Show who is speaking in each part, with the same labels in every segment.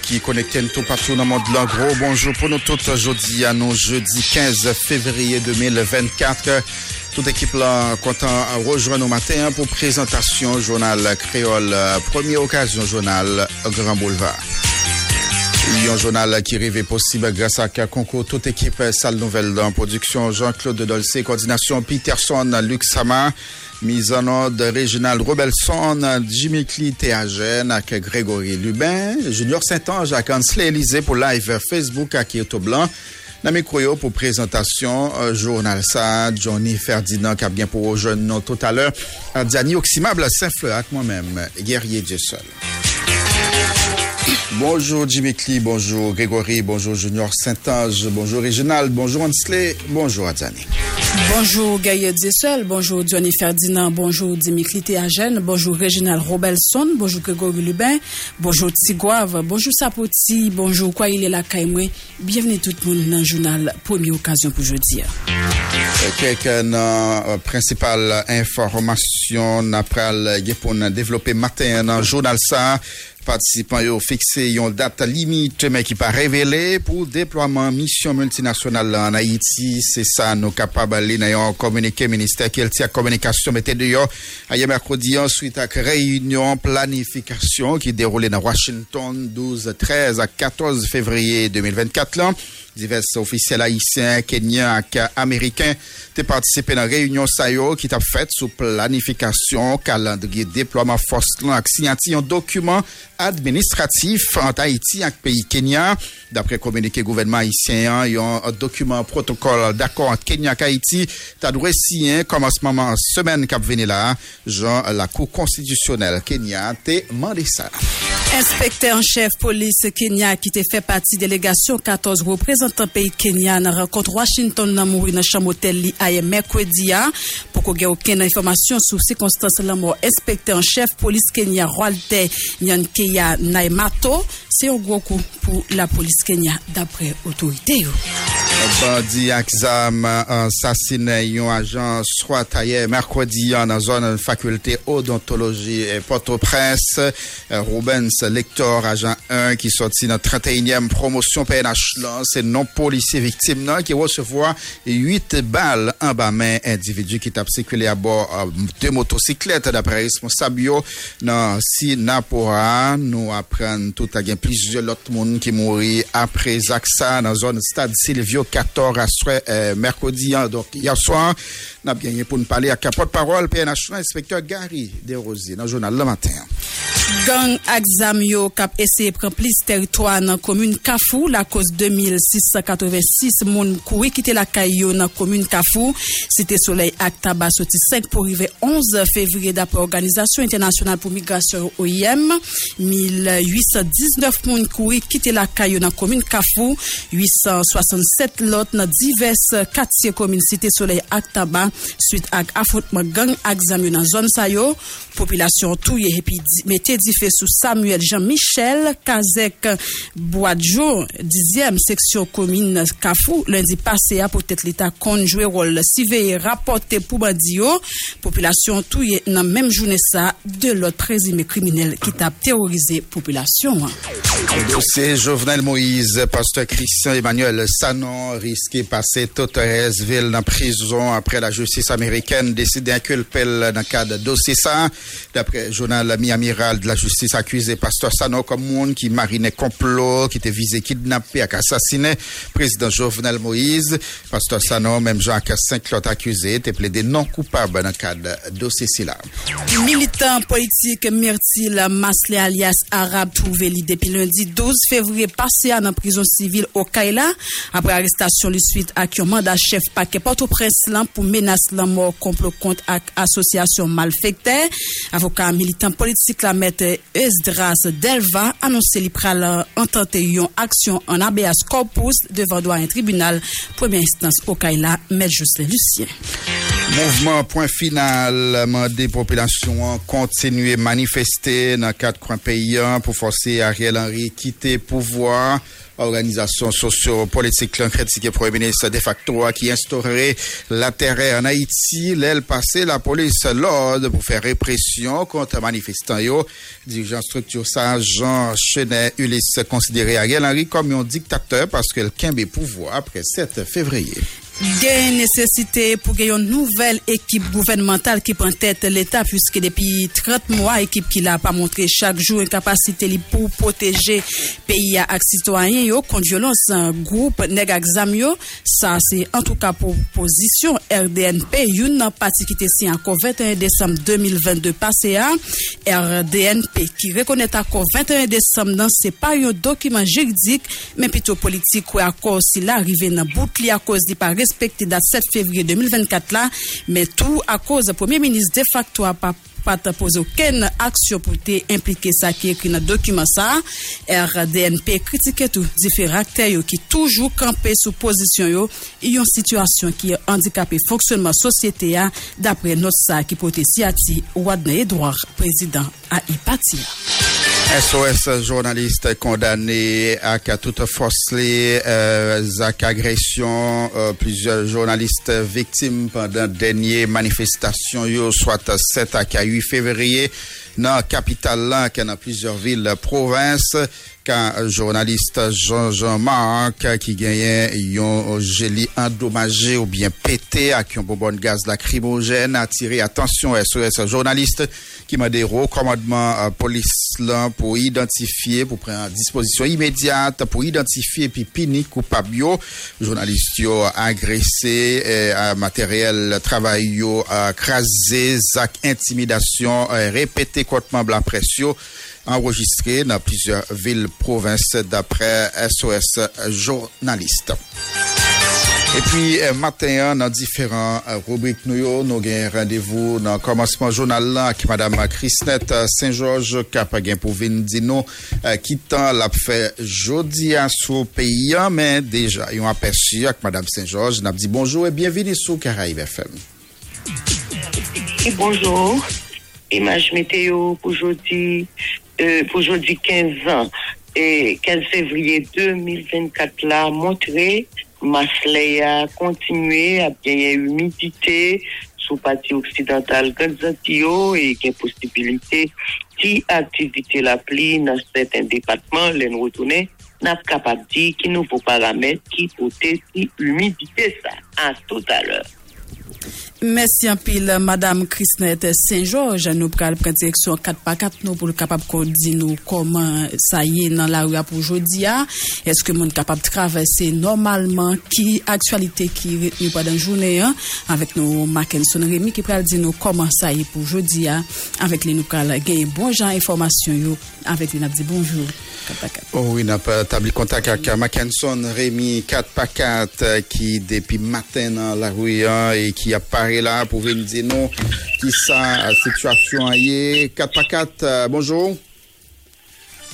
Speaker 1: Qui connecte tout partout dans le monde. Bonjour pour nous tous aujourd'hui à nous jeudi 15 février 2024. Toute équipe là content rejoindre au matin pour présentation journal créole première occasion journal Grand Boulevard. Un journal qui rêvait possible grâce à un concours toute équipe salle nouvelle dans production. Jean-Claude Dolcé, coordination. Peterson, Luc Sama, mise en ordre régional Robelson, Jimmy Cli Théagène avec Grégory Lubin, Junior Saint-Ange avec Ansley Élysée pour live Facebook à Kyoto Blanc. Dans micro pour présentation, euh, journal ça, Johnny Ferdinand qui a bien pour jeunes tout à l'heure, Diani Oximable Saint-Fleur avec moi-même, Guerrier Dieu seul. Bonjour Jimmy Klee, bonjour Grégory, bonjour Junior Saint-Ange, bonjour Réginal, bonjour Ansley, bonjour Adjani.
Speaker 2: Bonjour Gaïa Diesel, bonjour Johnny Ferdinand, bonjour Dimitri Théagène, bonjour Réginal Robelson, bonjour Grégory Lubin, bonjour Tigouave, bonjour Sapoti, bonjour Kwaile Lakaimwe. Bienvenue tout le monde dans le journal Première Occasion pour jeudi.
Speaker 1: Quelques euh, principales informations après gepon nan matin dans le journal ça. a. Participants ont fixé une date limite mais qui pas révélée pour déploiement mission multinationale en Haïti. C'est ça, nous capables d'aller un communiqué ministère qui a communication mettait dehors hier mercredi ensuite à réunion planification qui déroulait dans Washington 12, 13 à 14 février 2024 là. Divers officiels haïtiens, kenyans et américains ont participé dans la réunion SAIO qui a faite sous planification, calendrier, déploiement force et signature un document administratif Haïti et le pays Kenya. D'après le communiqué gouvernement haïtien, il y a un document protocole d'accord entre Kenya et Haïti. Tu doit signer commencement semaine qui venu là. Jean, la Cour constitutionnelle Kenya t'a demandé ça.
Speaker 2: Inspecteur en chef police Kenya qui te fait partie délégation 14 représentants pays Kenya dans rencontre Washington dans mourir dans chambre hôtel li hier mercredi pour qu'on ait aucune information sur circonstances la mort inspecteur en chef police Kenya Walter Nyankeya Naimato c'est un gros coup pour la police Kenya d'après autorité.
Speaker 1: Bandi aksam ansasine yon ajan swat aye merkwadi nan zon fakulte odontologi Port-au-Prince. Rubens Lektor, ajan 1 ki soti nan 31e promosyon PNH lan, se non policier victime nan ki recevoir 8 balles en bas main. Individu qui t'a circulé à bord euh, de motocyclette d'après responsable yo nan Sinapora. Nous apprendre tout à gain plusieurs autres monde qui mourir après ça dans zone stade Silvio 14 à euh, mercredi hein. donc hier soir n'a bien pour nous parler à capote parole PNH inspecteur Gary Desrosiers dans le journal le matin.
Speaker 2: Gang Axam cap essayer prendre plus territoire dans commune Kafou la cause 2006 686 moun kouri kite la kayo nan komune Kafou. Site Soleil ak taba 5 pou rive 11 fevriye dapre Organizasyon Internasyonal pou Migrasyon OIM. 1819 moun kouri kite la kayo nan komune Kafou. 867 lot nan divers katye komune Site Soleil ak taba suite ak afotman gang ak zamyo nan zon sayo. Populasyon touye epi mette di fe Samuel Jean-Michel Kazek Boadjo, 10e seksyon komine Kafou, lundi pase a potet l'Etat konjwe rol sive rapote pou bandiyo. Populasyon touye nan menm joune sa de lot prezime kriminel ki tap terorize populasyon.
Speaker 1: Dosè Jovenel Moïse, pastor Christian Emmanuel Sanon, riske pase Totorezville nan prizon apre la justis Ameriken deside inkulpel nan kade dosè sa. D'après journal ami amiral de la justice accusé Pasteur Sano comme monde qui marinait complot, qui était visé kidnappé et assassiné président Jovenel Moïse. Pasteur Sano, même autres accusés, étaient plaidés non coupables dans le cadre de dossier là.
Speaker 2: Militant politique Myrtil Masle alias Arabe trouvé depuis lundi 12 février passé en prison civile au Kaila après arrestation lui suite à mandat chef paquet Port-au-Prince pour menace la mort complot contre association malfectée. Avocat militant politique la maître Esdras Delva annoncé li pral entente yon action en habeas corpus devant droit un tribunal première instance au Kaila maître Jocelyn Lucien.
Speaker 1: Mouvement point final, mandé population continuer manifester dans quatre coins payants pour forcer Ariel Henry quitter pouvoir. Organisation socio-politique critiquée Premier ministre de facto qui instaurerait l'intérêt en Haïti. L'aile passé la police l'ordre pour faire répression contre manifestants. Yo, dirigeant structure ça, Jean Chenet Ulysse considéré Ariel Henry comme un dictateur parce qu'elle kembe pouvoir après 7 février.
Speaker 2: gen nesesite pou gen yon nouvel ekip gouvernemental ki pren tèt l'Etat pwiske depi 30 mwa ekip ki la pa montre chak jou enkapasite li pou poteje peyi a ak sitwanyen yo kondjolon san group neg ak zamyo sa se en tou ka pou pozisyon RDNP yon nan pati ki te si anko 21 Desem 2022 pase a RDNP ki rekonet anko 21 Desem nan se pa yon dokiman jekdik men pito politik ou akor si la rive nan bout li akos di pare respecté date 7 février 2024 là mais tout à cause du premier ministre de facto a pas pas posé aucune action pour te qui est écrit dans le document ça. RDNP critique tout différents acteurs qui toujours campé sous position yo, y une situation qui est handicapé fonctionnement société d'après notre ça qui porte Siati Wadne Edouard, président à Ipatia.
Speaker 1: SOS journaliste condamné à toute force euh, agression euh, plusieurs journalistes victimes pendant dernière manifestation soit 7 à 8 février dans la capitale dans plusieurs villes provinces jounalist Jean-Jean Marc ki genyen yon jeli endomaje ou bien pete ak yon bonbon gaz lakrimogen atire atensyon SOS jounalist ki mande rekomandman euh, polis lan pou identifiye pou pren disposisyon imediat pou identifiye pi pini koupab yo jounalist euh, yo euh, agrese materyel travay yo krasé zak intimidasyon repete kontman blan presyo enregistré dans plusieurs villes provinces d'après SOS journalistes. Et puis, matin, dans différents rubriques, nous, avons rendez-vous dans le commencement journal avec Madame Christette Saint-Georges, qui pour venir dire nous, quittant la fait jeudi à ce pays, mais déjà, ils ont aperçu avec Madame Saint-Georges, nous dit bonjour et bienvenue sur Caraïbes FM.
Speaker 3: Bonjour. Image météo pour aujourd'hui, euh, pour aujourd'hui 15 ans et 15 février 2024 là montré masle a kontinue ap genye humidite sou pati oksidental Ganzantio e gen posibilite ti aktivite la pli nan seten depatman len wotounen nap kapap di ki nou pou paramet ki pote si humidite sa. An tout aler.
Speaker 2: Merci un pile, Madame Christnette Saint-Georges. Nous prenons la direction 4 par 4 nous pour le capable de dire nous comment ça y est dans la rue pour aujourd'hui. Est-ce que nous sommes capable de traverser normalement? Qui actualité qui est pendant la journée hein, y est pour aujourd'hui avec les nous gagner bon genre information avec les nous dit bonjour. 4 par 4.
Speaker 1: Oui, n'a pas établi contact avec Mackenson Rémi 4 par 4 qui depuis matin dans la là pour venir dire non qui ça situation est 4 par 4 bonjour.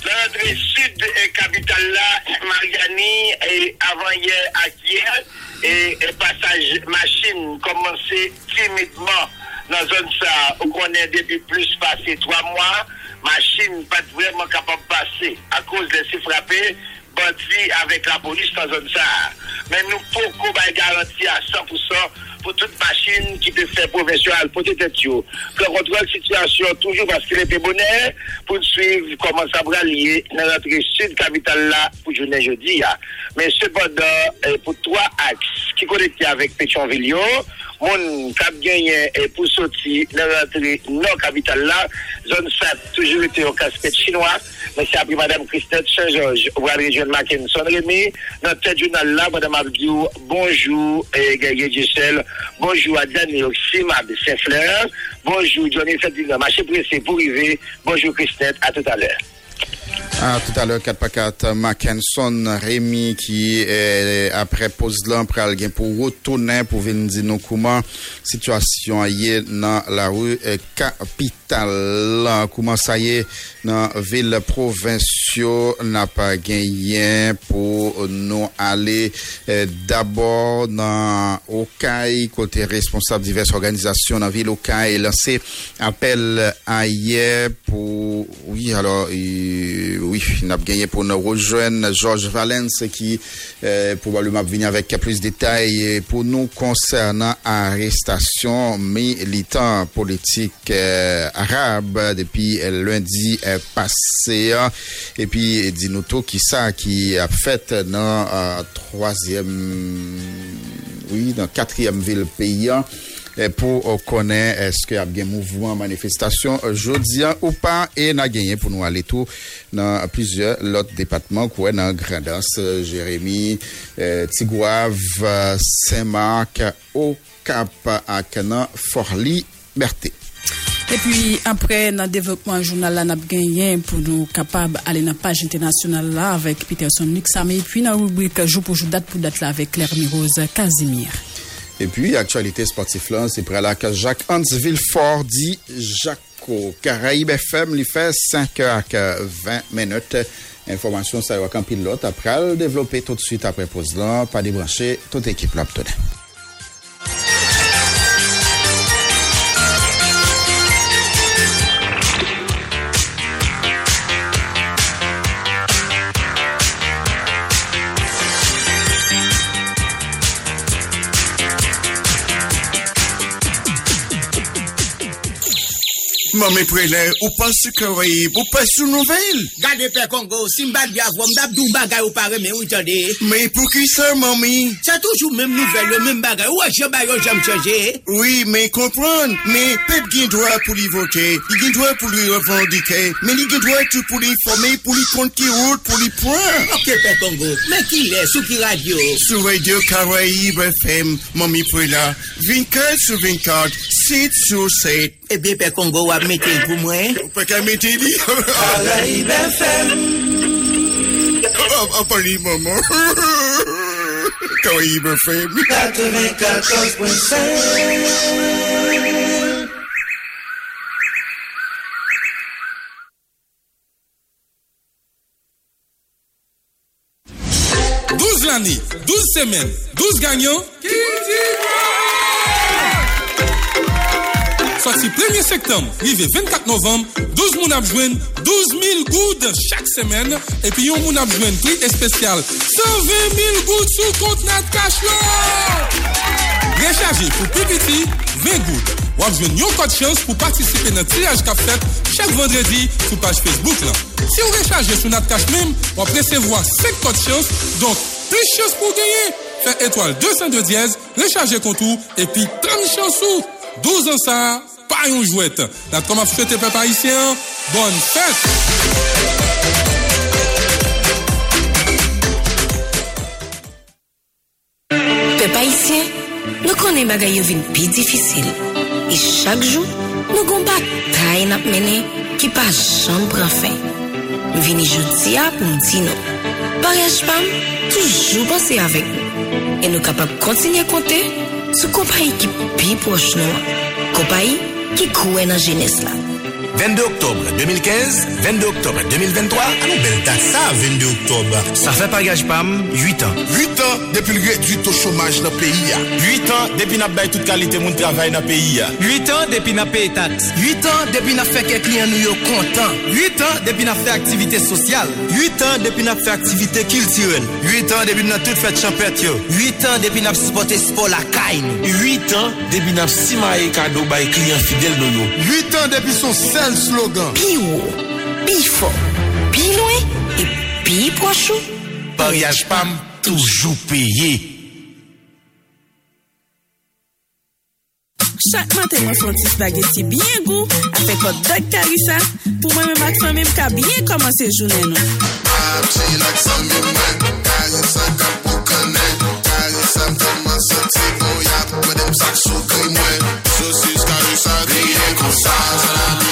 Speaker 4: L'entrée sud et capitale là, Mariani, et avant hier à hier, et, passage machine commencé timidement. Dans zone ça, où on est depuis plus passé trois mois, machine pas vraiment capable de passer. À cause de ces frappés, bandits avec la police dans zone ça. Mais nous pouvons garantir à 100% pour toute machine qui peut faire professionnel pour être yo. Le contrôle situation toujours parce qu'il était bonheur pour suivre comment ça va lier dans notre sud capitale là pour journée jeudi. Mais cependant, euh, pour trois axes qui connectent avec Pétionville, mon cap gagné euh, pour sortir dans notre nord capitale là, zone 7, toujours été au casquette chinois. Merci à Madame Christelle Saint-Georges, région de Mackinson Rémi. Dans tête journal là, Madame Abdiou, bonjour, et Gaye Giselle, bonjour à Daniel à Saint-Fleur, bonjour Johnny Ferdinand, marché pressé pour arriver, bonjour Christelle, à tout à l'heure.
Speaker 1: Ah, tout à l'heure, 4 par 4, Mackinson Rémi qui est après pause là, pral gen pour retourner pour venir dire nous comment situation est dans la rue capitale. Comment ça y est dans ville provinciaux n'a pas gagné pour nous aller eh, d'abord dans Okaï, côté responsable diverses organisations dans ville Okaï, lancé appel à hier pour, oui, alors, oui, nap genye pou nou rejoen George Valens ki eh, probableman ap vini avèk plus detay eh, pou nou konsernan arrestasyon militant politik eh, Arab depi lundi eh, pase epi di nou tou ki sa ki ap fèt nan euh, troasyem oui, nan katryem vil peyi an pour euh, connaître est-ce qu'il y a bien mouvement, manifestation euh, jeudi ou pas et n'a gagné pour nous aller tout dans plusieurs autres départements quoi dans Grandance, euh, Jérémy, euh, Tigouave, euh, Saint-Marc, Cap à Canan, Forli, Berthe.
Speaker 2: Et puis, après, dans le développement journal, là, nous pour nous capables d'aller dans la page internationale là avec Peterson Nixam. Et puis, dans la rubrique jour pour jour, date pour date là avec Claire Mirose Casimir.
Speaker 1: Et puis, actualité sportive là, c'est près là que Jacques Hans Villefort dit Jaco. Caraïbe FM, lui fait 5 heures à 20 minutes. Information, ça va quand pilote. Après, le développer tout de suite après pause là, pas débrancher toute équipe là,
Speaker 5: Mame prele, ou pas sou karayib, ou pas sou nouvel?
Speaker 6: Gade pe Kongo, simbad gavwam, dabdou bagay ou pare men ou jande.
Speaker 5: Men pou ki sa, mami?
Speaker 6: Sa toujou men nouvel, men bagay, ou a jaba yo jam chanje?
Speaker 5: Oui, men kompran, men pep gen dwa pou li vote, li gen dwa pou li revandike, men li gen dwa tou pou li informe, pou li konti out, pou li pran.
Speaker 6: Ok pe Kongo, men ki le, sou ki radyo?
Speaker 5: Sou radyo karayib FM, mami prele, 24 sou 24, 7 sou 7.
Speaker 6: Ebyen pe Kongo wap metel pou mwen.
Speaker 5: Dit.
Speaker 6: Caraïbe FM.
Speaker 5: Ah, parli, maman. Caraïbe FM.
Speaker 6: 94.5.
Speaker 7: 12 l'année, 12 semaines, 12 gagnants. Sorti 1er septembre, rive 24 novembre, 12 moun ap jwen 12 000 goud chak semen. Et puis yon moun ap jwen prix spécial 120 000 goud sou kont nat cash yo. Recharge pou PPT 20 goud. Wap jwen yon code chance pour participer dans tirage kap fet chaque vendredi sur page Facebook là. Si vous rechargez sur notre cash même, vous recevoir 5 codes chance, donc plus chance pour gagner. Fait étoile 202 dièse, rechargez contour et puis 30 chansons. 12 ans ça, pas une jouette. La comme souhaité peuple haïtien, bonne fête.
Speaker 8: Peuple haïtien, nous connaissons bagay yo vin pi difficile. Et chaque jour, nous bataille n'a mené qui pas jamais prend fin. Nous vini jodi a pour nous dire non. Mariage pam, toujours passer avec nous. Et nous capables de continuer à compter sur compagnie qui pi proche nous. Compagnie ki kouen nan jenes la.
Speaker 9: 22 octobre 2015, 22 octobre 2023, anou bel dat sa 22 octobre. Sa fe pagaj pam, 8 an.
Speaker 5: 8 an depi l gratuit au chomaj nan peyi ya.
Speaker 9: 8 an depi nap bay tout kalite moun travay nan peyi ya.
Speaker 10: 8 an depi nap pey tat.
Speaker 6: 8 an depi nap fe kek li anou yo kontan.
Speaker 10: 8 an depi nap fe aktivite sosyal.
Speaker 9: 8 an depi nap fe aktivite kiltiren. 8 an depi nap tout fet champet yo.
Speaker 6: 8 an depi nap supporte sport la kain.
Speaker 9: 8 an depi nap simaye kado bay kliyan fidel nou yo.
Speaker 5: 8 an depi son sen slogan.
Speaker 8: Pi haut, pi fort, pi loin et pi proche.
Speaker 9: Mariage PAM, toujours payé.
Speaker 2: Chaque matin, moi, fais un petit spaghetti bien goût, avec un doc carissa, pour moi, même ma famille, m'a bien commencer journée, nous.
Speaker 11: Sosis karisa griye kon sa Salami an melaje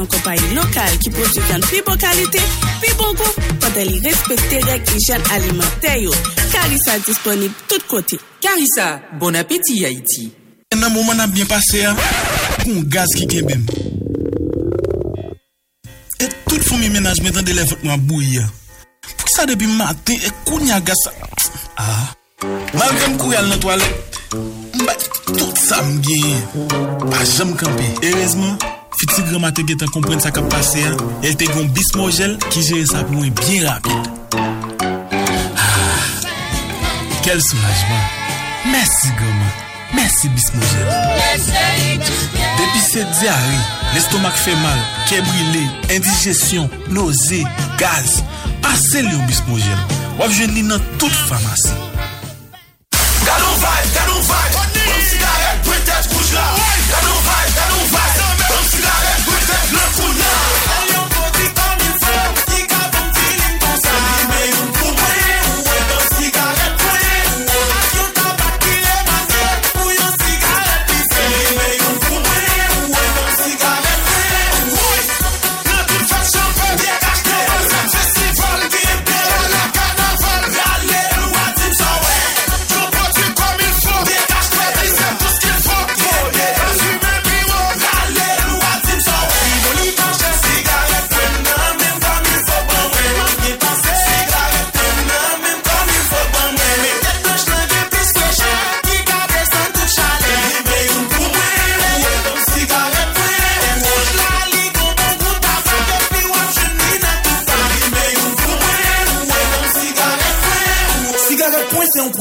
Speaker 12: yon kompanyi lokal ki prodjou kan pi bon kalite, pi bon kou, pwede li respekte rek hijen alimenteyo. Karisa disponib tout kote. Karisa,
Speaker 2: bon
Speaker 10: apeti ya iti.
Speaker 13: Nan mouman ap bien pase ya, pou gaz ki kebem. E tout fomi menaj metan de levot mwa bou ya. Fou sa debi maten, e kou nya gaz sa. Ah, malgrem kou yal nan toalet, mba tout sa mgen. Pa jam kampe, erezman. Fiti gramate getan kompren sa kap pase a, el te gon bismogel ki jere sa pou bien rapide. Ah, quel soulagement. Merci goman. Merci Bismogel. Depuis cette diarrhée, l'estomac fait mal, quai brûlé, indigestion, nausée, gaz, passez le Bismogel. Ou je lis dans toute pharmacie.
Speaker 12: Gado vibe, gado vibe Bon cigarette,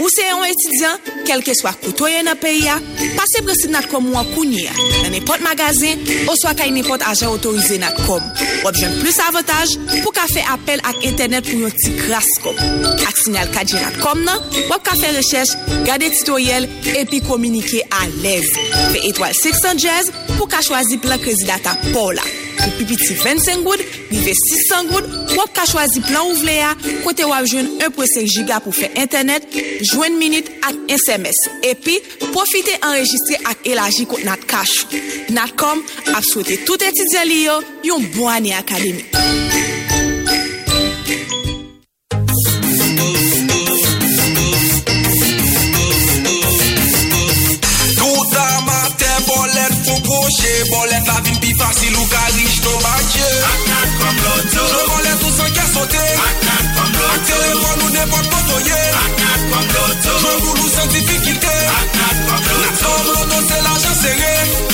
Speaker 14: Ou se yon etidyan, kelke swa koutoye nan peyi ya, pase presi nat kom wakounye ya, nan epot magazin, ou swa kay nepot ajan otorize nat kom. Wap jen plus avataj pou ka fe apel ak internet pou yon ti kras kom. Ak sinyal kaji nat kom nan, wap ka fe rechèche, gade titoyel, epi komunike a lez. Fe etwal 600 jazz pou ka chwazi plan krezi data pou la. Pou pipiti 25 goud, rive 600 goud, wap ka chwazi plan ou vle ya, kote wap jwen 1.5 giga pou fe internet, jwen minute ak SMS. Epi, profite enregistre ak elaji kont nat kachou. Natkom ap souwete tout etidyan li yo yon bo ane akademi.
Speaker 12: Touta maten bolet pou kouche, bolet la vin pi fasil ou ka rich do bache. Ak nat kom loto, jo bolet ou san kè sote. Ak nat kom loto, ak telefon ou nepot potoye. Ak nat kom loto. Je loto Jwen voulou santifikite Ak nat kom loto Nat non, som loto se l'ajan sere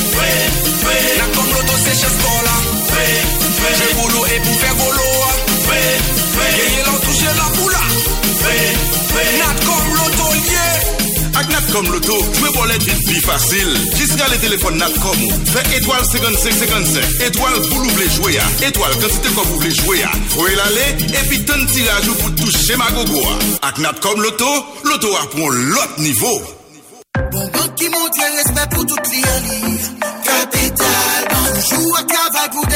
Speaker 15: Ak Natcom Loto, jwe bolet vin pi fasil. Jis ka le telefon Natcom ou, fe etwal 5555, etwal pou lou vle jwe ya, etwal kantite ko pou vle jwe ya. Ou el ale, epi ton tiraj ou pou touche ma gogo a. Ak Natcom Loto, Loto a pou lot nivou.
Speaker 16: Bon banque qui montre respect pour tout li. Bank joue à travail pour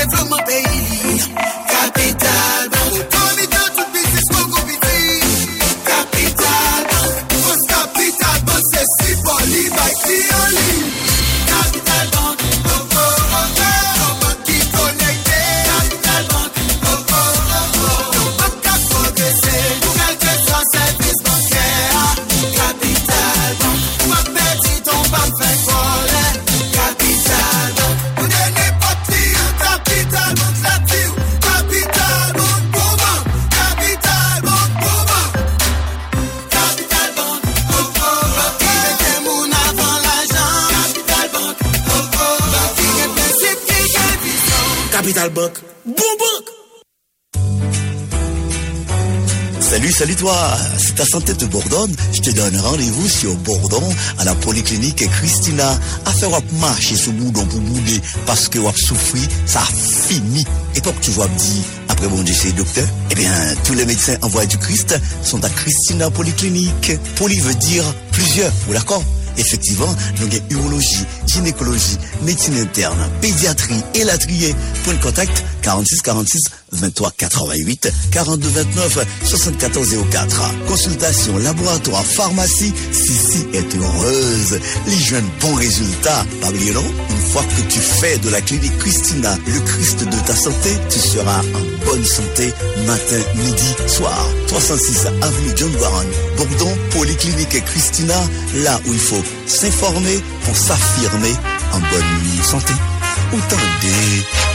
Speaker 17: toi, si ta santé te bourdonne, je te donne rendez-vous sur Bourdon à la polyclinique Christina à faire wap marcher sous boudon pour bouder parce que wap souffri, ça a fini. Et que tu vois me dire, après bon Dieu docteur, eh bien tous les médecins envoyés du Christ sont à Christina Polyclinique. Poly veut dire plusieurs, vous d'accord? Effectivement, nous avons urologie, gynécologie, médecine interne, pédiatrie et latrier. Point de contact 46 46 23 88 42 29 74 04. Consultation, laboratoire, pharmacie. Sissi est heureuse. Les jeunes bons résultats. Pas une fois que tu fais de la clinique Christina le Christ de ta santé, tu seras en bonne santé matin, midi, soir. 306 avenue John Warren, Bourdon, Polyclinique Christina, là où il faut s'informer pour s'affirmer en bonne santé. Entendez.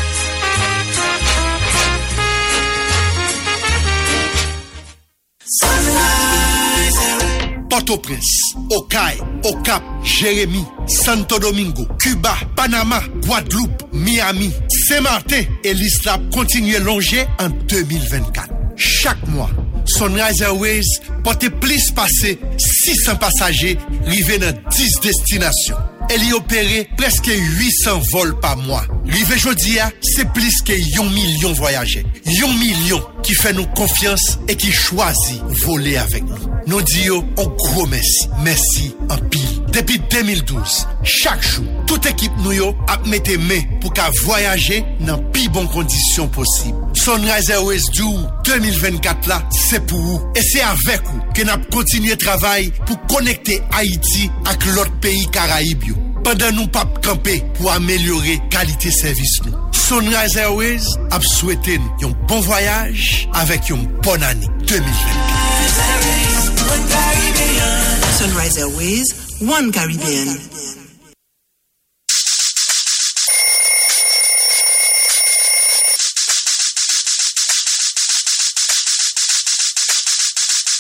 Speaker 18: Port-au-Prince, Okaï, Okap, Jérémy, Santo Domingo, Cuba, Panama, Guadeloupe, Miami, Saint-Martin et l'islam continue longer en 2024. Chaque mois, Sunrise Airways porte plus passé 600 passagers arrivés dans 10 destinations. Elle y opère presque 800 vols par mois. Rive Jodia, c'est plus que 1 million voyageurs. 1 million qui fait nous confiance et qui choisit voler avec nous. Nous disons un gros merci. Merci en pile. Depi 2012, chak chou, tout ekip nou yo ap mette me pou ka voyaje nan pi bon kondisyon posib. Sunrise Airways Djou 2024 la, se pou ou. E se avek ou ke nap kontinye travay pou konekte Haiti ak lot peyi Karaibyo. Padan nou pap kampe pou amelyore kalite servis nou. Sunrise Airways ap souwete nou yon bon voyaj avek yon bon ani 2024.
Speaker 19: Sunrise Airways One Caribbean.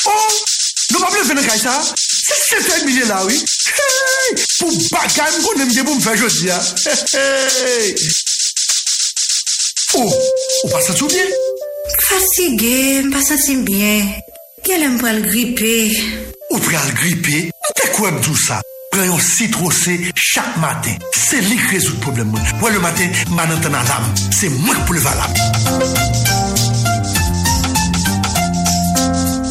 Speaker 20: Oh, One Caribbean. Sa, se se te mije la we Pou baka m konen mje pou m fe jodi ya. Ou, oh, ou pa sa sou bien?
Speaker 21: Fasi gen, pa sa si bien. Gèlem pral gripe.
Speaker 18: ou pral grippe, ou te quoi tout ça? Prends un citron C chaque matin. C'est lui qui résout le problème. Moi, le matin, manantan à l'âme. C'est moi pour le valable.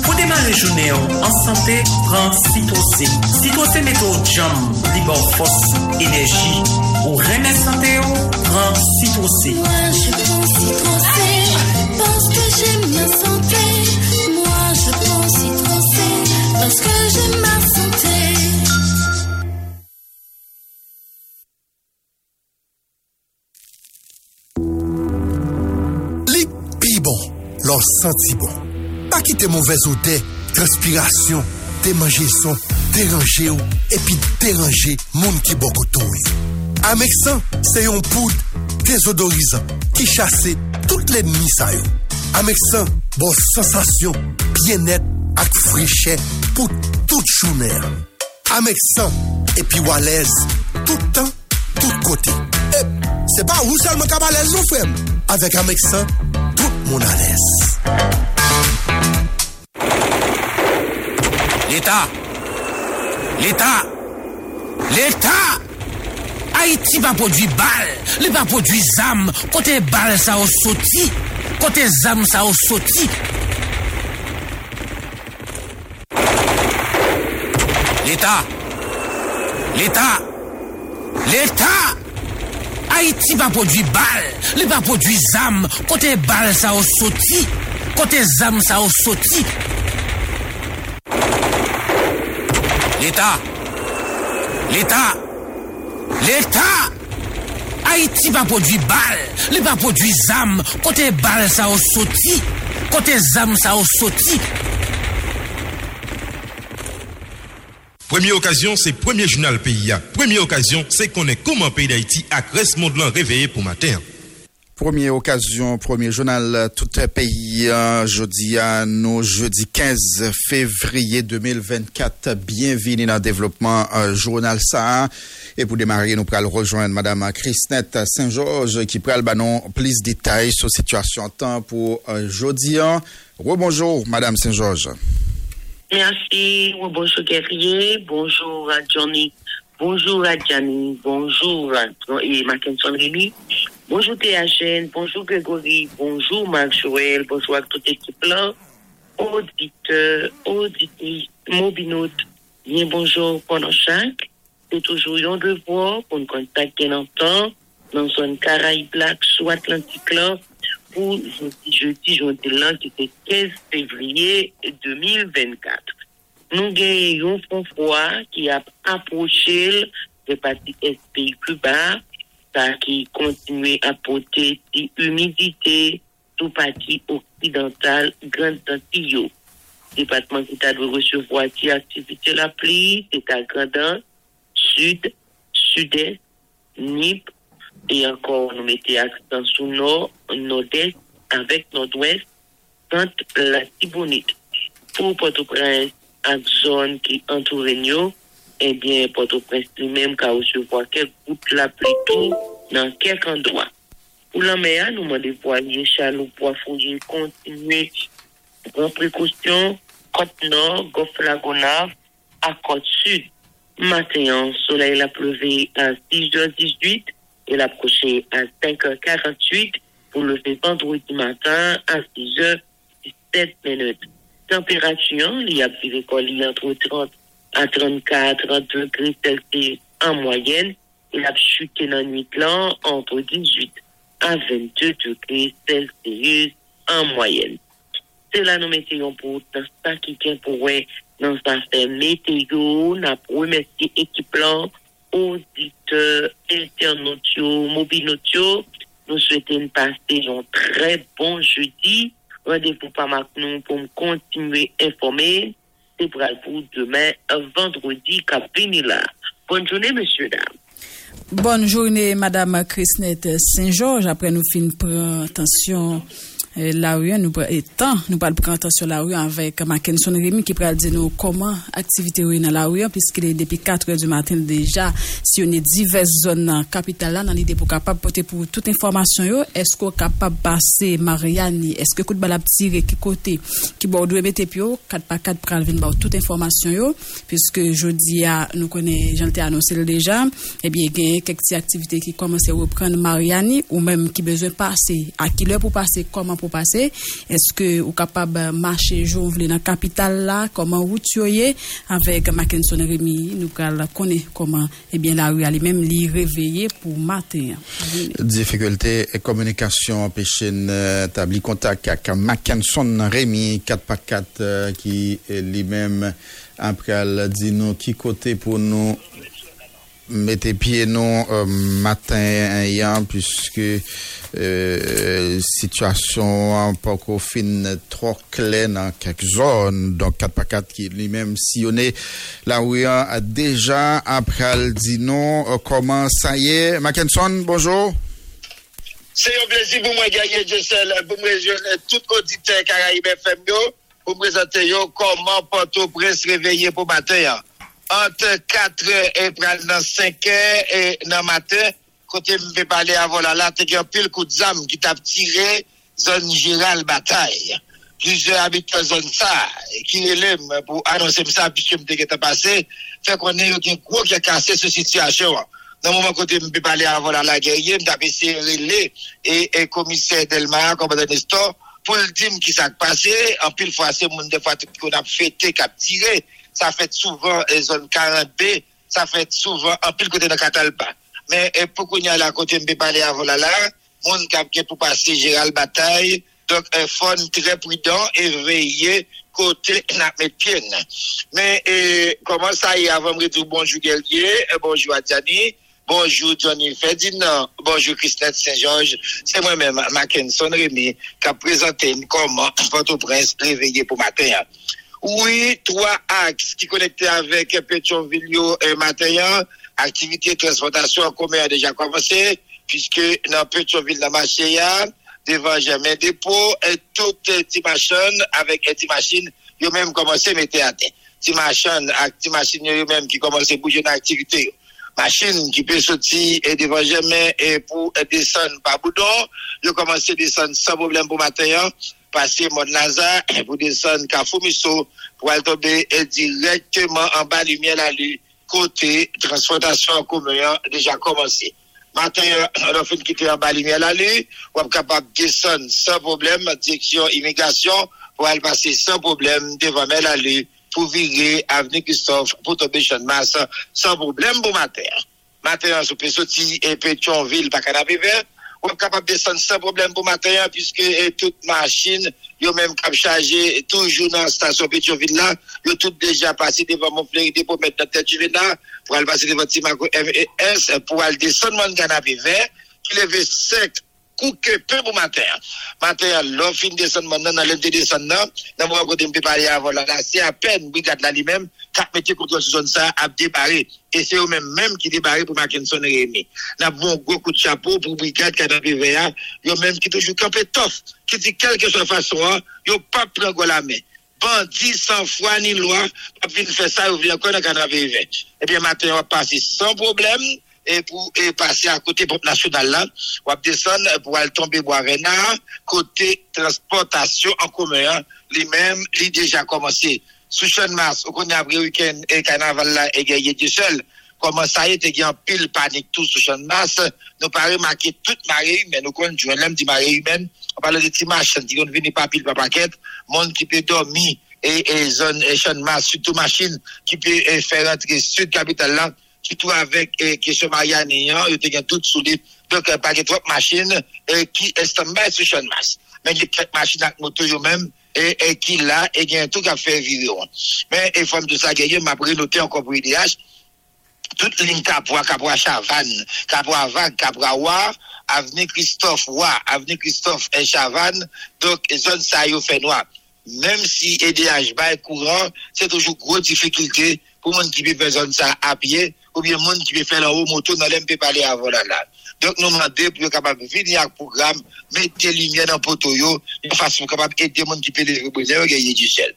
Speaker 10: Pour démarrer journée en santé, prends Citro-C. Citro-C met au jam, libre force, énergie. Ou remet santé, prends Citro-C.
Speaker 22: Moi je
Speaker 18: lor santi bon. Pa kite mouvez odè, transpiration, démanger son, déranger ou, epi déranger moun ki bon koto yo. Amexan, se yon poud désodorizant ki chase tout l'ennemi sa yo. Amexan, bon sensasyon, bien-être ak friche pou tout chouner. Amexan, epi walez, tout temps, tout kote. Ep, se pa ou selman ka walez nou fem. Avec Amexan, Mounades.
Speaker 23: L'Etat! L'Etat! L'Etat! Haiti pa podwi bal, li pa podwi zam, kote bal sa ou soti, kote zam sa ou soti. L'Etat! L'Etat! L'Etat! Haïti pa produit bal, li pa produit zam, kote bal sa ou soti, kote zam sa ou soti. L'Etat, l'Etat, l'Etat, Haïti pa produit bal, li pa produit zam, kote bal sa ou soti, kote zam sa ou soti.
Speaker 15: Première occasion, c'est premier journal pays. Première occasion, c'est qu'on est comment pays d'Haïti à reste monde réveillé pour matin.
Speaker 1: Première occasion, premier journal tout pays euh, jeudi à nous jeudi 15 février 2024. Bienvenue dans le développement euh, journal ça. Et pour démarrer, nous pourrons rejoindre Madame Christette Saint-Georges qui pourra banon plus de détails sur la situation en temps pour euh, jeudi. Rebonjour Madame Saint-Georges.
Speaker 24: Merci. Bonjour Guerrier. Bonjour à Johnny. Bonjour à Gianni. Bonjour à et Mackinson Rémy. Bonjour THN. Bonjour Grégory. Bonjour Marc Joël. Bonjour à toute l'équipe là. Auditeurs, auditrices, mobinotes. Bien bonjour pendant chaque. C'est toujours un devoir pour nous contacter dans le temps, dans Caraïbes Black, soit Atlantique là, pour jeudi, jeudi là, qui était 15 février 2024. Nous gagnons un froid qui a approché le parti SP plus bas, ça qui continue à porter de l'humidité tout parti occidental Grande Antilles. Département qui a de recevoir des activités la pluie, c'est à Grandin, Sud, Sud-Est, Nip, et encore nous mettons accent sur Nord, Nord-Est, avec Nord-Ouest, quand la Tibonite. Pour Port-au-Prince, en zone qui entoure nous, eh bien, Port-au-Prince lui-même, qui a recevoir quelques gouttes la pluie tout dans quelques endroits. Pour la mer, nous demandons voilier, chalot, poids fouiller, continuer, prendre précaution, côte nord, golfe Lagonave, à côte sud. Matin, soleil a pleuvé à 6h18 et l'a couché à 5h48 pour lever vendredi matin à 6h17 minutes. Température, il y a entre 30 à 34 30 degrés Celsius en moyenne. Il a chuté dans la nuit là entre 18 à 22 degrés Celsius en moyenne. C'est là nous mettons pour ça qui tient pour dans sa météo, n'a pour remercier équipe là, auditeurs, internautes, mobiles, nous souhaitons passer un très bon jeudi. Rendez-vous pas maintenant pour continuer à informer. C'est pour demain, vendredi, capini là. Bonne journée, monsieur, dames.
Speaker 2: Bonne journée, Madame Christnette Saint-Georges. Après, nous finissons prendre attention euh, la rue, nous temps, nous parlons prendre attention la rue avec Mackinson Rémi qui pourra dire comment activité rue dans la rue, puisqu'il est depuis 4 heures du matin déjà, si on est diverses zones dans la capitale là, dans l'idée pour capable porter pour toute information est-ce qu'on est capable de passer Mariani, est-ce que coup de balle tiré, qui côté, qui bordeaux et mettre pio, 4 par 4 pour venir toute information puisque jeudi à, nous connaissons, j'en ai annoncé déjà, eh bien, il y a quelques activités qui commencent à reprendre Mariani, ou même qui besoin passer, à qui l'heure pour passer, comment pour est-ce que vous capable de marcher jour dans la capitale là, comment route yoye, avec Mackinson Rémi, nous connaissons comment, eh bien, la rue elle-même l'y réveiller pour matin.
Speaker 1: Difficulté et communication empêcher établir contact avec Mackinson Rémi 4x4 euh, qui est lui-même. Après elle dit nous qui côté pour nous? mette piye nou euh, matin yon pwiske euh, situasyon an poko fin tro kle nan kak zon don 4x4 ki li menm si yon e la ou yon a deja apral di nou euh, koman sa ye Mackenson, bonjou
Speaker 25: Se yon blezi pou mwen gaye jesel pou mwen jone tout odite karaib FM yo pou mwen zante yo koman poto pres reveye pou maten yon Entre 4 et pral dans 5 heures et dans matin, côté me fait parler avant là, là, t'es un pile coup de zame qui t'a tiré zone Giral bataille. Plusieurs habitants zone ça, qui l'aiment pour annoncer ça, puisque me t'es passé, fait qu'on est un gros qui a cassé cette situation. Dans le moment côté me peut parler avant la, la guerrier, me tape essayé de relais et, et commissaire Delmar, commandant Nestor, pour le dire qui s'est passé, en pile fois, c'est monde des fois qu'on a fêté, qui a tiré, ça fait souvent les zones 40B, ça fait souvent en pile côté de Catalpa. Mais pour qu'on y a la côté me parler avant là, monde qui a pour passer Gérald Bataille, donc un fond très prudent et veiller côté n'a. Mais comment ça y est avant de dire bonjour Guerrier, bonjour Gianni, bonjour Johnny Ferdinand, bonjour Christine Saint-Georges, c'est moi-même Mackinson Rémy qui a présenté comment Port-au-Prince réveillé pour matin. Oui, trois axes qui connectaient avec Pétionville et matin. Activité de transportation en commun a déjà commencé, puisque dans Pétionville, la marché, devant jamais dépôt, et toutes les machines avec les machines, ils ont même commencé à mettre à terre. Les machines, les machines, ils même qui commencent à bouger dans l'activité. Machine qui peut sortir et devant jamais et pour descendre par boudon, ils ont commencé à descendre sans problème pour matin, passer Mont Lazare pour descendre Kafoumiso pour aller tomber et directement en bas lumière la lue côté transportation en commun déjà commencé. Matin, on a fait quitter en bas lumière la lue, on est capable de descendre sans problème, direction immigration, pour aller passer sans problème devant la pour virer Avenue Christophe, pour tomber de Masse, sans problème pour matin. Matin, on peut sortir et Pétionville, pas canapé vert, on est capable de descendre sans problème pour matin, puisque eh, toute machine, yo même cap chargé toujours dans la station Pétionville là, yo tout déjà passé devant mon flérité pour mettre dans tête juvénile, pour aller passer devant Timaco MES, pour aller descendre mon canapé vert, qui lève sec, peu pour matin. Matin, l'on fin descendre maintenant, dans l'aide de descendre, dans mon côté, me parler avant là, là, c'est à peine, brigade là lui-même, quatre métiers contre ce zone ça, a débarré. Et c'est eux-mêmes même qui débarré pour Mackinson Rémi. N'a bon gros coup de chapeau pour brigade vert, yo même qui toujours campé tough, qui dit quelle que soit façon, yo pas prendre la main. Bandit sans foi ni loi, pas faire ça, ou bien encore dans canapé vert. Eh bien, matin, on va passer sans problème, et pour et passer à côté pour national là, va descendre pour aller tomber bois côté transportation en commun, hein, lui-même, lui déjà commencé. Sous de mars, on connaît après week-end et carnaval là, et gagné du seul. Comment ça y est, un pile panique tout sous de mars. Nous pas remarqué toute marée humaine, nous connaissons, je l'aime dit marée humaine. On parle de petits machines qui vont venir pas pile par paquet, monde qui peut dormir et, et zone et de mars, surtout machine qui peut faire entrer sud capitale là, surtout avec eh, question Marianne, il y a tout les donc euh, pas de machines eh, qui est stand-by sur de mars. Mais il y a quelques machines avec moto eux-mêmes et, qui là, et un tout qui a fait virer. Mais et forme de ça, a m'a noté encore pour IDH, toute ligne Capra, Capra Chavannes, Capra Vague, Capra War, avenue Christophe War, avenue Christophe et Chavannes, donc zone ça y fait noir. Même si EDH bat courant, c'est toujours grosse difficulté pour monde qui peut faire zone ça à pied, ou bien monde qui peut faire haut moto dans l'MP parler avant là là. Donk nou mande pou yo kapab vini ak program, mette linye nan poto yo, yon fasyon kapab ete moun ki pele rebreze yo genye di sel.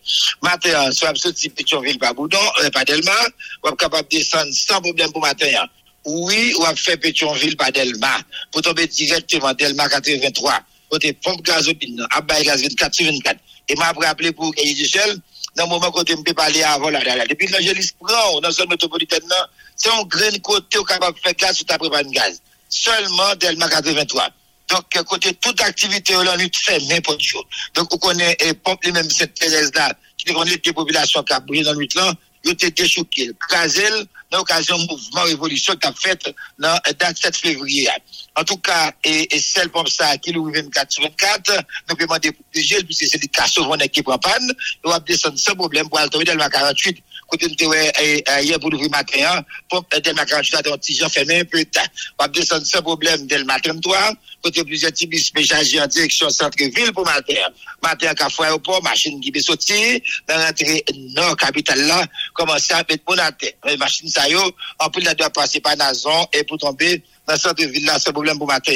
Speaker 25: Maten an, sou ap sot si Petionville pa boudon, pa delman, wap kapab desen san problem pou maten an. Ouwi, wap fe Petionville pa delman, pou tombe direktyman delman 83, pote pomp gazopin nan, ap bay gaz 24-24. E ma ap rappele pou genye di sel, nan mouman kote mpe pale avon la la la. Depi l'angelis pran ou nan zon metropoliten nan, se yon gren kote ou kapab fe gaz ou ta preman gaz. Seulement Delma 83. Donc, euh, côté toute activité, on lutte fait n'importe quoi. Donc, on connaît, et pompe les mêmes cette Thérèse là, qui connaît les populations qui ont brillé dans lutte là, ils été choqués. Kazel, dans l'occasion du mouvement révolution qui a fait dans la date 7 février. En tout cas, et, et celle comme ça, qui nous 24 sur 24, nous demander pour protéger, puisque c'est des cas souvent qui prend panne, nous allons descendre sans problème pour aller dans le 48, côté de ouais, et, euh, hier pour l'ouvrir matin, pour Delma 48 à petit Jean fermé un peu tard. On descendre sans problème Delma 33, côté plusieurs types spécialisés en direction centre-ville pour matin. Matin, qu'à fois aéroport, machine qui peut sortir, dans l'entrée nord capitale là, commencer à mettre mon machines, ça y en plus, là, doit passer par Nazon et pour tomber dans le centre-ville là, c'est problème pour matin.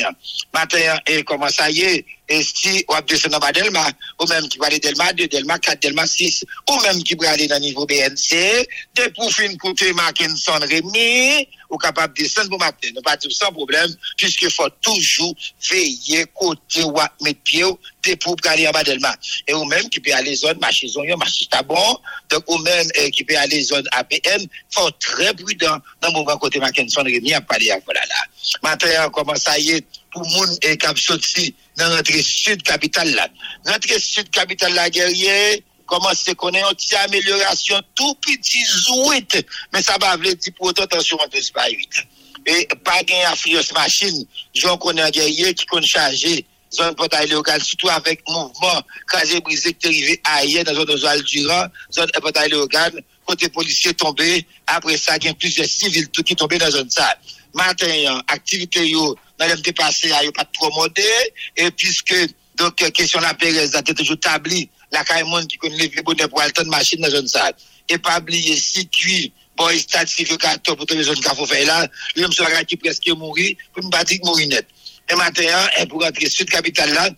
Speaker 25: Matin, et comment ça y est, et si on descend dans Delma, ou même qui va aller Delma 2, Delma 4, Delma 6, ou même qui va aller dans le niveau BNC, de pour fin côté Mackinson Rémi, ou capable de descendre pour matin. Nous pas dire sans problème, puisqu'il faut toujours veiller côté ou à mettre pied, de pour aller en Delma. Et ou même qui peut aller zone marché zone, marché tabon, donc ou même euh, qui peut aller zone APN, faut très prudent dans le moment côté Mackinson Rémi à parler à voilà là. Matin, comment ça y est, pour moun et cap sorti dans notre sud capitale là. Notre sud capitale là guerrier comment c'est qu'on est une petite amélioration tout petit zouit mais ça va veut dire pour autant attention on ne pas vite. Et pas gagner affluence machine, j'en connais un guerrier qui compte charger zone portail local, surtout avec mouvement casé brisé qui est arrivé ailleurs dans zone de Durand, zone portail local, côté policier tombé, après ça, il y a plusieurs civils qui tombé dans zone ça. Matin, hein, activité yo, dans le passé, yo pas trop modé, et puisque, donc, euh, question la Pérez, a toujours tabli, la Caïmon qui connaît les bonheur pour aller de machine dans la zone ça. Et pas oublier, si cuit, bon, il stade civil 14 pour toutes les zones qu'il faut faire là, l'homme sera qui presque mourir, pour me battre mourir net. Et matin, hein, et pour rentrer sud capitale là,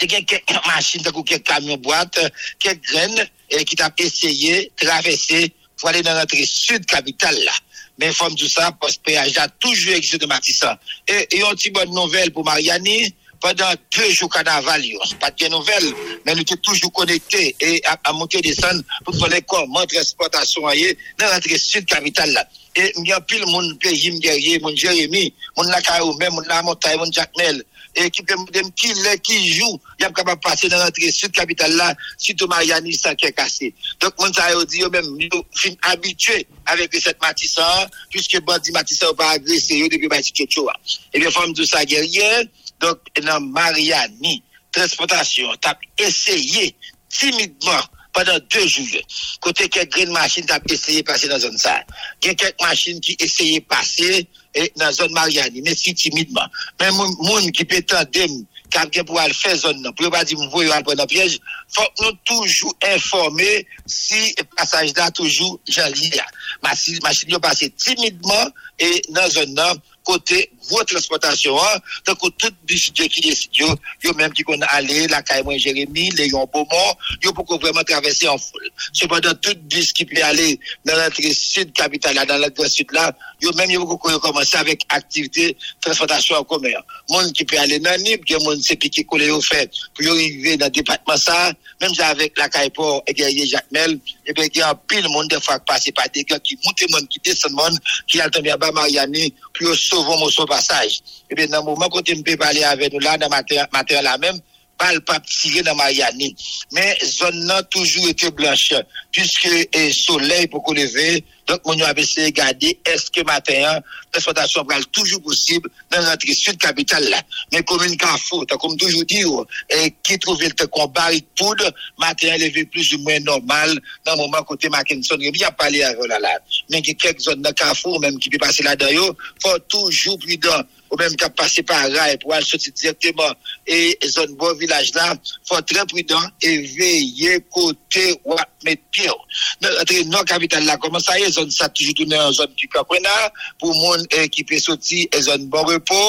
Speaker 25: il y a quelques machines, quelques camions boîtes, quelques graines, et qui t'a essayé de traverser pour aller dans notre sud capitale là. Mais forme tout ça, post péage a toujours existé de Matissan. Et, et une petite bonne nouvelle pour Mariani, pendant deux jours carnaval, yo. c'est pas de nouvelle, mais nous étions toujours connectés et à, à monter et descendre pour voir comment transportation est dans notre sud capitale là. Et il y a pile mon pays, guerrier, mon Jérémy, mon Nakaou, même mon La Montagne, mon Jackmel, et qui peut qui qui joue, il a capable de passer dans notre sud capitale là, surtout Mariani, ça qui est cassé. Donc, mon ça dit, même, nous, habitués avec cette Matissan, puisque Bandi Matissan n'a pas agressé, depuis. Et bien, forme de guerrier, donc, dans Mariani, transportation, t'as essayé timidement pendant deux jours. Côté quelques green machines t'as essayé de passer dans zone ça. Il y a quelques machines qui essayaient de passer et dans la zone Mariani, mais si timidement. Mais moun moun qui peut tendre quelqu'un pour aller faire zone pour pas dire vous voyez prendre un piège, faut que nous toujours informer si le passage là toujours joli. Machine yo passer timidement et dans la zone non côté gros transportation hein, donc tout bus qui décide yo même qui connaît aller la moi Jérémy Léon Beaumont yo pour vraiment traverser en foule cependant tout bus qui peut aller dans l'entrée sud capitale là dans l'entrée sud là yo même yo commencer avec activité transportation en commun monde qui peut aller dans Nib que monde c'est qui collé au fait pour arriver dans le département ça même avec la caille port et guerrier Jacques Mel et bien il y a pile monde des fois passer par des gars qui montent qui descendent qui a tombé à bas Mariani puis sauver mon passage. Et bien, dans le moment où tu peux parler avec nous là, dans matin, matin là même, pas tiré dans Mariani. Mais zone là toujours été blanche, puisque le soleil pour qu'on lever, donc mon a essayé de regarder est-ce que matin, l'exploitation va toujours possible dans notre sud capitale là. Mais commune Carrefour, comme toujours dit, et qui trouve le combat et poudre, matin levé plus ou moins normal dans le moment côté Mackinson, il a parlé avec là là. Mais y quelques zones de Carrefour même qui peut passer là-dedans, faut toujours prudent. ou menm kap pase par ray pou al soti direktyman e zon bo vilaj la, fò tre prudan e veye kote wak met piyo. Entre non kapital la, koman sa ye, zon sa toujou tounen an zon ki kakwena, pou moun eh, ki pe soti e zon bo repo,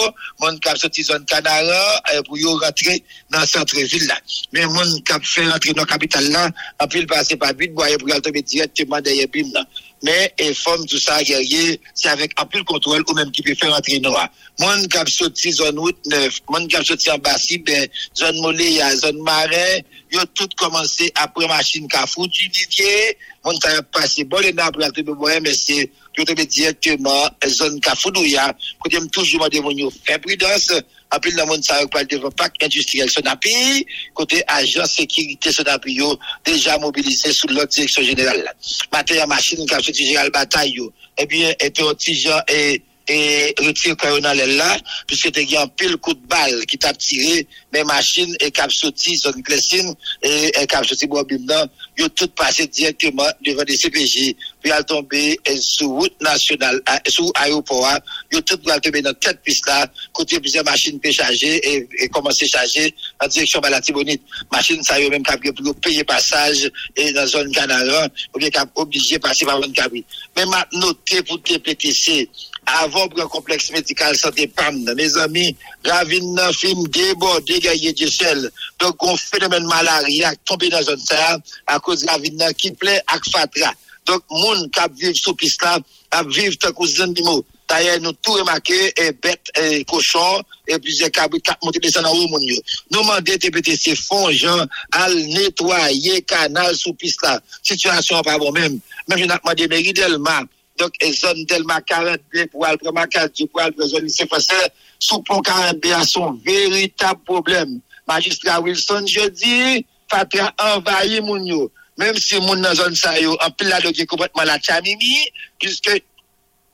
Speaker 25: moun kap soti zon kanara, eh, pou yo rentre nan sentre vil la. Men moun kap fe rentre non kapital la, apil pase pa bit, bo aye pou al tobe direktyman deye bim la. Mais et forme tout ça guerrier, c'est avec un peu le contrôle ou même qui peut faire entrer noir. Qui a sorti zone route 9, monde qui a sorti en Bassi, ben, zone Moléa, zone Marais, ont tout commencé après machine qui a foutu Didier, monde qui a passé bon les nappes aller tomber boyer, mais c'est pour tomber directement zone qui a foudouya, côté toujours demandé mon faire prudence, en plus, le monde ça parle devant parc industriel Sonapi, côté agent sécurité Sonapi, déjà mobilisé sous l'autre direction générale. Matin, machine qui a sorti général bataille, eh bien, était au Jean et et retire coronel là, puisque tu as un pile coup de balle qui t'a tiré, mes machines et cap sorti, zone Clessine et, cap Bobim là, ils ont tout passé directement devant des CPJ, puis ils tomber eh, sur route nationale, ah, sous aéroport, ils ont tout tomber dans tête piste là, côté plusieurs machines peut charger et, et commencer à charger en direction de la Tibonite. Machine ça yo même cap pour payer passage et dans zone Canara, ou bien obligé de passer par une cabine. Mais maintenant, noter pour TPTC, avon pren kompleks medikal sante pam nan. Me zami, ravin nan film debo, degaye di sel. Donk kon fenomen malaria ak tombe nan zon sa, a kouz ravin nan ki ple ak fatra. Donk moun kap viv sou pis la, ap viv tan kouz zon di mou. Taye nou tou remake, e bet, e koshon, e plize kabri kap monte de san an ou moun yo. Nou mande TPTC fon jan al netwaye kanal sou pis la. Sityasyon pa bon men. Men jen ap mande meri delman. Donc, et zone Delma 42 pour aller prendre 40 pour aller prendre lycée français, sous pont 42 a son véritable problème. Magistrat Wilson, je dis, Fatra envahi moun yo. Même si moun dans zone sa yo, en pile là, complètement la chamimi, puisque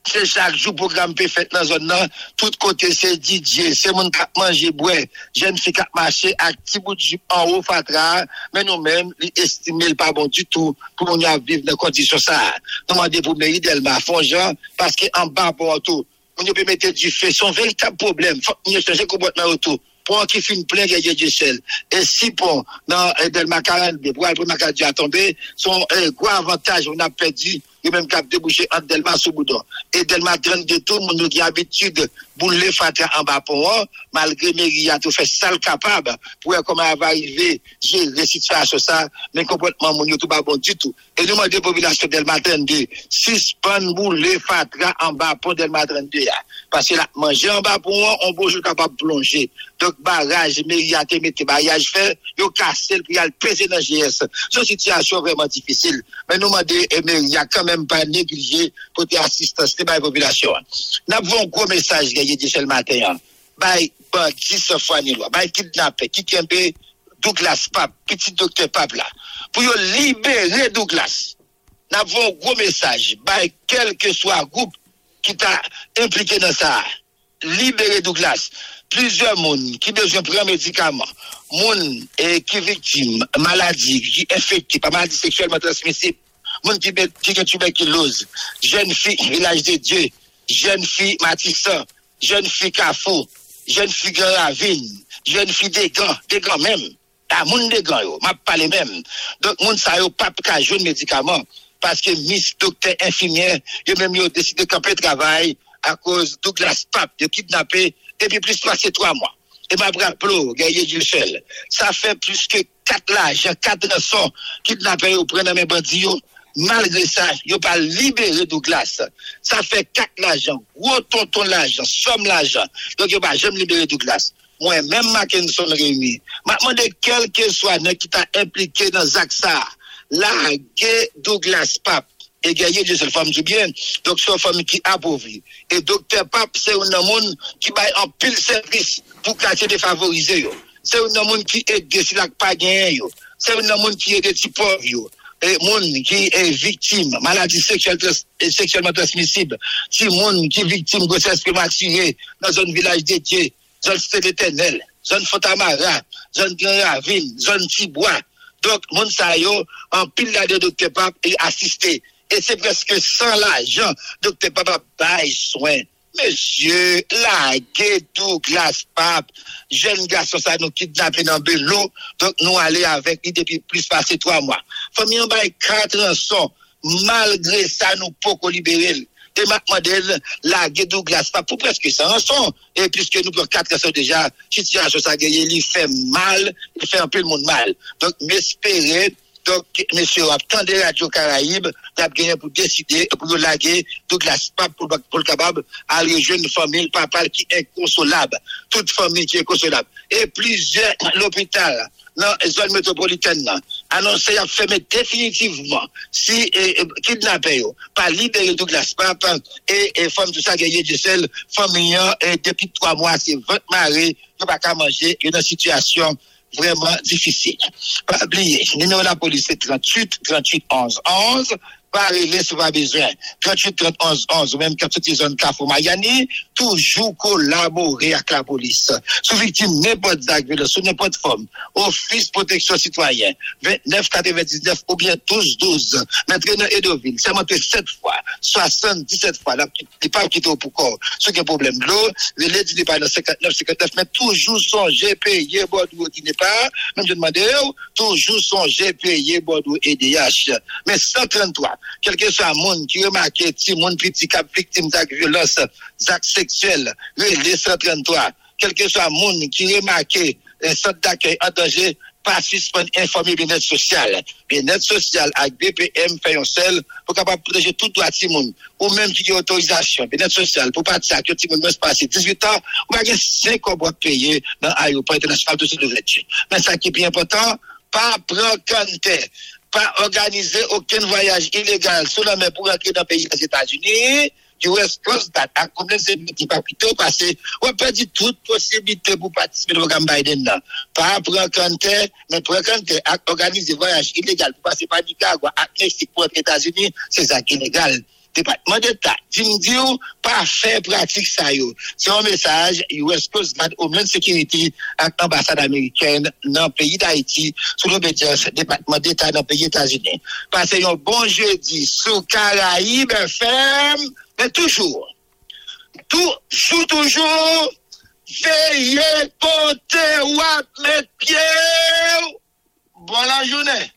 Speaker 25: Se chak jou program pe fet nan zon nan, tout kote se didye, se moun kap manje bwe, jen fi kap mache ak ti bout jup an ou fatra, men nou men li estime l pa bon du tout pou moun yon vive nan kondisyon sa. Nou mande pou meri del ma fon jan, paske an ba pou an tou. Moun yon pe mette di fe, son velitab problem, fok moun yon chanje koubot nan an tou. Pon an ki fin plen genye di sel. E si pon nan eh, del makaran, pou al pou makaran di a tombe, son eh, gwa avantaj moun ap pedi, et même cap débouché entre Delma sous Boudon. Et Delma 32, tout le monde qui a l'habitude, bouler fatra en bas pour eux, malgré Mairie a tout fait sale capable, pour comment va arriver, gérer situation ça, mais complètement, mon tout pas bon du tout. Et nous, des populations Delma 32, suspend bouler fatra en bas pour Delma 32, parce que manger en bas pour eux, on peut jouer capable plonger. Donc, barrage, te mettre barrage fait, il a le pesé dans GS. C'est une situation vraiment difficile. Mais nous, demandons, et Mairie a quand même pas négligé côté assistance de la population. Nous avons un gros message, gagné dit le matin. Bay, bandit se fois ni loi. Bay, kidnappé, qui kembe Douglas Pape, petit docteur Pape là. Pour libérer Douglas. Nous avons un gros message. Bay, quel que soit le groupe qui t'a impliqué dans ça. Libérer Douglas. Plusieurs monde qui besoin de prendre médicaments. Moun eh, qui victime, maladie, qui infecté par maladie sexuellement transmissible. Moun qui, qui tuberculose. Jeune fille, village de Dieu. Jeune fille, Matissan. Jeune fille, Carrefour. Jeune fille, Grand Ravine. Jeune fille, des gants. Des gants même. Ah, moun des gants, yo. M'a parlé même. Donc, moun sa yo, pas qu'à jouer de médicaments. Parce que Miss Docteur Infirmière, yo même yo décidé de camper travail à cause Douglas Pape, de kidnappé depuis plus de passé trois mois. Et ma braplo, Gaillé. Ça fait plus que quatre lages, quatre nations kidnappés au prennent mes bandits. Malgré ça, ils pas libéré Douglas. Ça fait quatre l'argent, gros tonton l'argent, somme l'argent. Donc, ils pas jamais libéré Douglas. Moi, même Mackinson Rémi, m'a demandé quel que soit qui t'a impliqué dans Zaxa, là, Douglas Pape, et gagner de cette femme du bien. Donc, c'est une femme qui appauvrit. Et docteur Pape, c'est un monde qui va en pile service pour quartier défavorisé. C'est un monde qui aide si la pas gagné. C'est un monde qui aide petits pauvres. Et monde qui est victime, maladie sexuelle et sexuellement transmissible. Si monde qui est victime grossesse prématurée dans un village dédié, zone cité d'éternel, zone Fontamara, zone Grand Ravine, zone Tibois. Donc, moun sa yo, en pile là de docteur Pape et assisté. Et c'est presque sans l'argent, docteur Pape bail soin Monsieur, la Douglas Pape, jeune garçon, ça nous kidnappé dans Bello, donc nous aller avec lui depuis plus passé trois mois. Famille, on bail quatre rançons, malgré ça, nous pouvons libérer. Et ma modèle, la Douglas Pape, pour presque 100 rançons. Et puisque nous prenons quatre rançons déjà, situation ça il fait mal, il fait un peu le monde mal. Donc, m'espérer, donc, monsieur, de Radio Caraïbes, gagné pour décider, pour laguer toute la SPAP pour, pour le capable à rejoindre une famille, papa qui est consolable. Toute famille qui est consolable. Et plusieurs, l'hôpital, dans la zone métropolitaine, annoncé à fermer définitivement. Si eh, kidnappé, pas libérer Douglas Pape et, et femme tout ça gagné du sel, famille, et depuis trois mois, c'est votre mari, qui pas qu'à manger, une situation vraiment difficile. Pas oublier, numéro de la police c'est 38 38 11 11. Pas régler si pas besoin. 38 30 11 11 ou même quand toutes les zones Kafou Mayani, toujours collaborer avec la police. Sous victime n'importe d'acte, sous n'importe forme. Office protection citoyen, 29 99 ou bien 12 12. Maintenant, Edoville, c'est monté 7 fois, 77 fois. Il pas quitté au pourquoi. Ce qui est problème de l'eau, le lait du départ dans 59, 59, mais toujours son GPI, Bordeaux qui n'est pas, même je demandais, toujours son GPI, Bordeaux et DH. Mais 133, quel que soit monde qui remarque, petit monde petit cap victime d'actes violence, d'actes sexuels, les 133, quel que soit monde qui remarque, un centre d'accueil en danger, pas suspendre informer bien-être social. Bien-être social avec BPM fait un seul pour capable protéger tout droit de monde. Ou même qui a autorisation, bien-être social, pour pas ça que tout le monde passer 18 ans, ou pas 5 ans pour payer dans l'aéroport international de l'ouverture. Mais ça qui est bien important, pas prendre compte, pas organiser aucun voyage illégal sur la mer pour entrer dans le pays des États-Unis, du West Coast, date, à combien de petits papito, parce que, on peut dire toute possibilité pour participer au programme Biden, là. Pas prendre compte, mais prendre compte, organiser voyage illégal pour passer par Nicaragua, à Mexique pour les États-Unis, c'est ça qui est légal. Département d'État, dis-moi, pas faire pratique ça. C'est un message, US Coast Guard, Homeland Security, avec l'ambassade américaine dans le pays d'Haïti, sous l'obédience département d'État dans le pays États-Unis. Passez un bon jeudi sous Caraïbes FM, mais toujours, toujours, toujours, veillez, portez, wap, mes pieds. Bonne journée.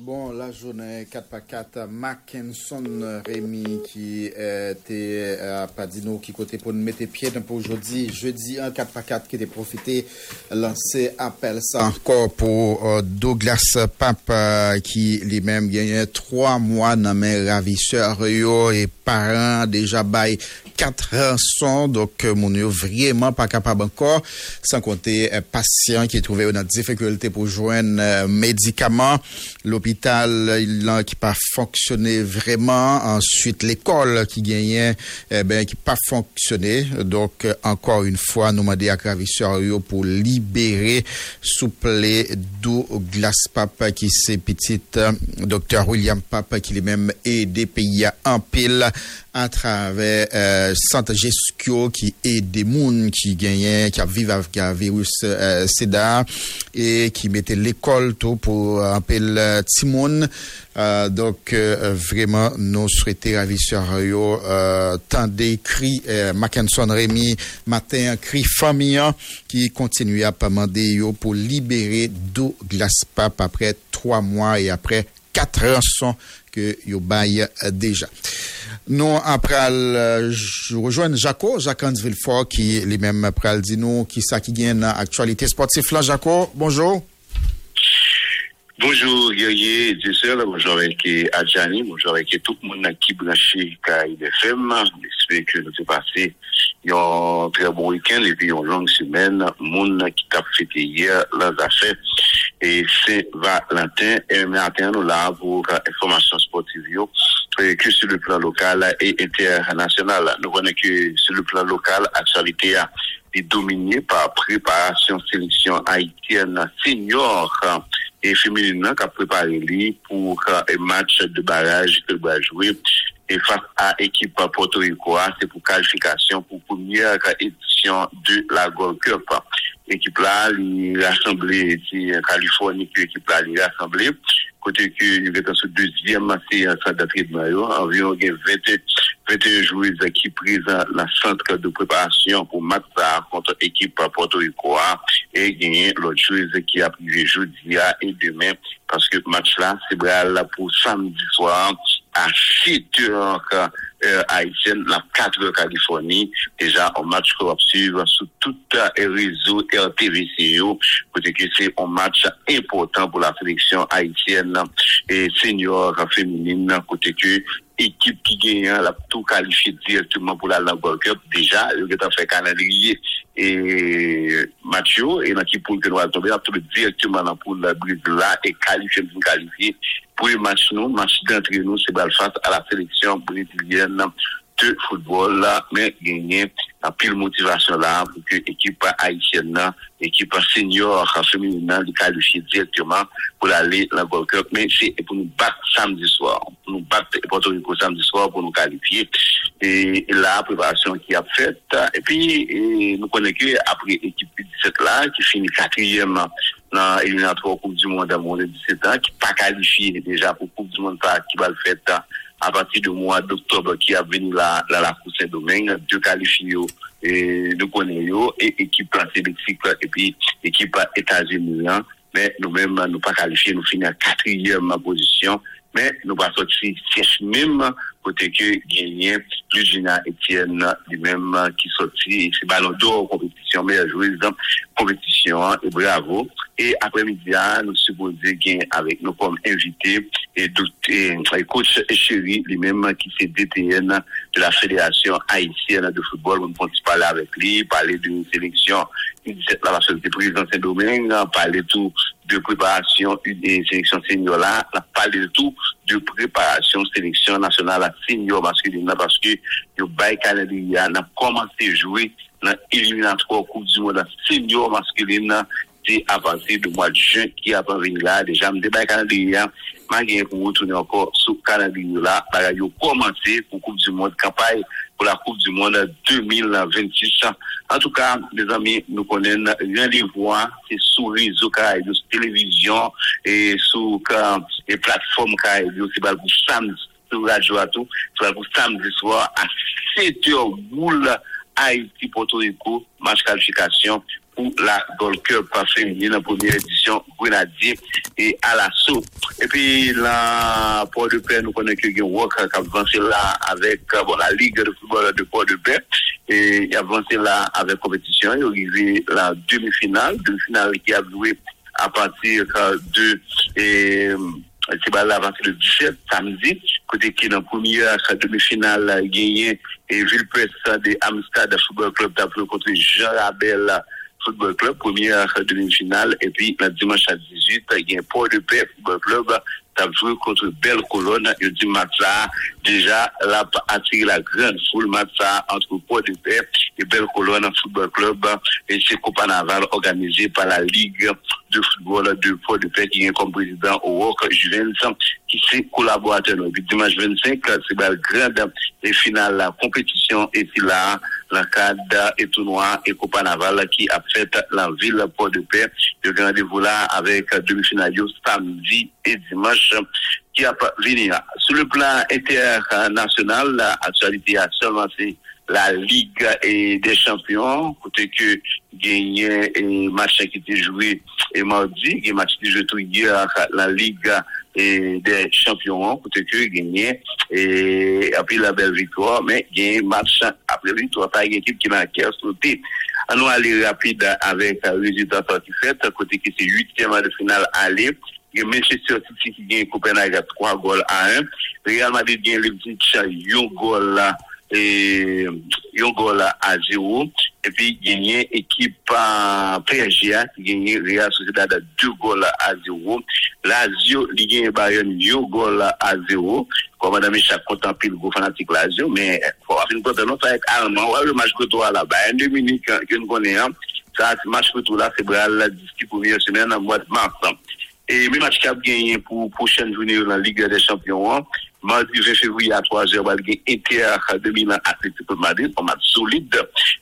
Speaker 1: Bon, la journée 4x4, Mackinson Rémi qui était à Padino qui côté pour nous mettre pied pour aujourd'hui, jeudi 1 4x4 qui était profité lancer appel ça. Encore pour euh, Douglas Pape euh, qui lui-même gagnait trois mois dans mes ravisseurs et parents déjà bail quatre rançons donc euh, mon vraiment pas capable encore sans compter euh, patient qui est trouvé dans difficulté pour joindre euh, médicaments l'hôpital il qui pas fonctionné vraiment. Ensuite l'école qui gagnait eh ben qui pas fonctionné. Donc euh, encore une fois nous demandé à Cravisseur yo pour libérer souple Douglas Pape qui c'est petite euh, docteur William Pape qui lui-même aidé pays en pile à travers euh, Centre qui aide des gens qui gagnaient, qui vivent avec un virus euh, et qui mettait l'école tout pour un peu le Timon. Euh, donc, euh, vraiment, nous souhaitons ravisseurs yo, euh, tant d'écrits, euh, Mackinson Rémi, matin, cri famille, qui continue à demander pour libérer Douglas Pape après trois mois et après quatre rançons que yo baille euh, déjà. Nous, après, euh, je rejoins Jaco, Jacques Villefort, qui lui-même après dit nous, qui ça qui gagne dans actualité sportive là, Jaco. Bonjour.
Speaker 26: Bonjour Guerrier, Dessel, bonjour avec Adjani, bonjour avec tout le monde qui branché Caraïbes FM. J'espère que nous avons passé un très bon week-end et puis une longue semaine. Monde qui t'a fêté hier leurs affaires et Saint-Valentin. Et matin, nous là pour information sportive que sur le plan local et international. Nous voyons que sur le plan local, actualité a est dominée par préparation sélection haïtienne senior et féminine qui a préparé lui pour un match de barrage que va jouer et face à l'équipe Porto Rico, hein, c'est pour qualification pour première édition de la Gold Cup. L'équipe là, il rassemblé ici en Californie, que l'équipe là, il rassemblé. Côté que il est dans ce deuxième séance d'entraînement, yo. environ il y a 20 21 joueurs qui pris la centre de préparation pour match contre l'équipe Porto Rico hein. et gagner l'autre chose qui a privé jeudi hein, et demain parce que le match là c'est pour samedi soir à 7 heures euh, haïtienne, la 4 heures Californie, déjà un match qu'on va suivre sur tout les réseaux RTVC, côté que c'est un match important pour la sélection haïtienne et senior féminine, côté que équipe qui gagne la tout qualifiée directement pour la World Cup déjà il a fait calendrier et Mathieu et l'équipe pour que nous allons tomber directement dans la brise là et qualifié pour qualifier pour le match nous match d'entre nous c'est face à la sélection brésilienne de football là mais gagner la pile motivation là pour que l'équipe haïtienne l'équipe senior féminine de qualifier directement pour aller la World Cup. Mais c'est pour nous battre samedi soir. Pour nous battre Porto Rico samedi soir pour nous qualifier. Et la préparation qui a faite. Et puis nous connaissons après l'équipe 17 là qui finit quatrième dans l'éliminatoire Coupe du Monde à moins de 17 ans qui pas qualifié déjà pour Coupe du Monde qui va le faire à partir du mois d'octobre qui a venu là, là la Coupe Saint-Domingue, deux qualifiés et nous connaissons et équipe placée Mexique et puis équipe États-Unis. Mais nous-mêmes, nous pas qualifiés, nous finissons en quatrième position. Mais nous pas sorti siège même côté que gagné Lugina Etienne lui-même qui sorti et c'est ballon d'or compétition meilleure joueuse compétition hein, et bravo et après-midi hein, nous supposons gagner avec nous comme invité et, et, coach Chéri lui-même qui c'est DTN de la fédération haïtienne de football. On peut parler avec lui parler d'une sélection. Une parce que président Saint-Domingue parler tout de préparation des sélections seniors là parler tout de préparation sélection nationale senior masculine parce que le bail calendrier a commencé à jouer dans l'éliminatoire Coupe du Monde senior masculine à partir du mois de juin qui a pas venu là déjà me débat calendrier malgré pour retourner encore sous calendrier là. Parce que commencé pour Coupe du Monde campagne pour la Coupe du Monde 2026 en tout cas les amis nous connaissons rien de voir c'est sous réseau de télévision et sous les plateformes c'est pour samedi sur radio à tout c'est pour samedi soir à 7h boule Haïti Porto Rico match qualification pour la Gold Cup en première édition Grenadier et à. Et puis la Port de Paix, nous connaissons que qui a avancé là avec bon, la Ligue de football de Port de Paix et il a avancé là avec compétition. Il est arrivé la demi-finale, demi-finale qui a joué à partir de et, c'est pas là à partir le 17 samedi côté qui dans première demi-finale gagné et Villepes de Amsterdam Football Club contre Jean Rabel Football Club, première demi-finale, et puis le dimanche à 18, il y a un Port de Paix. Football Club, t'as joué contre Belle Colonne, et dit match là, déjà, là, attiré la grande foule, match entre Port de Paix et Belle Colonne Football Club, et c'est Copa Naval organisé par la Ligue de football de Port de Paix, qui est comme président au Juvens, qui c'est collaborateur. Dimanche 25, c'est la grande et finale la compétition, et c'est là, la cadre et tournoi et Copa Naval qui a fait la ville Port de Paix. Le rendez-vous là avec demi-finale samedi et dimanche qui a venu. Sur le plan international, l'actualité a seulement c'est la Ligue et des champions, côté que gagné et match qui était joué et mardi, et match qui joué tout hier la Ligue et des champions, côté que gagné et après la belle victoire, mais gagné match après victoire, pas une équipe qui m'a sauté. On va aller rapide avec le résultat qui fait, côté que c'est huitième de finale aller. gen Manchester City ki gen Kopenhague a 3 gol a 1, Real Madrid gen Leipzig yon gol la yon gol a 0 epi genye ekip PSG ki genye Real Sociedad 2 gol a 0 Lazio li genye Bayern yon gol a 0 kwa madame chak kontanpil go fanatik Lazio men kwa wafin kontan nou sa ek alman wale match koto wala Bayern de Munich ki yon konen sa match koto la febral la diski pou vye semen nan mwad mars Et même match qui a gagné pour prochaine journée dans la Ligue des Champions, mardi 20 février à 3h, on va gagner Inter de Milan Madrid, un match solide.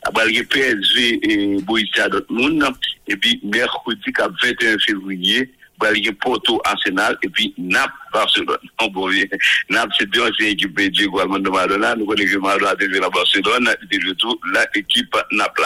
Speaker 26: On va PSG et Borussia Dortmund. Et puis mercredi, à 21 février, on va gagner Porto Arsenal et puis Naples Barcelone. Bon, oui. Naples, c'est deux anciennes équipes de Diego Armando. Nous connaissons que Maradona a déjà à Barcelone, de tout l'équipe Naples.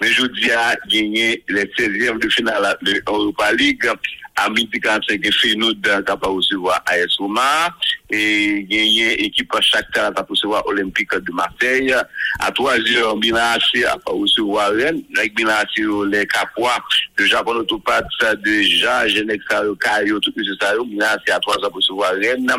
Speaker 26: Mais je dis à gagner les 16e de finale de Europa League à midi 45 Feyenoord qui va recevoir AS Roma et gagner équipe Shakhtar va recevoir Olympique de Marseille. À 3 heures AC va recevoir Rennes. Avec Milan AC les Capois le Japon autopathe déjà Genex Cario tout ça Milan AC à 3 heures pour recevoir Rennes.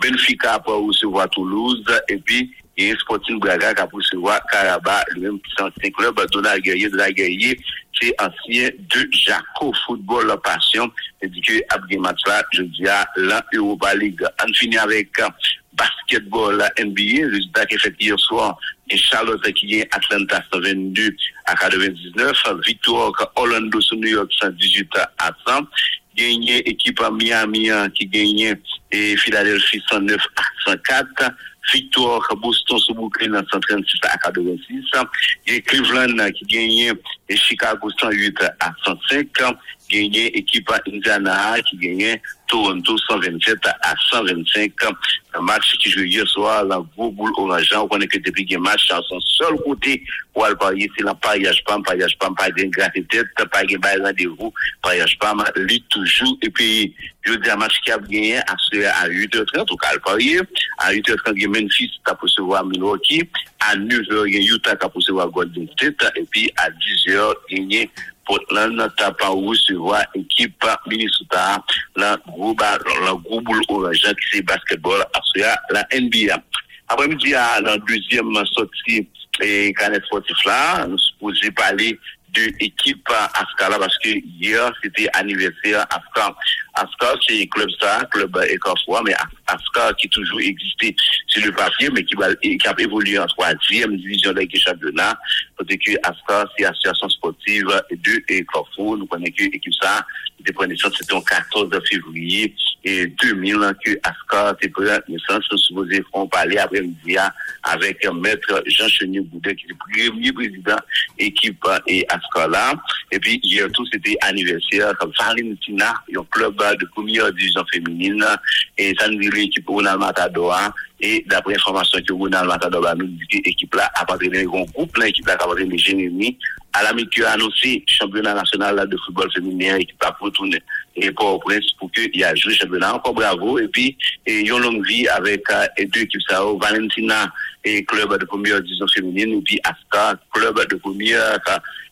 Speaker 26: Benfica pour recevoir Toulouse. Et puis un Sporting Braga qui a recevoir Caraba le même qui un club la guerrier la guerrier c'est ancien de Jaco Football La Passion. Et dit que après je dis à la Europa League. On finit avec euh, basketball NBA, résultat qui est fait hier soir, et Charlotte qui est Atlanta 122 à 99, victoire Orlando sur New York 118 à 100, gagné équipe Miami qui gagnait et Philadelphie 109 à 104, Victoire Boston sou boukle nan 136 a 86. Gen Cleveland ki genyen Chicago 108 a 105. Gagné équipe à Indiana qui gagnait Toronto 127 à 125. Un match qui joue hier soir, la gros boule orange. On connaît que depuis qu'il match, à son seul côté, pour aller parier, c'est la pariage pas, pariage pas, pas de gratte tête, pas de rendez-vous, pariage pas, lui toujours. Et puis, je dis un match qui a gagné à, à 8h30, au cas parier. À 8h30, il y a Memphis qui a recevoir Milwaukee. À 9h, il y a Utah qui a recevoir Golden State. Et puis, à 10h, il y a Portland t'a pas recevoir équipe Minnesota, la groupe, la groupe orange qui c'est basketball, après la NBA. Après-midi, à la deuxième sortie, et Canet Sportif là, nous supposons parler de l'équipe Ascar là, parce que hier, c'était anniversaire Ascar. Ascar, c'est club ça, club Ecofois, mais Ascar qui toujours existé sur le papier, mais qui, va, qui a évolué en troisième division de l'équipe championnat. Parce que Ascar, c'est association sportive de Ecofois. Nous connaissons que l'équipe ça, pris naissance, c'était le 14 février et 2000 que Ascar était pris naissance. Nous supposons qu'on parler après-midi avec maître Jean Chenier Boudet, qui est le premier président équipe et Ascar là. Et puis, hier tout, c'était anniversaire comme Valentina, un club de première division féminine, et ça nous dit l'équipe Ronald Matador. Et d'après l'information que Ronald Matador nous dit l'équipe là a partenaire un groupe, l'équipe là a partenaire Jérémy, à la a annoncé championnat national de football féminin qui va retourner et pour au prince pour qu'il y a joué championnat. Encore bravo. Et puis et une longue vie avec euh, deux équipes ça Valentina et club de première division féminine et puis Aska club de première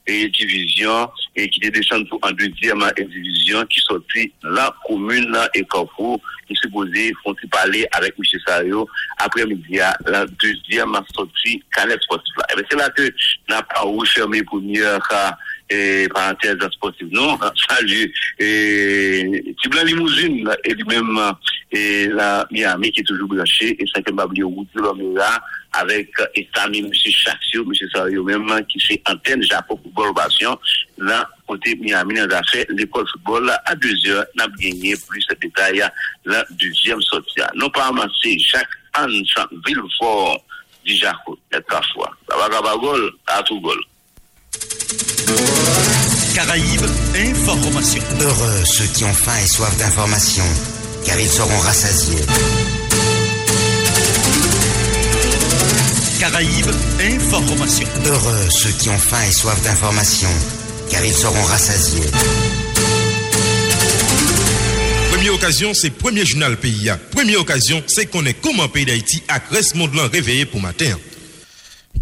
Speaker 26: et division et qui est descendu en deuxième division qui sortit la commune et Carrefour qui s'est posé font parler avec M. Sario après-midi la deuxième sortie Canet Sportif là. Et c'est là que n'a pas refermé première et parenthèse sportive. Non, salut. Et Tiblan Limousine et lui-même et la Miami qui est toujours branché et m'a oublié au de l'Omega avec et Sami, M. Chaxio, M. Sario même qui fait antenne Japon Football Passion là côté Miami nous a fait l'école football à deux heures n'a gagné plus de détails la deuxième sortie. Non pas amasser Jacques Anne Villefort du Jaco, être fois. Ça va gol à tout gol.
Speaker 27: Caraïbes, information.
Speaker 28: Heureux ceux qui ont faim et soif d'information, car ils seront rassasiés.
Speaker 27: Caraïbes, information.
Speaker 28: Heureux ceux qui ont faim et soif d'information, car ils seront rassasiés.
Speaker 15: Première occasion, c'est premier journal pays. Première occasion, c'est qu'on est comme un pays d'Haïti à reste monde réveillé pour matin.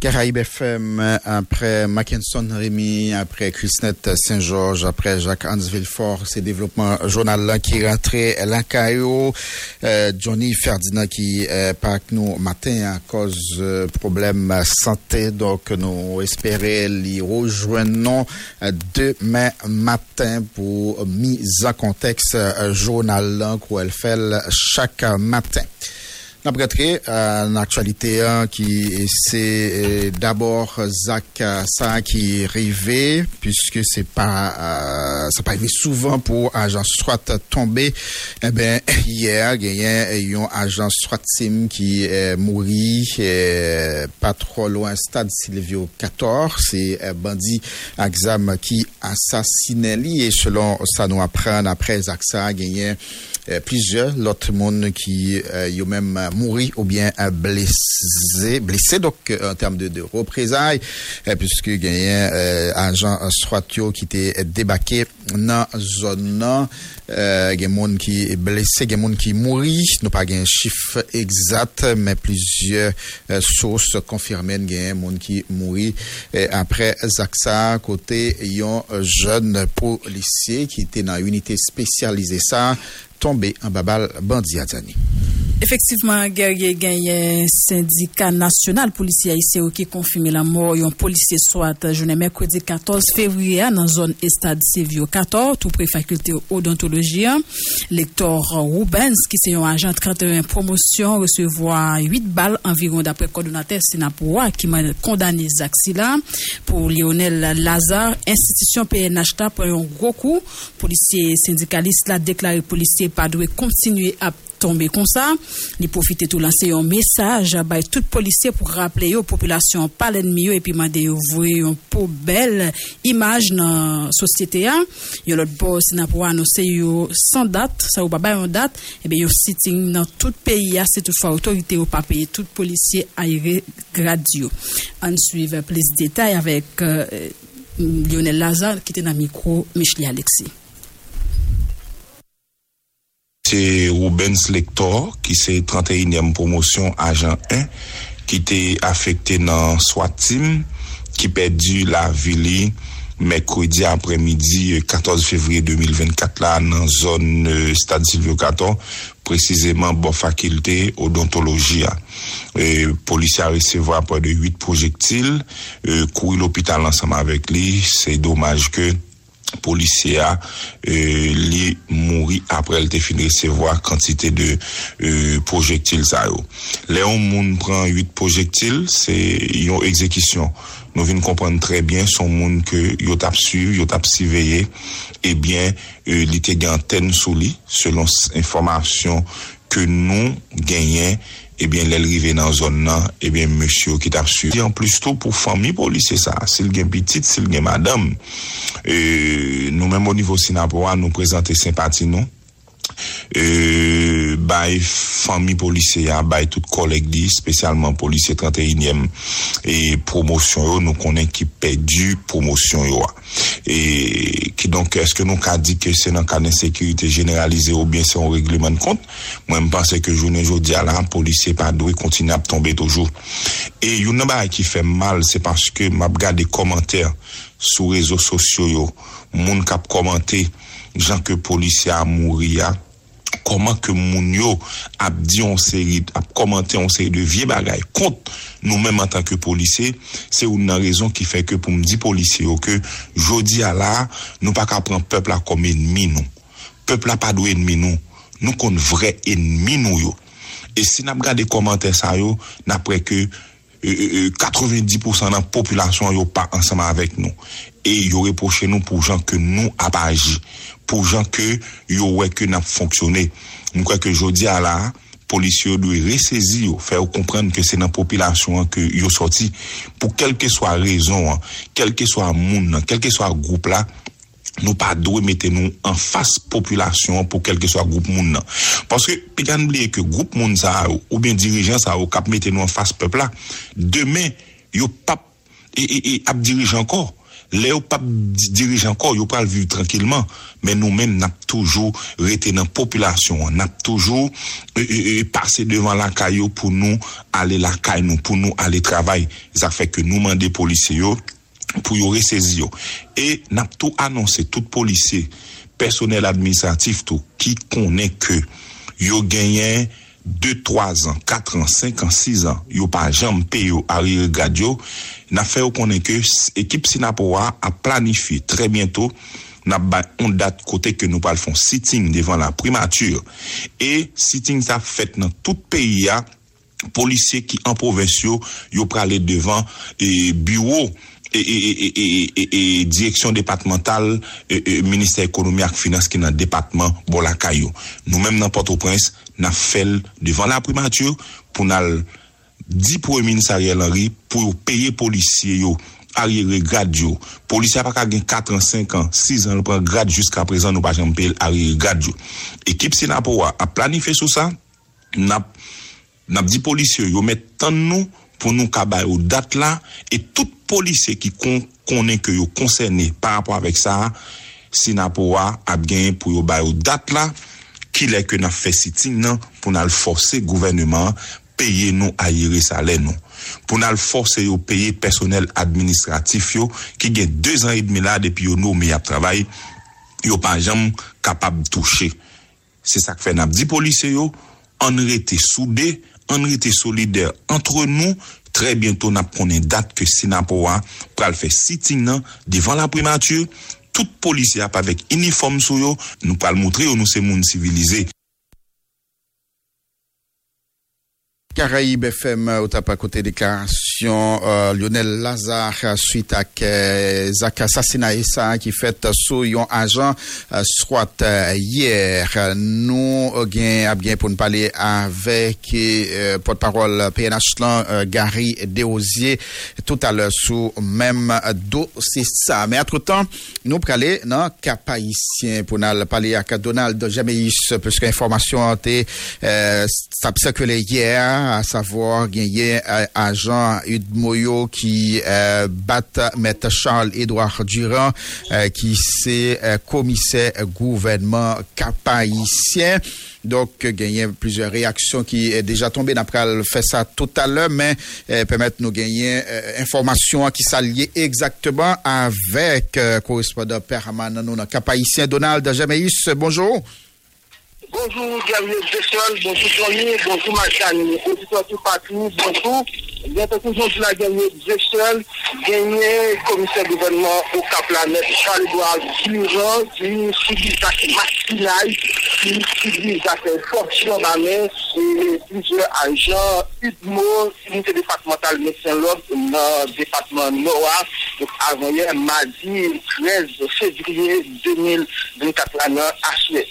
Speaker 1: Caraïbes FM, après Mackinson Rémy, après Chrisnet Saint-Georges, après Jacques Hans Villefort, c'est développement journal qui rentrait l'Ancaio, euh, Johnny Ferdinand qui euh, parle nous matin à cause euh, problème santé, donc nous espérons les rejoindre demain matin pour mise en contexte journal là qu'elle fait chaque matin. N'a prêté une actualité hein, qui c'est euh, d'abord Zach euh, ça qui est arrivé puisque c'est pas euh, ça pas arrivé souvent pour agent soit tombé eh ben hier il y a un agent soit sim qui est mouru euh, pas trop loin stade Silvio 14 c'est bandit exam qui assassiné et selon ça nous apprend après Zach ça a euh, plusieurs l'autre monde qui euh, y ont même mouru ou bien blessé blessé donc euh, en termes de, représailles euh, puisque il y a euh, agent Stratio qui était débarqué dans zone il y a monde qui est blessé il y a monde qui mouru nous pas un chiffre exact mais plusieurs sources confirmées il y a monde qui mouru Et après Zaxa côté un jeune policier qui était dans une unité spécialisée ça tombé en babal bandi à Zani.
Speaker 2: Effectivement, guerrier gagné syndicat national policier haïtien qui confirme la mort d'un policier soit journée mercredi 14 février dans zone Estade Sévio 14 tout près faculté odontologie. Lector Rubens qui c'est un agent 31 promotion recevoir 8 balles environ d'après coordonnateur Sinapoua qui m'a condamné Zaxila pour Lionel Lazare institution PNH pour un gros coup policier syndicaliste l'a déclaré policier pas doit continuer à tomber comme ça. Il profite tout lancer un message à tout policier pour rappeler aux populations pas l'ennemi et puis demander voir une pour belle image dans la société. Yo l'autre boss n'a pour annoncer yo sans date, ça ou pas une date, et bien yo sitting dans tout pays c'est toutefois autorité ou pas payer tout policier aéré gradio. On suit plus de détails avec euh, Lionel Lazare qui était dans le micro Michel Alexis.
Speaker 29: C'est Rubens Lector qui c'est 31e promotion agent 1 qui était affecté dans SWAT team qui perdu la ville mercredi après-midi 14 février 2024 là dans zone euh, stade Silvio Caton précisément bon faculté odontologie euh, police a recevoir près de 8 projectiles euh, courir l'hôpital ensemble avec lui. C'est dommage que policier a euh, li mouri après te fin recevoir quantité de euh, projectiles ça yo. Léon moun prend 8 projectiles, c'est une exécution. Nous venons comprendre très bien son monde que yo tap suivi, yo tap surveillé et bien euh, li te gen antenne sous selon information que nous gagnons ebyen lèl rive nan zon nan, ebyen mèsyo ki tap su. En plus tou pou fami polise sa, sil gen pitit, sil gen madame, e, nou mèm o nivou Sinapowa nou prezante sempati nou, euh, bay fami poliseya, bay tout kolek di, spesyalman polise 31e e promosyon yo, nou konen ki pedu promosyon yo. E ki donk, eske nou ka di ke se nan ka nesekurite generalize ou bien se an regleman kont, mwen mpase ke jounen jodi ala, polise pa dwe kontine ap tombe toujou. E yon nan bay ki fe mal, se paske map gade komantèr sou rezo sosyo yo, moun kap komante jan ke polise a mouri ya, koman ke moun yo ap di on seri, ap komante on seri de vie bagay kont nou menm an tanke polise, se ou nan rezon ki fe ke pou mdi polise yo ke jodi ala nou pa ka pran pepla kom enmi nou. Pepla pa do enmi nou. Nou kon vre enmi nou yo. E si nap gade komante sa yo, napre ke euh, euh, 90% nan populasyon yo pa ansama avek nou. E yo reproche nou pou jan ke nou ap aji. pou jan ke yo wè ke nap fonksyonè. Mwen kwa ke jodi a la, polisye yo dwe resezi yo, fè yo komprende ke se nan popilasyon an ke yo soti, pou kelke swa rezon an, kelke swa moun an, kelke swa group la, nou pa dwe mette nou an fas populasyon an pou kelke swa group moun nan. Paske, pe kan blye ke group moun sa a ou, ou bien dirijan sa a ou kap mette nou an fas pepla, demen, yo pap, e, e, e ap dirij ankor, Le ou pap dirij anko, yo pral viv tranquilman, men nou men nap toujou rete nan populasyon, nap toujou e, e, e, pase devan lakay yo pou nou ale lakay nou, pou nou ale travay. Zak fek nou mande polise yo pou yo resezi yo. E nap tou anonse tout polise, personel administratif tou, ki konen ke yo genyen 2, 3 an, 4 an, 5 an, 6 an, yo pa jampe yo a rire gadyo, na fe yo konen ke ekip Sinapowa a planifi tre bientou, na ba on dat kote ke nou pal fon siting devan la primatur. E siting sa fet nan tout peyi ya, polisye ki an provensyo yo prale devan e bureau e direksyon departemental e, e, minister ekonomi ak finans ki nan departement Bolakayou. Nou menm nan Port-au-Prince, na fel devan la primatur pou nal di pou Emin Sariel Henry pou yo peye polisye yo ariere grad yo. Polisye pa ka gen 4 an, 5 an, 6 an, nou pran grad jusqu'a prezan nou pa jen peye ariere grad yo. Ekip se na pou wa a planife sou sa, nap, nap di polisye yo met tan nou pou nou kabay yo dat la e tout polisye ki kon, konen ke yo konserne par rapport avek sa, se na pou wa ap gen pou yo bay yo dat la ki lè ke nan fè sitin nan pou nan force gouvernement peye nou ayere salè nou. Pou nan force yo peye personel administratif yo ki gen 2 an et demi la depi yo nou mi ap travay, yo pa jam kapab touche. Se sak fè nan di polise yo, an rete soude, an rete solide entre nou, tre bientou nan pronen dat ke Sinapowa pral fè sitin nan devan la primatur, tout policier avec uniforme yo nous pral montrer yo nous c'est monde civilisé
Speaker 1: Caraïbes FM, au tap à côté déclaration euh, Lionel Lazare euh, suite à Zak assassinat ça qui fait sous un agent euh, soit euh, hier. Nous euh, gain bien pour nous parler avec euh, porte-parole PNH là, euh, Gary Desosier tout à l'heure sous même euh, dossier ça. Mais entre temps nous pour aller dans cap haïtien pour nous parler avec Donald Jameis puisque information a été euh, ça hier à savoir gagné agent Udmoyo qui euh, bat maître Charles Édouard Durand euh, qui c'est euh, commissaire gouvernement cap-haïtien. Donc, gagner plusieurs réactions qui est déjà tombées. D'après, fait ça tout à l'heure, mais euh, permettre nous gagner euh, informations qui s'allient exactement avec euh, correspondant permanent nous dans Cap-Haïtien, Donald Jameis. Bonjour.
Speaker 30: Bonjour, Gabriel Jessel, bonjour Johnny, bonjour Machani, auditeur tout partout, bonjour. Bien toujours la Gabriel Jessel, gagné commissaire gouvernement au Cap-Planète, Charles-Edouard Durand, qui subit des masquinage, qui subit des fonctions d'année, et plusieurs agents, UDMO, unité départementale médecin l'ordre, dans le département Nord, donc avant hier, mardi 13 février 2024, l'année à Suède.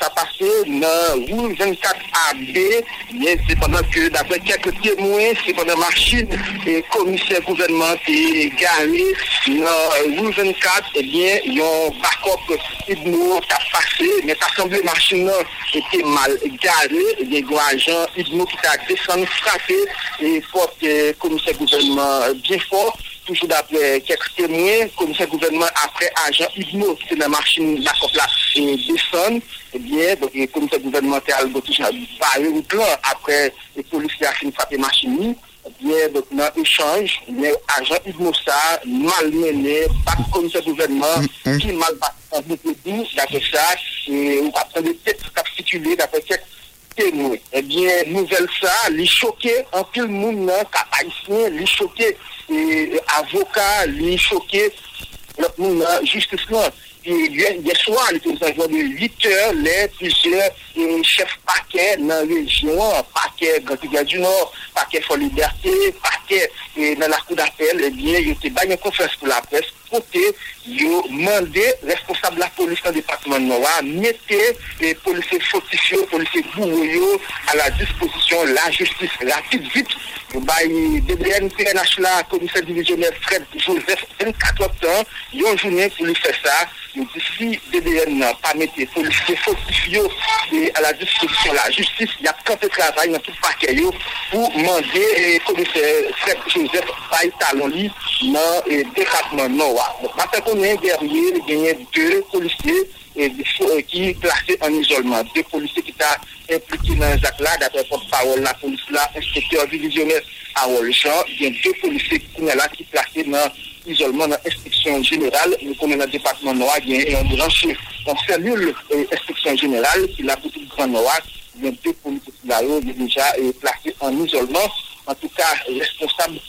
Speaker 30: Ça, passé pase nan Rou 24AB, men se padan ke dapre kek temwen, se padan machin komisyen gouvernement te gare nan Rou 24, ebyen yon bakop idmo ta pase, men ta sanble machin nan ete mal gare, ebyen gwa ajan idmo ki ta desan frape, e pot komisyen gouvernement bien fort, toujours d'après quelques témoins, commissaire gouvernement après agent Igno qui est dans la machine la COP là descend, eh bien, donc le commissaire gouvernemental a toujours barré route là après les policiers ont fini de frapper machine eh bien, donc dans l'échange, mais agent Igno ça, malmené, pas de commissaire gouvernement, qui mal battu de d'après ça, et on va prendre des têtes capitulées d'après quelques témoins. Eh bien, nouvelle ça, les choqué, en pile monde, cap haïtien, les choqué, et avocat, les choqué, monde, justice là. Et hier soir, il était aux de 8 heures, les plusieurs euh, chefs paquets dans la région, paquet Grand du Nord, paquet For Liberté, paquet euh, dans la cour d'appel, eh bien, il était une conférence pour la presse, côté, il a demandé responsable de la police dans le département de Nord, mettez les policiers fautifs, policiers bourreaux à la disposition, la justice rapide, vite, by DDN PNH là, commissaire divisionnaire Fred Joseph, 24 octobre, il y a une journée pour lui faire ça. D'ici DDN n'a pas mis les policiers fautifs et à la disposition de la justice, il y a quand de travail dans tout le paquet yo pour demander le commissaire Chef Joseph Paye Talonli nan dekatman nan wak. Maten konen derye genye de polisye ki plase an izolman. De polisye ki ta impliki nan zak la dapre pot parol la polis la inspektor divizyoner a Woljan. Gen de polisye konen la ki plase nan izolman nan inspeksyon general. Nou konen nan dekatman nan wak gen yon branche. Kon selul inspeksyon general ki la poutou gran nan wak. Gen de polisye ki la yo deja plase an izolman. an tou ka responsable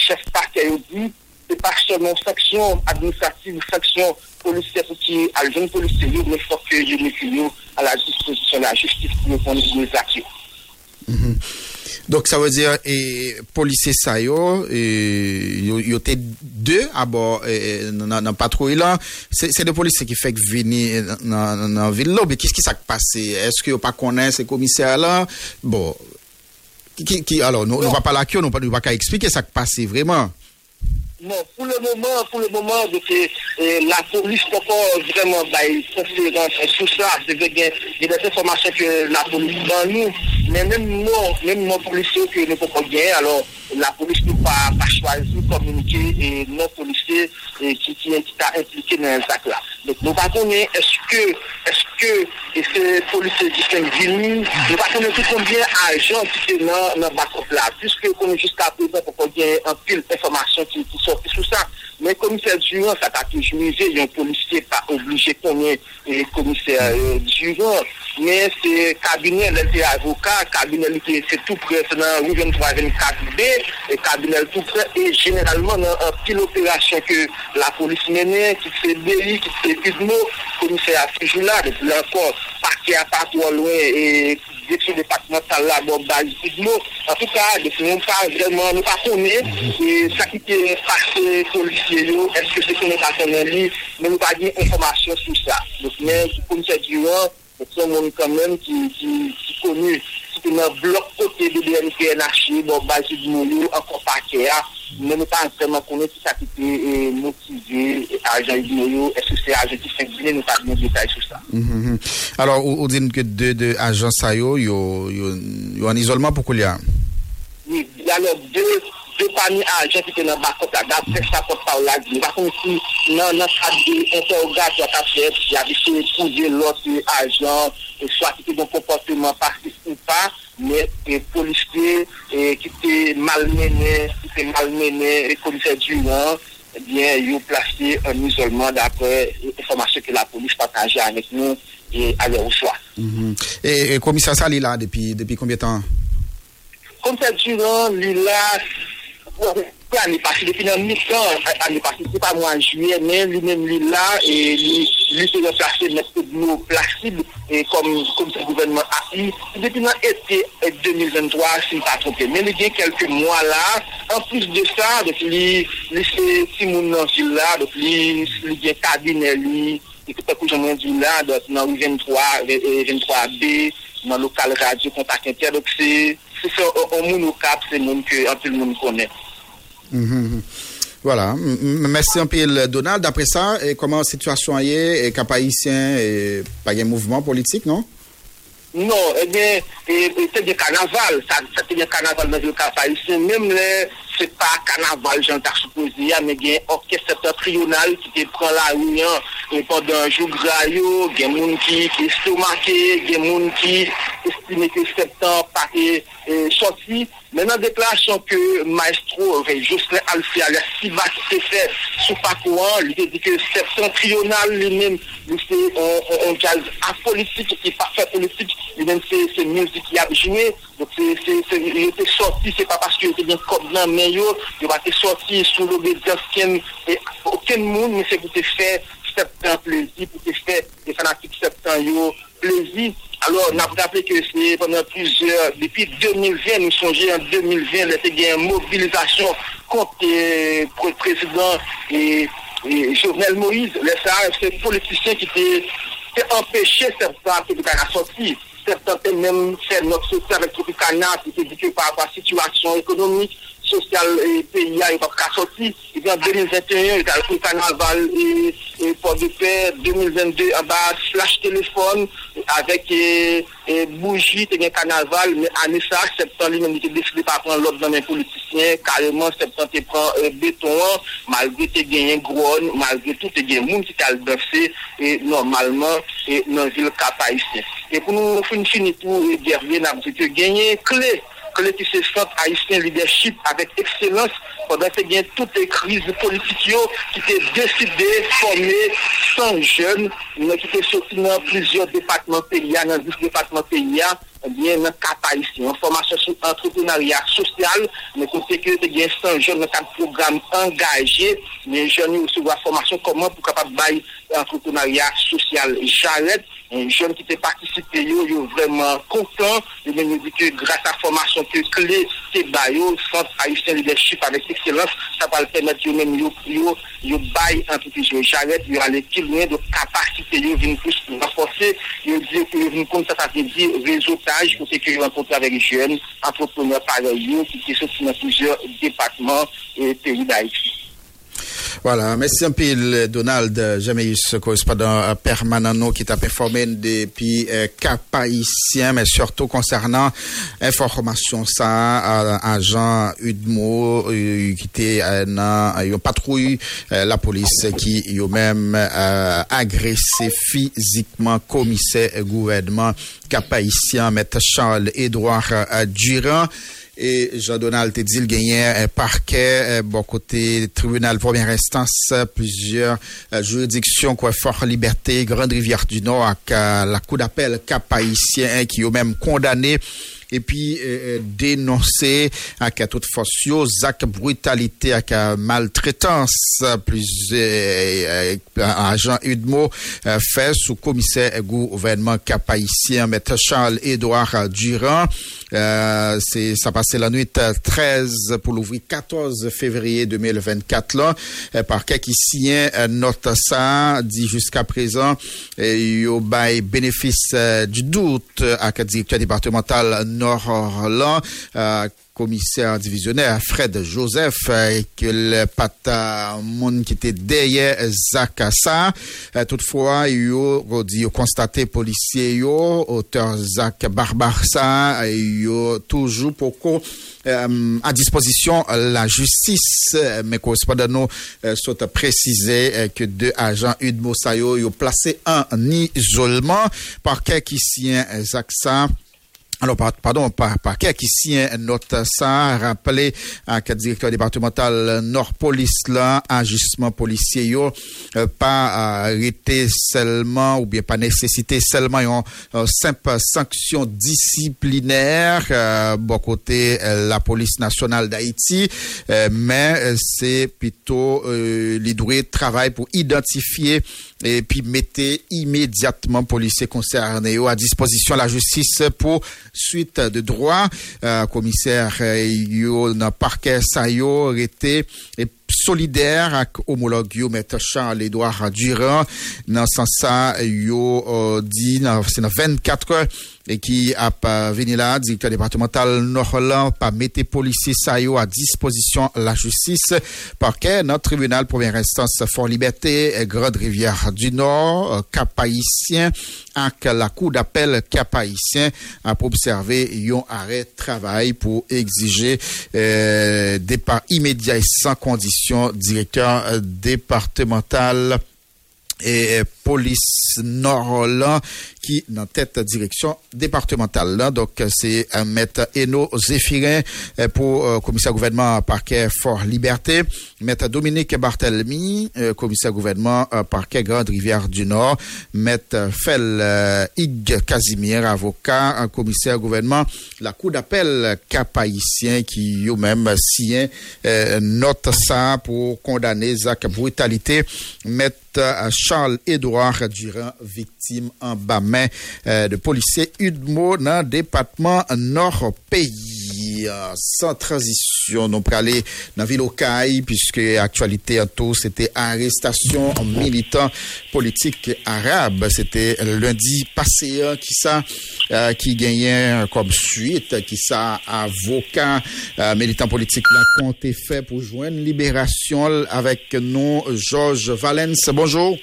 Speaker 30: chef parke yo di, se pa seman seksyon administrativ, seksyon polisye pou ki aljoun polisye yo, ne fok yo ne fiyo a la disposisyon la justif pou yo pon yon
Speaker 1: zakyo. Donk sa wè diyan, polisye sa yo, yo te de abor nan patrou ilan, se de polisye ki fek vini nan vil lo, be kis ki sak pase? Eske yo pa konen se komisyar la? Bon, qui, qui alors nous nous va pas là nous pas nous pas expliquer ça qui passé vraiment
Speaker 30: Non, pour le moment, pour le moment, donc, euh, la police peut pas vraiment bah, conférence sur ça. Il y a des informations que la police dans nous, mais même nous, même nos policiers que nous pouvons pas gagner, alors la police ne peut pas, pas choisir communiquer et nos policiers qui, qui, qui est impliqué dans les actes là. Donc nous ne connaissons est-ce que, est-ce que et ces policiers qui sont venus, nous ne connaissons pas combien d'agents qui sont dans le backup là, puisque jusqu'à présent, qu'on ait un pile d'informations qui, qui sortent Mais commissaire Durand, ça t'a toujours arrivé, il y a un policier pas obligé le commissaire Durand. Mais c'est cabinet, il était avocat, cabinet, il était- c'est tout près, c'est dans rue 23 24B, et cabinet tout près, et généralement, dans un pile opération que la police menait, qui fait délit, qui fait pismo, commissaire à ce jour-là, depuis là encore, parquet à pas trop loin, et direction départementale là, bon, base pismo. En tout cas, nous pas vraiment, nous pas connaître, et ça qui est passé policier, est-ce que c'est qu'on est à connaître, lui, mais nous pas dit information sur ça. Donc, Son moun kanmen ki konu, si te nan blok kote de DNPNH, bon ba jid moun yo ankon pake ya, men nou pa anseman konen ki sa ki te motive ajan yon yo, eske se ajan ki fengine nou pa moun detay
Speaker 1: sou sa. Alors, ou din ke de ajan sa yo, yo an izolman pou kou liya?
Speaker 30: Oui, yalop de... se pa ni ajen ki te nan bakot la, gap se sa pot pa ou la di. Bakon si nan nan sa di interrogat ya kap se, ya di se pouze lot ajen, swa ki te don komporteman partis ou pa, men polis ke eh, ki te malmene, ki te malmene, polise du nan, eh bien yo plase an isolman dapre informasyon ke la polis pataje anek nou e ale ou swa.
Speaker 1: Mm-hmm. E, e komisa sa li la depi konbye tan? Komisa
Speaker 30: du nan, li la... pou ane pasi, depi nan mitan, ane pasi se pa mwen juye, men li men li la, e li se yon plase mwen se nou plasib, e kom se gouvenman api, depi nan ete e 2023, si mwen pa trompe, men li gen kelke mwa la, an plus de sa, li se timoun nan sil la, li gen kabine li, ekipè kou jan mwen di la, nan ou 23B, nan lokal radyo kontak inter, se se moun ou kap, se moun ke an tout moun konen.
Speaker 1: Mhm. Voilà. Merci un peu, Donald. D'après ça, comment la situation est, et haïtien, et pas un mouvement politique, non?
Speaker 30: Non, eh bien, c'est des carnaval, c'est des carnaval dans le cas même les, c'est pas carnaval, j'en ai supposé, mais il y a un orchestre septentrional qui te prend la réunion et pendant un jour graillot, il y a des gens qui, qui estomaqué, il y a des gens qui estiment que septembre pas est est sorti. Maintenant, déclaration que Maestro, Jocelyn Alfia, la Siva qui s'est fait sous parcours, lui dit que septentrional lui-même, lui c'est un, un, un jazz apolitique qui n'est pas fait politique, lui-même c'est c'est musique qui a joué. Donc c'est il était sorti, c'est pas mais yo, il va être sorti sous l'obédience et aucun monde, mais c'est pour te faire septembre plaisir, pour te faire des fanatiques septembre yo plaisir. Alors, on a rappelé que c'est pendant plusieurs, depuis 2020, nous songeons en 2020, il y a une mobilisation contre le président et, Jovenel Moïse. Les politiciens qui étaient étaient empêchés certains de la sortie. Certains étaient même fait notre social avec Tropicana, qui était dit que par rapport à la situation économique, sosyal peyi a yon pap ka soti. Yon an 2021, yon kal pou kanal val e port de per, 2022, an ba flash telefon, avek bouji te gen kanal val, ane sa, septan li men di te deside pa pran lop nan men politisyen, kareman septan te pran euh, beton an, malgre te gen yon gron, malgre tout te gen moun ki kal befse, normalman nan vil kapay se. E pou nou fin chini pou gerve nan pou te genye kle, se centre haïtien leadership avec excellence pendant que y a toutes les crises politiques qui étaient décidées de former 100 jeunes qui étaient sortis dans plusieurs départements pays, dans 10 départements pays, bien, dans cap haïtien, en formation sur entrepreneuriat social, mais côté que a 100 jeunes dans un programme engagé, les jeunes recevoir formation comment pour capable bailler
Speaker 25: entrepreneuriat social. Jared, un jeune qui t'a participé, yo, yo vraiment content, et il dit que grâce à la formation que clé, c'est bayo, centre haïtien leadership avec ekselans, sa pal pemet yo men yo, yo, yo bay anpipis yo jaret, yo ale kil mwen do kapasite yo vin plus pou renforse, yo vin kon sa sa te di rezotaj pou se ki yo anpotre avek jen, anpopreneur pare yo, ki se soti nan pouzyor depatman peri da iti.
Speaker 1: Voilà, merci un peu Donald Jameus, correspondant permanent nous, qui t'a performé depuis euh, Cap Haïtien, mais surtout concernant information ça, agent Udmo, euh, qui était une patrouille, euh, la police qui a même euh, agressé physiquement commissaire gouvernement Cap Haïtien, maître Charles-Édouard euh, Durand. Et Jean-Donald te un parquet, euh, bon côté tribunal première instance, euh, plusieurs euh, juridictions, quoi, Fort Liberté, Grande Rivière du Nord, euh, la cour d'appel cap haïtien qui ont même condamné et puis euh, euh, dénoncer avec toute force brutalité avec euh, maltraitance. Plusieurs euh, agents Udmo fait sous commissaire gouvernement cap haïtien Charles Édouard Durand. Euh, c'est ça passait la nuit euh, 13 pour l'ouvrir 14 février 2024 là. Euh, par qui euh, note ça dit jusqu'à présent euh, yo bail bénéfice du doute à directeur départemental Nord là euh, commissaire divisionnaire Fred Joseph euh, que le pata monde qui était derrière Zakassa Euh, toutefois dit yo constaté policier auteur Zach Barbarsa euh, yo toujours qu'on euh, à disposition la justice, mais correspondant nous euh, sont précisé euh, que deux agents Udmo Sayo ont placé en isolement par qui sien Zaksa. Alors, par- pardon, par, par qui ici un note ça, rappelé à que directeur départemental Nord Police là, agissement policier yo, euh, pas arrêté seulement ou bien pas nécessité seulement une euh, simple sanction disciplinaire, euh, bon côté euh, la police nationale d'Haïti, euh, mais euh, c'est plutôt euh, les doués travail pour identifier et puis mettez immédiatement policiers concernés à disposition de la justice pour suite de droit. Euh, commissaire yo dans parquet ça yo été et solidaire avec homologue yo maître Charles Édouard Durand dans ce sens ça yo euh, c'est dans 24 heures et qui a pas venu là directeur départemental Nord-Holland pas mettre policiers ça yo à disposition la justice. Parquet notre tribunal première instance Fort Liberté Grande Rivière du Nord euh, Cap Haïtien avec la cour d'appel Cap Haïtien a pour observer un arrêt de travail pour exiger euh, départ immédiat et sans condition directeur euh, départemental et euh, police Nord-Holland qui dans tête direction départementale. Donc euh, c'est un maître Eno Zéphirin euh, pour euh, commissaire gouvernement parquet Fort Liberté. Maître Dominique Barthelmy euh, commissaire gouvernement euh, parquet Grande Rivière du Nord. Maître Fel euh, Ig Casimir avocat commissaire gouvernement. La cour d'appel cap haïtien qui eux-mêmes euh, note ça pour condamner Zach brutalité. Maître euh, Charles Durand, victime en bas main euh, de policiers Udmo dans le département Nord pays. Euh, Sans transition, nous pour aller dans la ville Caille, puisque actualité en tout, c'était arrestation militant politique arabe. C'était lundi passé, hein, qui ça, euh, qui gagnait comme suite, qui ça, avocat, euh, militant politique, la compte fait pour joindre libération avec nous, Georges Valence. Bonjour.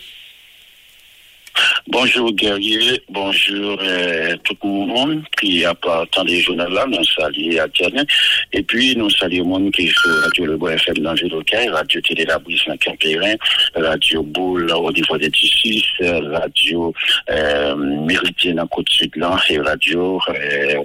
Speaker 31: Bonjour guerrier, bonjour euh, tout le monde qui a pas attendu le journal là, nous saluons à Diane. Et puis nous saluons le monde qui sur Radio Le Bois FM dans le local, Radio Télé La Brise dans Campérin, Radio Boule au niveau des Tissus, Radio euh, Méridien dans Côte Sud là, et Radio euh,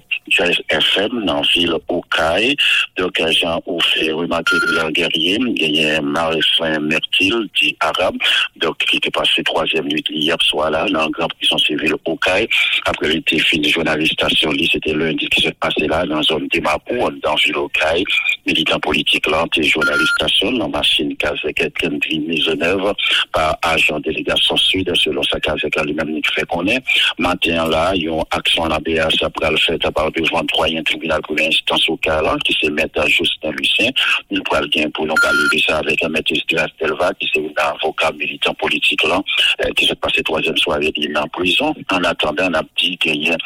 Speaker 31: FM dans ville Okaï. Donc, Jean ou fait remarquer que la guerrier, il y a Marie-Saint Mertil, dit arabe, donc qui était passé troisième nuit hier soir là, dans la grande prison civile Okaï, après l'été fini journalistation, lui, c'était lundi qui s'est passé là, dans la zone de Mapou, dans Vilocaille, militant politique là, et journalistation, dans machine Kazek, mise en œuvre par agent délégation sud, selon sa Kazek, lui-même, qui fait qu'on est. Matin là, ils ont action en ABS après le fait à part de 23 un tribunal pour l'instance au là, qui se met à Justin Lucien. Nous pourrons bien pour nous parler de ça avec un maître de Stelva, qui c'est un avocat militant politique là, euh, qui s'est passé troisième soirée il est en prison. En attendant, on a dit qu'il y a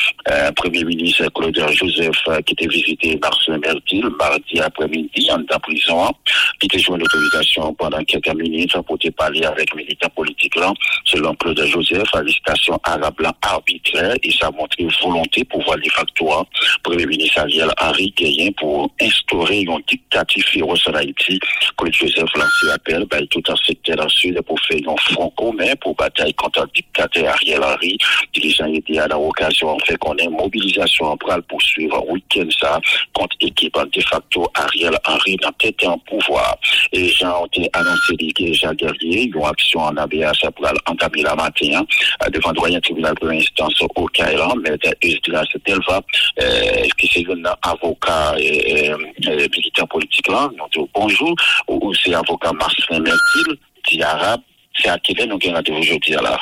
Speaker 31: un premier ministre Claude Joseph euh, qui était visité Marcel Mertil mardi après-midi en prison, qui était joué une autorisation pendant quelques minutes pour te parler avec militants politiques là. Selon Claude Joseph, arrestation arabe là arbitraire et ça a montré volonté pour voir les facteurs. Premier ministre Ariel Henry Gayen pour instaurer une dictature féroce en Haïti. Claude Joseph lancé appel, ben, tout un secteur dans sud pour faire un front commun pour bataille contre le Ariel Henry. Dirigeant était à l'occasion, en fait qu'on ait mobilisation en bras pour suivre week-end ça contre équipe de facto Ariel Henry dans tête en pouvoir. Et ont été annoncé Jean Guerrier, une action en ABS pour entamer la matin, euh, devant doyen tribunal de l'instance au Kailan, mais Delva, qui c'est un avocat militant politique là, bonjour, ou, c'est avocat Marcelin Mertil, dit arabe, c'est à est nous gagnons aujourd'hui là.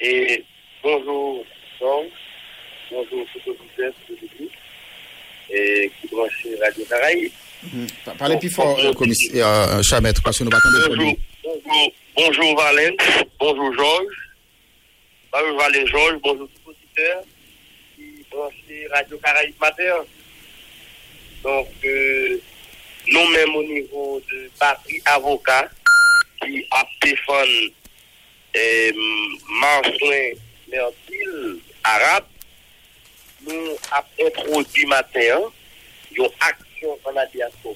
Speaker 32: Et bonjour, donc, bonjour tout auditeur de l'église, et qui branche Radio Caraïbe.
Speaker 1: Parlez plus fort, euh, commissaire euh, Chamette, parce que nous battons de
Speaker 32: Bonjour, bonjour, bonjour Valence, bonjour Georges, bonjour Valence Georges, bonjour tout auditeur qui branche Radio Caraïbe matin. Donc, euh, nous-mêmes au niveau de parti avocat qui a défendu et Marcelin Mertil, arabe, nous avons introduit matin une action en la diaspora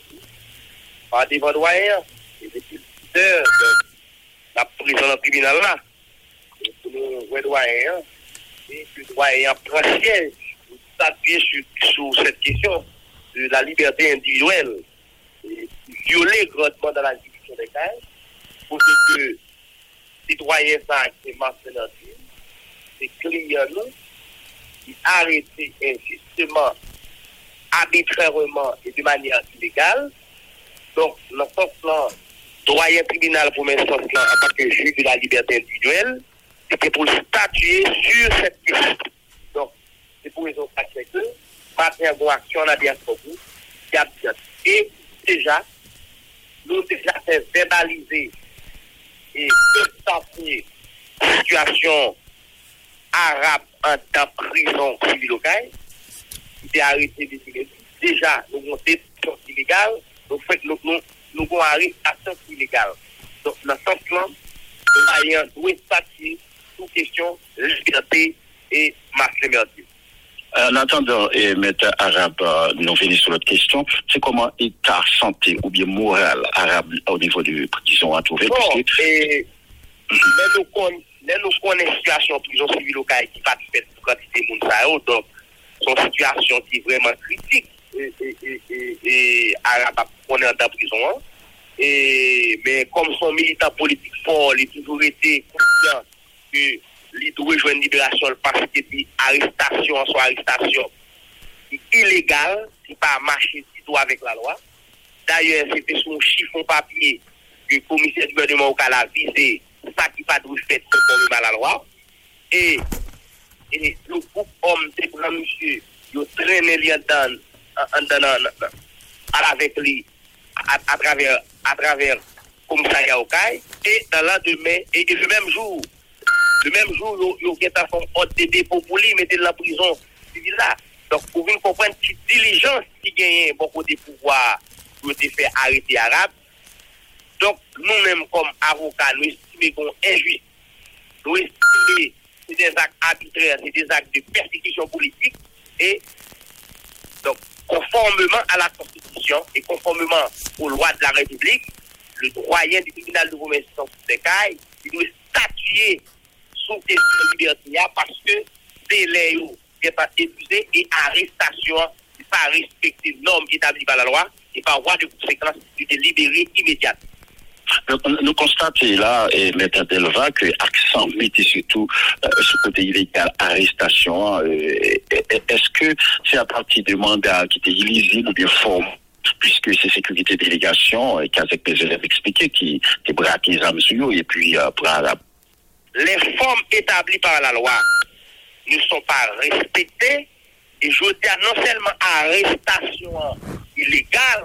Speaker 32: par des doyens et des culteurs de la prison criminelle là. Nous, doyens, et que doyens prend siège pour s'appuyer sur, sur cette question de la liberté individuelle et violer grandement dans la discussion des cas pour que citoyen ça qui Marcel Antille, c'est client qui arrêté injustement, arbitrairement et de manière illégale. Donc, dans ce plan, doyen tribunal pour mes là, en tant que juge de la liberté individuelle, c'était pour statuer sur cette question. Donc, c'est pour raison que maintenant, une action en diaspora qui a. Et déjà, nous déjà fait verbaliser et la situation arabe en temps prison civile locale, qui est arrêté Déjà, nous avons des détentions illégales, nous nous, nous, avons arrestation illégale. Donc, dans ce sens-là, nous doué statuer sous question de liberté et masse liberté.
Speaker 31: En attendant, et maître arabe, euh, nous venons sur l'autre question, c'est comment état santé ou bien moral arabe au niveau du disons à trouver
Speaker 32: Bon,
Speaker 31: puisque
Speaker 32: et mais nous connaissons situation prison civile locale qui pas fait pour quantité de monde yo, donc son situation qui est vraiment critique et, et, et, et, arabe on est en prison hein. et mais comme son militant politique fort il a toujours été conscient que doit jouer une libération parce que c'est en soit arrestation illégale c'est pas marcher du tout avec la loi d'ailleurs c'était son chiffon papier que le commissaire du gouvernement au visé ça qui pas de fait conformément à la loi. Et, le groupe homme de grand monsieur, il a traîné les dans, avec lui à, travers, travers commissariat au CAI. Et dans la demain, et, et le même jour, le même jour, il y a une forme ordre de dépôt pour lui, mettre dans la prison là. Donc, pour vous comprendre, petite diligence qui gagne beaucoup de pouvoir pour te faire arrêter arabe. Donc, nous-mêmes, comme avocats, nous estimons qu'on est injuste. Nous estimons que c'est des actes arbitraires, c'est des actes de persécution politique. Et donc, conformément à la Constitution et conformément aux lois de la République, le doyen du tribunal de remerciement des cailles, il doit statuer sous question de liberté parce que délai n'est pas épuisé et arrestation n'est pas respecter normes établies par la loi et par voie de conséquence, il est libéré immédiatement.
Speaker 31: Donc, nous constatons là, et M. Delva, que accent mettait surtout euh, ce côté illégal, arrestation. euh, Est-ce que c'est à partir de mandats qui étaient illisibles ou bien formes puisque c'est sécurité délégation, et qu'avec les élèves expliqués, qui, qui braquent les armes sur et puis euh, la
Speaker 32: les formes établies par la loi ne sont pas respectées et je à non seulement arrestation illégale,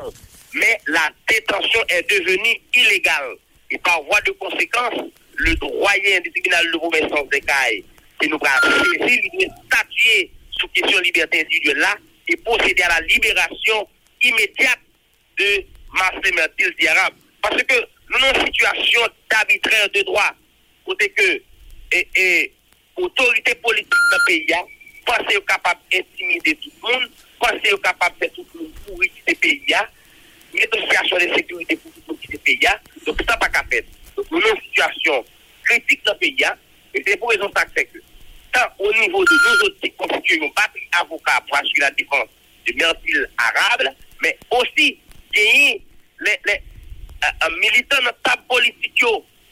Speaker 32: mais la détention est devenue illégale. Et par voie de conséquence, le doyen du tribunal de reconnaissance des cailles, qui nous a saisi, il statuer sous question de liberté individuelle là et procéder à la libération immédiate de Marcel Mertil Diarab. Parce que nous avons une situation d'arbitraire de droit côté que et, et autorité politique dans le pays pensé est capable d'intimider tout le monde, pensé est capable de faire tout le monde pour quitter le pays a, négociation de sécurité pour tout le quitter le pays donc ça pas qu'à faire. Donc nous avons une situation critique dans le pays a, et c'est pour raison ça que c'est que tant au niveau de nous autres qui une batterie avocat pour assurer la défense du mertile arabe, mais aussi gagner les, euh, euh, militants de table politique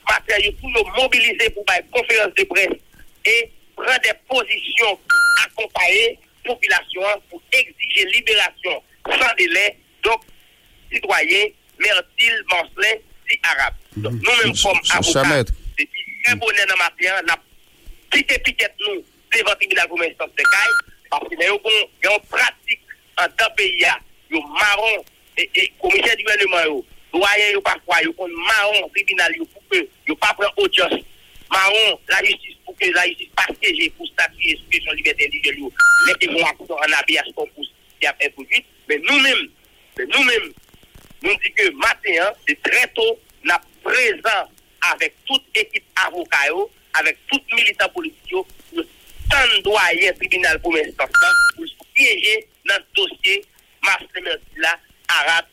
Speaker 32: yo, matériel pour nous mobiliser pour faire une conférence de presse et prendre des positions la population pour exiger libération sans délai. Donc, citoyens, Mertil, Mancelin, si arabe. Donc, nous-mêmes comme avocats, depuis très bon dans matin, la petite piquette nous devant le tribunal pour de caille, parce que nous avons une pratique en tant pays, yo marron et, et commissaire du gouvernement, doyen yo pa fwa, yo kon maron tribunal yo pouke, yo pa pren otyos. Maron, la justis pouke, la justis pasteje pou statuye souke son liberté individuelle yo. Mète yon akoutan an abiyas kon pou si apè pou jit. Mè nou mèm, mè nou mèm, nou di ke matè an, de trè to, na prezant avèk tout ekip avokayo, avèk tout militant politikyo, nou tan doyen tribunal pou mè stansman, pou soukeje nan dosye mas temè la, Arab,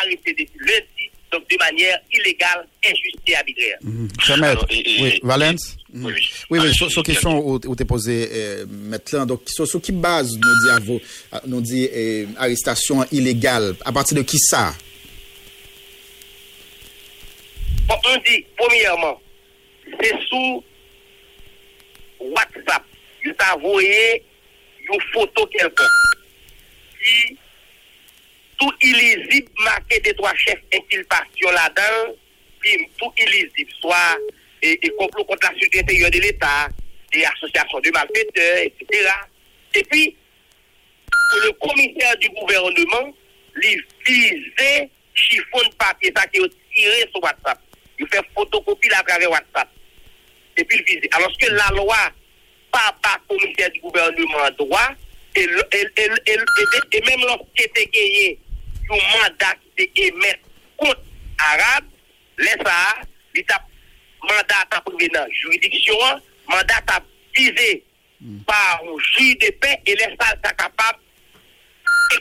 Speaker 32: arrêté depuis lundi, donc de manière illégale, injuste et arbitraire.
Speaker 1: Chamet, oui, Valence? Mhm. Oui, oui, sur, sur question où, où tu posé, euh, maintenant, donc, sur, sur qui base nous dit, avo- euh, nous dit euh, arrestation illégale? À partir de qui ça?
Speaker 32: Bon, on dit, premièrement, c'est sous WhatsApp. Je t'ai envoyé une photo quelconque qui tout illisible marqué des trois chefs inculpation là-dedans, puis tout illisible, soit et, et complot contre la sécurité intérieure de l'État, des associations de malfaiteurs, etc. Et puis, le commissaire du gouvernement, lui visait chiffon de papier, ça qui est tiré sur WhatsApp. Il fait photocopie à travers WhatsApp. Et puis il visait. Alors que la loi, pas par commissaire du gouvernement droit, et, et même lorsqu'il était gagné un mandat qui était émis contre arabe, ça, l'État mandat à privé juridiction, mandat à visé par un juge de paix et ça ça capable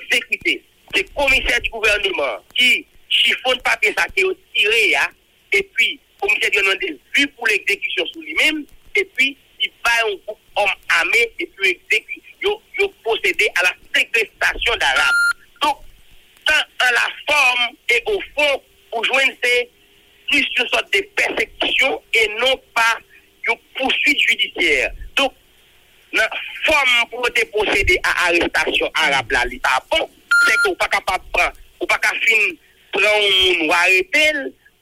Speaker 32: exécuter. C'est le commissaire du gouvernement qui chiffonne papier ça qui est tiré, hein, et puis le commissaire du gouvernement est vu pour l'exécution sur lui-même, et puis il va un groupe homme armé, et puis exécute, il a procédé à la séquestration d'Arabes. Tant en la forme et au fond, pour joindre plus une sorte de persécution et non pas une poursuite judiciaire. Donc, la forme pour procéder à arrestation arabe là, bon, c'est qu'on pas capable de prendre, ou pas qu'à fin prendre ou arrêter,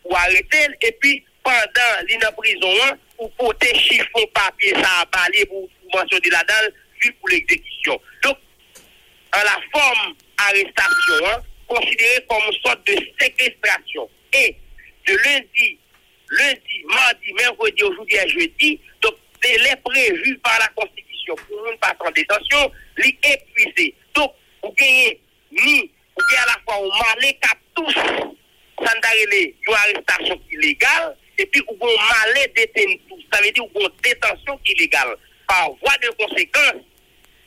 Speaker 32: ou arrêter, et puis pendant l'île de prison, hein, ou porter chiffon papier, ça a balé pour, mentionner là-dedans, vu pour l'exécution. Donc, en la forme arrestation, considérée comme une sorte de séquestration. Et de lundi, lundi, mardi, mercredi, aujourd'hui et jeudi, donc délai prévu par la Constitution pour une passe en détention, l'est épuisé. Donc, vous gagnez ni, vous gagnez à la fois au malais qu'à tous, sans d'arrêter une arrestation illégale, et puis vous un malais détenu tout. Ça veut dire vous une détention illégale. Par voie de conséquence,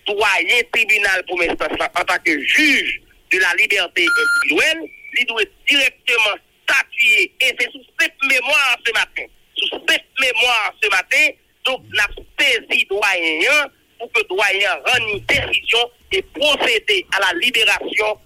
Speaker 32: doyen tribunal pour l'instant en tant que juge de la liberté individuelle, il doit directement statuer. Et c'est sous cette mémoire ce matin. Sous cette mémoire ce matin, donc la saisie doyen pour que doyen rende une décision et procéder à la libération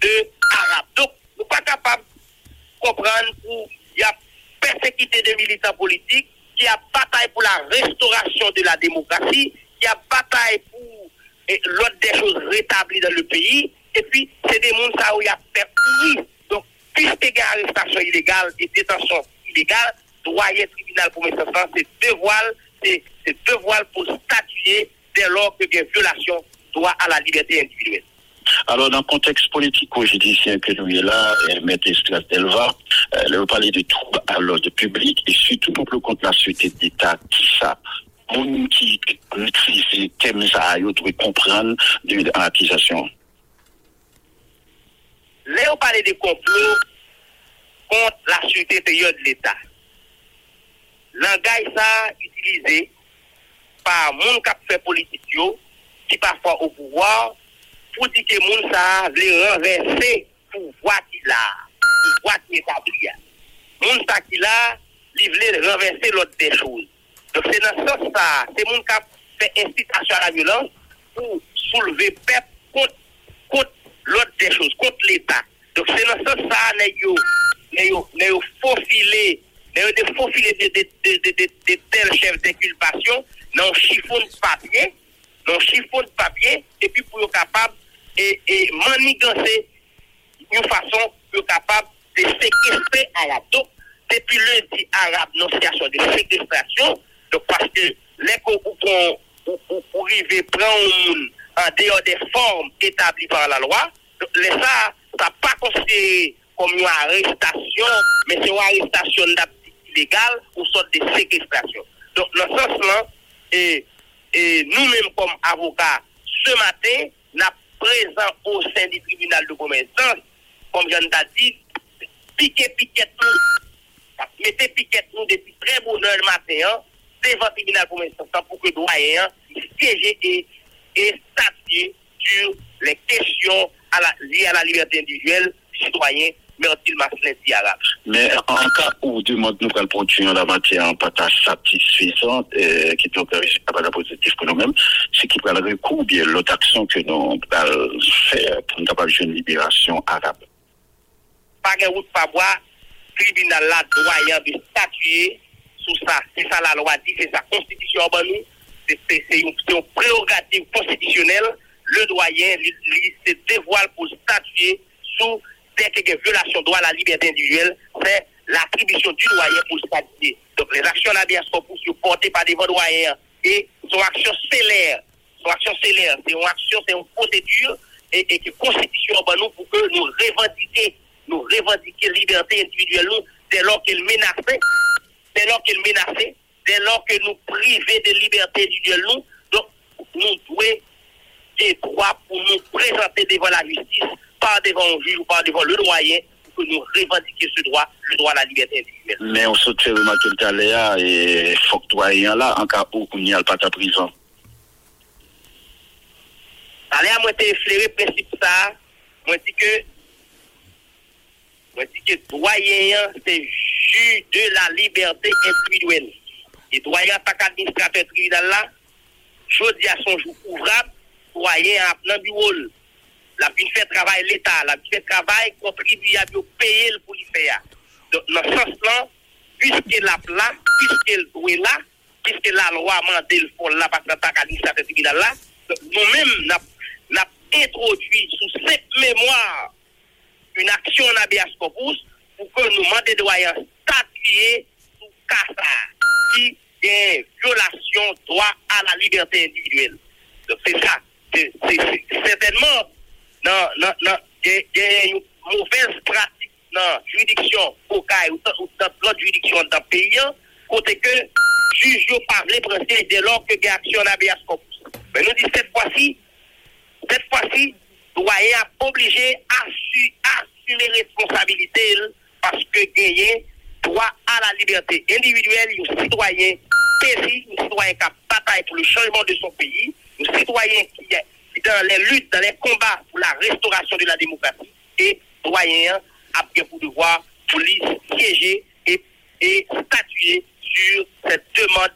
Speaker 32: de Arabes. Donc, nous pas capables de comprendre pour il y a persécuté des militants politiques, qui a bataille pour la restauration de la démocratie, qui a bataille pour eh, l'autre des choses rétablies dans le pays. Et puis, c'est des mondes ça où il y a perdu. Donc, puisque y arrestation illégale et détention illégale, doyen tribunal pour mettre ça, c'est deux voiles, c'est deux voiles pour statuer dès lors que il y a violation droit à la liberté individuelle.
Speaker 31: Alors, dans le contexte politico-judiciaire que nous est là, M. Estras Delva, euh, le parler de troubles à l'ordre public et surtout pour le contre la sûreté d'État, qui ça, moun qui maîtrise les thèmes ça, doit comprendre de l'accusation.
Speaker 32: Là, on parlait de complot contre la sûreté intérieure de l'État. Langage ça utilisé par moun qui fait politique qui parfois au pouvoir, pour dire que moun ça veut renverser pouvoir qu'il a, pouvoir qu'il établi. Moun ça qu'il a, renverser l'autre des choses. Donc c'est dans ce sens ça, c'est moun qui fait incitation à la violence pour soulever peuple l'autre des choses, contre l'État. Donc c'est dans ce sens ça, yo faufilé, yo de tels chefs d'inculpation dans un chiffon de papier, dans un de papier, et puis pour être capable et, et manigancer une façon pour être capable de séquestrer à la donc depuis lundi arabe nonciation de séquestration, donc parce que les qu'on pour arriver prendre un monde en dehors des formes établies par la loi, les ça, ça pas considéré comme une arrestation, mais c'est une arrestation d'acte illégal ou sorte de séquestration. Donc, dans ce sens-là, et, nous-mêmes comme avocats, ce matin, nous présent au sein du tribunal de commerce, comme je l'ai dit, piquet, piquet, mettez piquet nous depuis très bonne heure le matin, hein, devant le tribunal de commerce pour que le doyen siège et, et statuer sur les questions à la, liées à la liberté individuelle citoyen Mertil Maslin arabe.
Speaker 31: Mais en cas où demande nous qu'elle produit en la matière en partage satisfaisante, euh, qui est opérée pas de positif pour nous-mêmes, c'est qu'il prend le recours bien l'autre action que nous allons faire pour nous avoir une libération arabe.
Speaker 32: Pas de route pas boire, tribunal là doyen de statuer sur ça. C'est ça la loi dit, c'est sa constitution en nous. C'est une, prérogative constitutionnelle. Le doyen se dévoile pour statuer sur dès violation de droit à la liberté individuelle, c'est l'attribution du doyen pour statuer. Donc les actions d'habeas corpus sont portées par des doyens et son action célère. Son action célère, c'est une action, c'est une procédure et, et en nous pour que nous revendiquer, nous revendiquer liberté individuelle nous, dès lors menaçait, dès lors qu'elle menaçait, dès lors que nous privait de liberté individuelle nous, donc nous devons des droits pour nous présenter devant la justice, pas devant un juge ou pas devant le doyen, pour que nous revendiquions ce droit, le droit à la liberté individuelle.
Speaker 31: Mais on se fait remarquer le et faut que toi ayant là, en cas où on n'y a pas ta prison.
Speaker 32: Allez moi te effleurer le principe ça, moi dis que moi dis que doyen c'est juge de la liberté individuelle. Et doyen pas qu'administrateur tribunal là, jeudi à son jour ouvrable, doyen a plein bureau. La vie fait travail l'État, la vie fait travail contribuable payer pour y. Donc dans ce sens-là, puisque la là, puisque le doit là, puisque la loi mande le fond là parce que pas qu'administrateur tribunal là, nous-mêmes n'a n'a introduit sous cette mémoire une action en habeas corpus pour que nous demandions doyens statuer sous Qui est violation droit à la liberté individuelle. C'est ça. C'est certainement il y a une mauvaise pratique dans la juridiction au cas ou dans dans l'autre juridiction dans le pays, hein, côté que juge yo parler principe dès lors que il y a action en habeas corpus. Mais nous disons cette fois-ci, cette fois-ci, doyen a obligé à assu- assumer responsabilité parce que gagner droit à la liberté individuelle, un citoyen saisi, un citoyen qui a bataille pour le changement de son pays, un citoyen qui est dans les luttes, dans les combats pour la restauration de la démocratie, et doyen a bien pour devoir pour lui siéger et, et statuer sur cette demande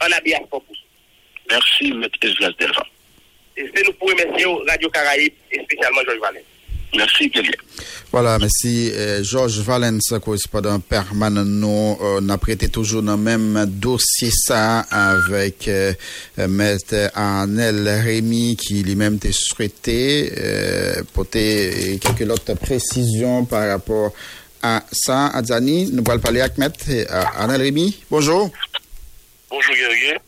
Speaker 32: en habeas corpus.
Speaker 31: Merci, M. Delva.
Speaker 32: Et c'est nous pour remercier Radio Caraïbes et spécialement Georges Valais.
Speaker 26: Merci, Kelly.
Speaker 1: Voilà, merci. Euh, Georges Valence, correspondant permanent, nous euh, n'a prêté toujours dans le même dossier ça avec euh, Maître Arnel Rémy qui lui-même t'a souhaité euh, porter quelques autres précisions par rapport à ça. Adzani, nous allons parler avec Maître euh, Arnel Rémy. Bonjour.
Speaker 33: Bonjour Guerrier.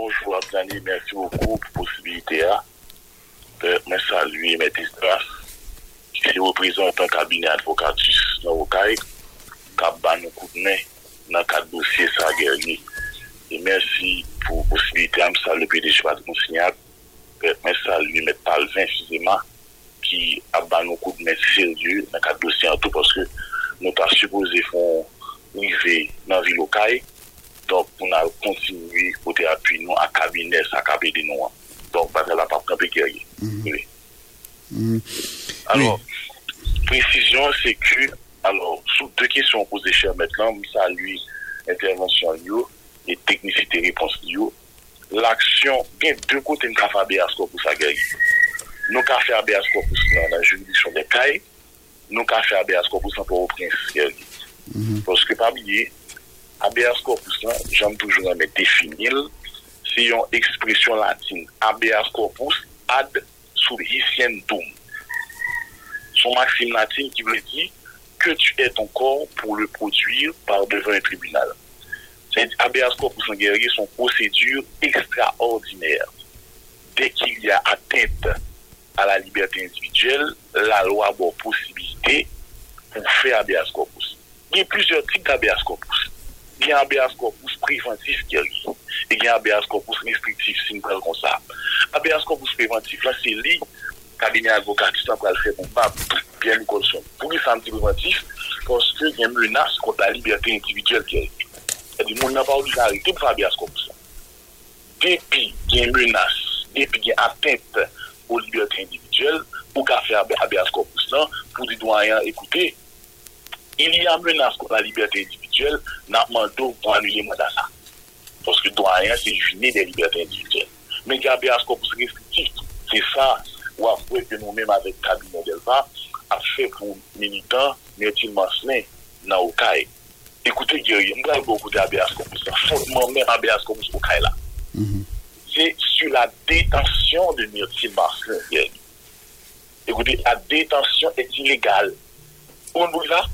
Speaker 33: Bonjour Abdani, merci beaucoup pour la possibilité de me saluer mes Estras, ki reprezentan kabine advokatus nan wakay, kab ban nou koutnen nan kat dosye sa gerni. E mersi pou posibilite am sa le PDG Pat Monsignat, men sa li met palvin fizeman ki ap ban nou koutnen serdu nan kat dosye an tou paske nou pa suppose fon rive nan vil wakay, donk pou nan kontinui kote api nou a kabine sa kabine nou an. Donk batal ap ap kape gerni. Mm -hmm. oui.
Speaker 1: mm -hmm.
Speaker 33: Alors, presisyon se ke, alors, sou de kesyon pose chè mètlan, misa lui, intervensyon yo, e teknisite repons yo, l'aksyon gen de kote nou ka fè abe asko pou sa gèy. Nou ka fè abe asko pou sa nan juridisyon de kaj, nou ka fè abe asko pou sa pou reprens gèy. Poske pa biye, habeas corpus lan, janm toujou nan men definil, se yon ekspresyon latin, habeas corpus ad sub hissien dum. Son maxime latin qui veut dire que tu es ton corps pour le produire par devant un tribunal. C'est habeas corpus en guerrier sont procédures extraordinaires. Dès qu'il y a atteinte à la liberté individuelle, la loi a possibilité pour faire habeas corpus. Il y a plusieurs types d'habeas corpus. Il y a un habeas corpus préventif arrive. Et il y a un habeas corpus restrictif, si nous comme ça. Habeas corpus préventif, là, c'est kabine avokat, distan kwa l fè moun pa pou bien nou konsyon. Pou li santi preventif, konske gen menas kont la libertè individuel ki a eti. E di moun nan pa ou di karite pou fabi as konpousan. Depi gen menas, depi gen atente ou libertè individuel, pou ka fè fabi as konpousan, pou di doyan ekoute, il y a menas kont la libertè individuel, nan mando pou anulye mwen dasa. Poske doyan se jine de libertè individuel. Men ki fabi as konpousan restriktif, se sa ou avoué que nous-mêmes avec Kabino Delva a fait pour militants Myrtil Manslin nan Okai. Ekoute Geri, mga yon koute Abias Koumous, fondman men Abias Koumous Okai la. Mm-hmm. C'est sur la détention de Myrtil Manslin, Geri. Ekoute, la détention est illégale. On vous là?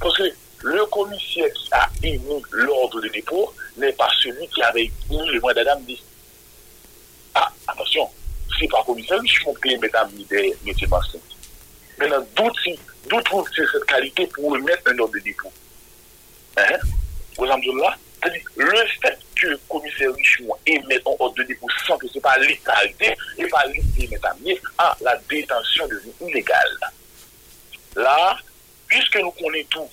Speaker 33: Parce que le commissaire qui a émis l'ordre de dépôt n'est pas celui qui avait émis le mandat d'amnistie. Ah, attention, si pa komisari, chou pe metam ni de meti masen. Menan, d'ou trouve se set kalite pou ou met nan lor de depou? Ou zanmdoun la? Le fait que commissaire Richemont émet en ordre de dépôt sans que ce pas l'étalité et pas l'étalité amené à la détention de vie illégale. Là, puisque nous connaissons tout,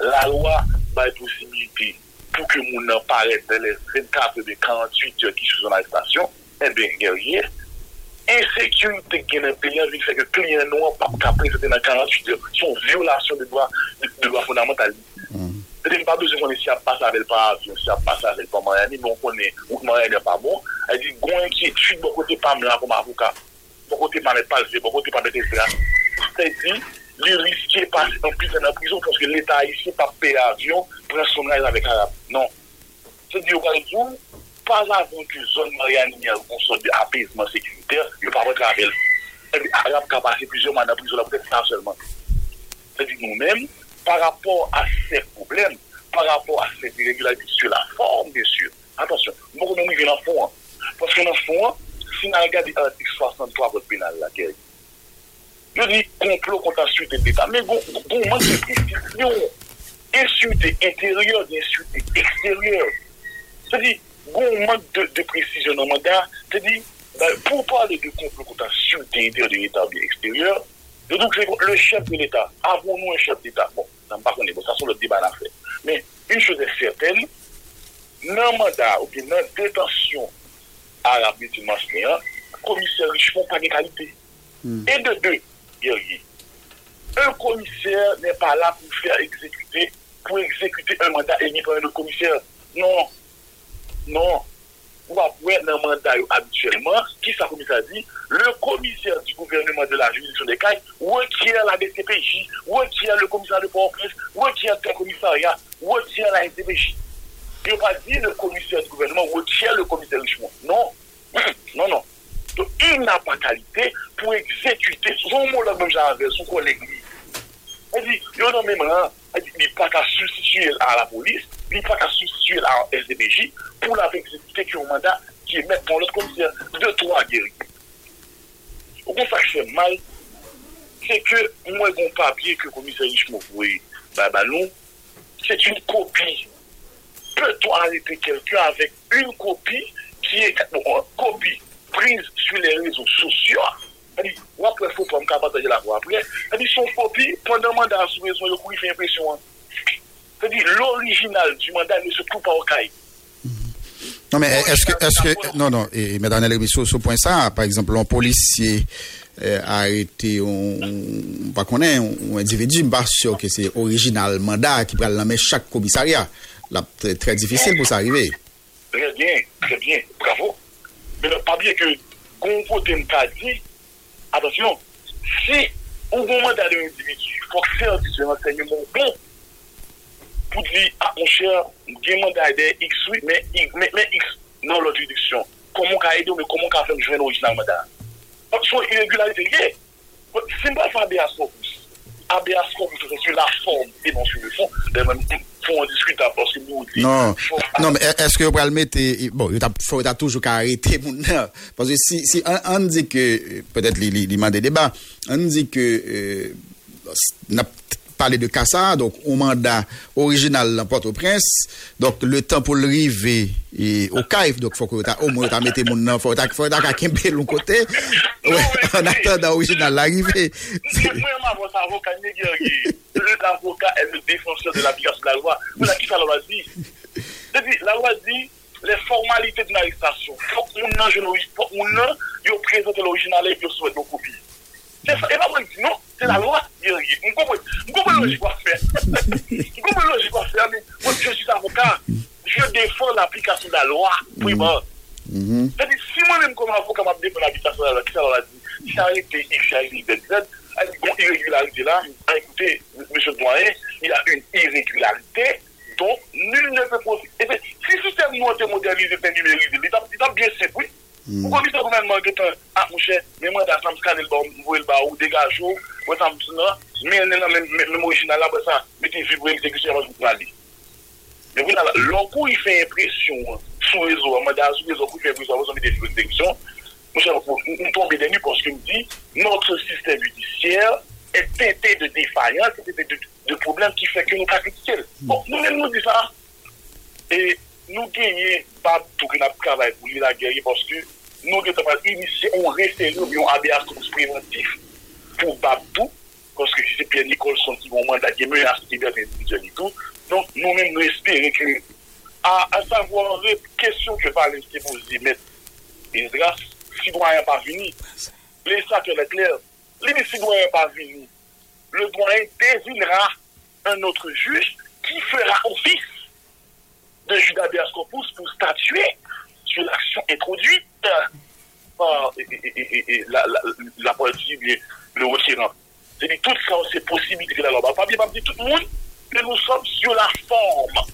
Speaker 33: la loi a une possibilité pour que nous n'en paraît dans les 24 et 48 heures qui sont en arrestation, e ben gerye, ensekurite gen an peyan vil feke kliyen nou an pa pou ka prezete nan 48 yo son violasyon de doa fondamental. Se te mi pa bezè konen si ap pasa avèl pa avyon si ap pasa avèl pa Mariani bon konen ou Mariani an pa bon. Ay di gwen ki etude bon kote pa mla pou ma avouka bon kote pa met palze, bon kote pa met esra se di li riske pase nan pizan nan prizon konske l'Etat isi pa pe avyon pren somnaj avèk Arab. Non. Se di yo kare tou pas avon ki zon Mariani ni al konson de apesman sekuriter, yo pa wè travel. Arab ka pase pizyon man apri, yo la pwede sa selman. Se di nou men, par rapport a se problem, par rapport a se diregularite sur la forme, bien sûr. Attention, mwen konon mwen gen an fon an. Paske nan fon an, si nan regade artik 63 vot penal la kèy, yo di complot konta suite d'Etat. Men bon, goun man se prestisyon, insulte intérieure, insulte extérieure. Se di, goun mank de presisyon nan mandat, te di, pou pale de konflik ou ta sou te ide de l'Etat bi eksteryor, yo douk se kon, le chef de l'Etat, avon nou un chef d'Etat, bon, nan pa konen, bon, sa sou le debat la fè. Men, yon chose est certaine, nan mandat ou ki nan detansyon a la biti mansmeyan, komiser Richemont pa gen kalite. Mm. Et de deux, guerrier, un komiser n'est pas là pou fè exécuter, pou exécuter un mandat émis par un autre komiser. Non, Non, ou apwe nan manday ou habituellement, ki sa komisa di, le komisyèr di gouvernement de la juridiction de Kaye, wèkye la BCPJ, wèkye le komisyèr de Port-au-Prince, wèkye te komisyèria, wèkye la SDPJ. Yo pa di le komisyèr di gouvernement, wèkye le komisyèr Richemont. Non, non, non. Donc, il n'a pas qualité pou exécuter son mot non, la mèm janvè, son kon l'Eglise. Yo nan mèm ran, il pa ka sustituye a la polis, li pa ka substituye la LDPJ pou la vekzitite ki yo manda ki emet pon lot komisyen de 3 ageri. Ou kon sa ki fè mal, se ke mwen kon papye ke komisyen Yishmovoui Babalon, se t'une kopi. Peut-on arrêter quelqu'un avec une copie qui est bon, une copie prise sur les réseaux sociaux Adi, wap wè fò pou m kapata jè la wap wè. Adi, son kopi, pon nan mandat sou mè son yo kou y fè impresyon an. Je dis, l'original du mandat ne se trouve pas au CAI.
Speaker 1: Non, mais est-ce que, est-ce que, non, non, et mesdames et messieurs, sur ce point-là, par exemple, un policier euh, a été, on, pas qu'on est, un individu, pas sûr que c'est original mandat qui peut l'amener chaque commissariat. Là, très, très difficile pour ça arriver.
Speaker 33: Très bien, très bien, bravo. Mais non, pas bien que, qu'on côté m'a dit, attention, si au moment d'un individu, il faut que service de renseignement bon, pou di, a, ah, moun chè, gen manday de X wè, men, men, men X nan lò juridiksyon. Koman ka edyo, men koman ka fèm jwen orijinal manday. Ot sou irregularite ye. Ot, se mba fè abè aspo pou. Abè aspo pou se fè la form, e non sou le fon, de mwen mwen. pou an diskuta porsi moun.
Speaker 1: Non, non, eske yo pral mette, bon, yo ta toujou ka arete moun nan, parce si, si an, an di ke, peut-être li, li, li man de deba, an di ke, euh, bon, nap parler de Kassa, donc au mandat original dans Port-au-Prince. Donc le temps pour le river et au CAIF, donc faut que au moins tu mettez mon nom, faut que faut que Kembe l'autre côté. Non, ouais, en attendant original l'arrivée.
Speaker 33: Moi moi mon avocat nigérien, l'avocat est le défenseur de l'application de la loi. Vous avez qui ça la loi dit Depuis la loi dit les formalités d'une arrestation. Faut qu'on a un journaliste, faut qu'on a, il présente l'original et il souhaite nos copies. C'est ça, et pas moi non. c'est la loi qui dirige. Vous comprenez la logique qu'on faire. Vous comprenez la logique qu'on faire. Mais moi, je suis avocat. Je défends l'application de la loi primaire. C'est-à-dire, si moi-même, comme avocat, je défends l'application de la loi, qui ça va dire Si ça a été X, ça a été Z, il y a une irrégularité là. Écoutez, monsieur le doyen, il y a une irrégularité. Donc, nul ne peut profiter. Si le système nous a été modernisé, c'est numérisé, il a bien séparé. Ou kon mi se gouvernement getan, ak mouche, mè mwen da sam skan el ba ou, mwen el ba ou, degaj ou, wè sa mouti nan, mè yon nan mè orijinal la, wè sa, mè te vibre, mè te kousi, mè te pali. Mè wè nan la, lò kou y fè impresyon, sou rezo, mè da sou rezo kou y fè impresyon, wè sa mè te vibre, mè te kousi, nous tombons des nues parce qu'il me dit notre système judiciaire est teinté de défaillances, teinté de, de problèmes qui fait que nous pas critiquer. Bon, nous-mêmes nous disons ça. Et nous gagnons pas tout que nous travaillons pour lui la guerre parce que nous devons initier, on reste nous, un habeas corpus préventif pour Babou, parce que si c'est Pierre Nicholson qui va mandat qui menace la liberté et tout. Donc, nous-mêmes, nous espérons que, à, savoir, les questions que va laisser poser mettre Esdras, citoyen pas venu, les sacs est clair, les citoyens pas venu, le doyen désignera un autre juge qui fera office de juge corpus pour statuer sur l'action introduite par et, et, et, et, et la, la, la politique, bien, le retirant. C'est-à-dire, tout ça, c'est possibilité que la loi. Pas bien, pas dire tout le monde, mais nous sommes sur la forme.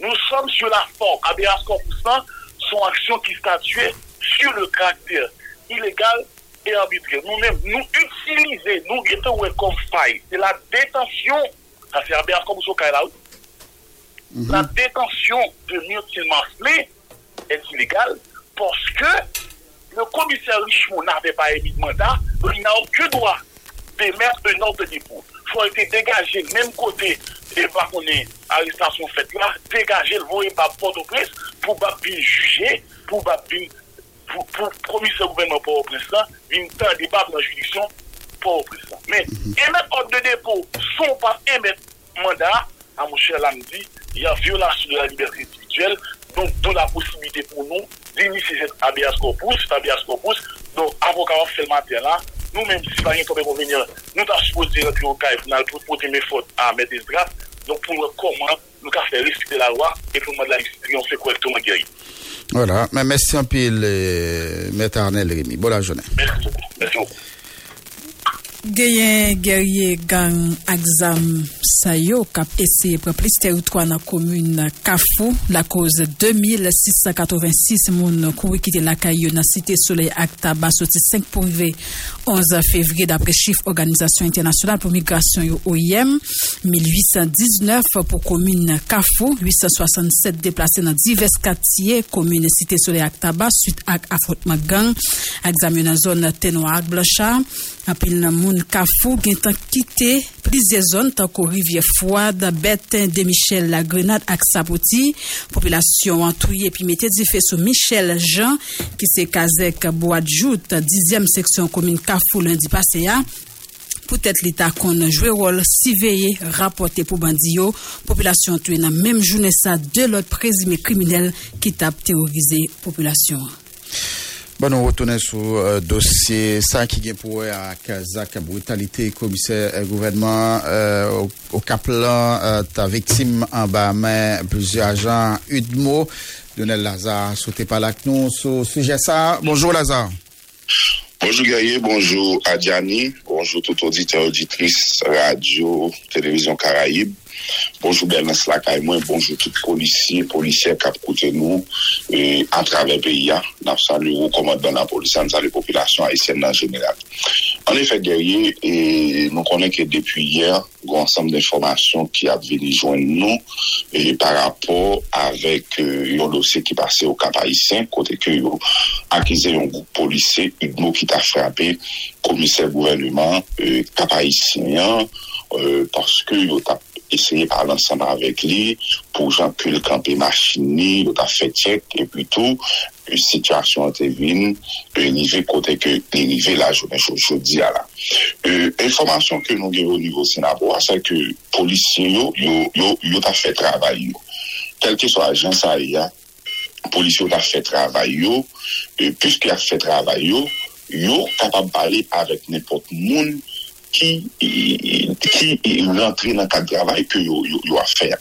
Speaker 33: Nous sommes sur la forme. Habeas corpus, là, sont actions qui statuent sur le caractère illégal et arbitraire. Nous-mêmes, nous utiliser, nous guettons comme faille, c'est la détention, ça c'est habeas corpus au Kaila, la détention de Myrtille Marcelé est illégale parce que le commissaire Richemont n'avait pas émis de mandat, il n'a aucun droit d'émettre un ordre de dépôt. Il faut être dégagé, même côté, et pas qu'on est arrestation faite là, dégager le voyer par Port-au-Prince pour pas bien juger, pour pas bien, pour, pour commissaire gouvernement Port-au-Prince là, une temps débat dans la juridiction Port-au-Prince là. Mais émettre ordre de dépôt sans pas émettre mandat, à mon cher Lamdi, il y a violation de la liberté individuelle, donc de la possibilité pour nous d'initier cet habeas corpus, cet habeas corpus. Donc, avocat a fait le matin là, nous-mêmes, si pas rien comme nous avons supposé rentrer au cas pour porter mes fautes à mettre des drafts. Donc, pour comment nous avons fait respecter la loi et pour moi, la justice, on fait correctement guérir.
Speaker 1: Voilà. Mais merci un peu, Maître Arnel Rémi. Bonne journée.
Speaker 33: Merci. Merci.
Speaker 2: Genyen gerye gang aksam sayo kap ese preplis teritwa nan komune Kafou. La koz 2686 moun kouri kite lakay yo nan site soley ak taba soti 5 pouve 11 fevri dapre chif Organizasyon Internasyonal pou Migrasyon yo OIM 1819 pou komune Kafou. 867 deplase nan divers katye komune site soley ak taba suite ak afrotman gang aksam yo nan zon tenwa ak Blocha Apil nan moun kafou gen tan kite plize zon tanko rivye fwa da beten de Michel la Grenade ak Sapoti. Popilasyon antouye pi mette di fe sou Michel Jean ki se kazek Boadjout, 10e seksyon komine kafou lundi pase ya. Poutet l'Etat kon jwe rol si veye rapote pou bandiyo. Popilasyon antouye nan menm jounen sa de lot prezime kriminel ki tap terorize popilasyon.
Speaker 1: Bon, nou wotounen sou uh, dosye sa ki gen pouwe ak zak brutalite komise euh, gouvernement euh, o kaplan uh, ta viktim an ba men plizye ajan Udmo. Lionel Lazare, sote palak nou sou suje sa. Bonjour Lazare.
Speaker 29: Bonjour Gaye, bonjour Adjani, bonjour tout auditeur, auditrice, radio, televizyon Karaib. Bonjour Bernard Slakay, moi, bonjour tout policier, policier qui a côté nous et à travers le pays. Nous saluons le commandant de la police, nous la population haïtienne en général. En effet, guerrier, et nous connaissons que depuis hier, un ensemble d'informations qui a venu joindre nous par rapport avec euh, un dossier qui passait au Cap haïtien, côté que accusé un groupe policier, Udmo qui t'a frappé, commissaire gouvernement euh, Cap haïtien, euh, parce que yo eseye pale ansama avek li, pou jan pou l kampi machini, l ka fetek, epi tou, situasyon an te vin, li ve kote ke li ve la jounen chodi ala. Informasyon ke nou gen yo nivou senabo, asa ke polisyen yo, yo ta fe travay yo. Kelke so ajan sa ya, polisyen yo ta fe travay yo, pwiske ya fe travay yo, yo kapab pale avek nepot moun, ki rentre nan kat gravay ke yo a fèr.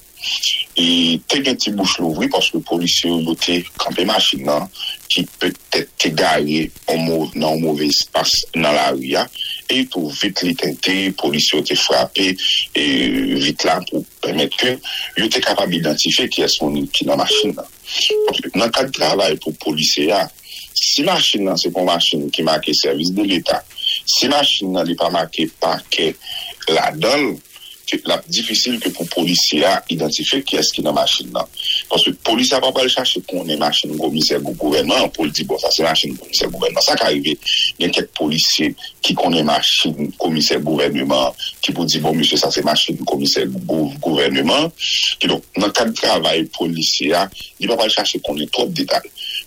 Speaker 29: E te gen ti bouch louvri paske polisi yo yote kampe machin nan ki petet te gare nan mouve espas nan la ria e pou vit li tente, polisi yo te frape e vit la pou pemet ke yo te kapab identife ki ason ki nan machin nan. Nan kat travay pou polisi ya, si machin nan se kon machin ki make servis de l'Etat si machine n'est pas marqué parquet la donne, c'est difficile pour policier à identifier qui est-ce qui est dans machine. Parce que le policier va pas aller chercher qu'on est machine commissaire du gouvernement pour dire bon ça c'est machine commissaire gouvernement. Ça qui arrive, il y a quelques policiers qui connaissent machine commissaire gouvernement qui dire bon monsieur ça c'est machine commissaire gou- gouvernement. Qui dans le cadre de travail policier, à, il va pas aller chercher qu'on est trop détails.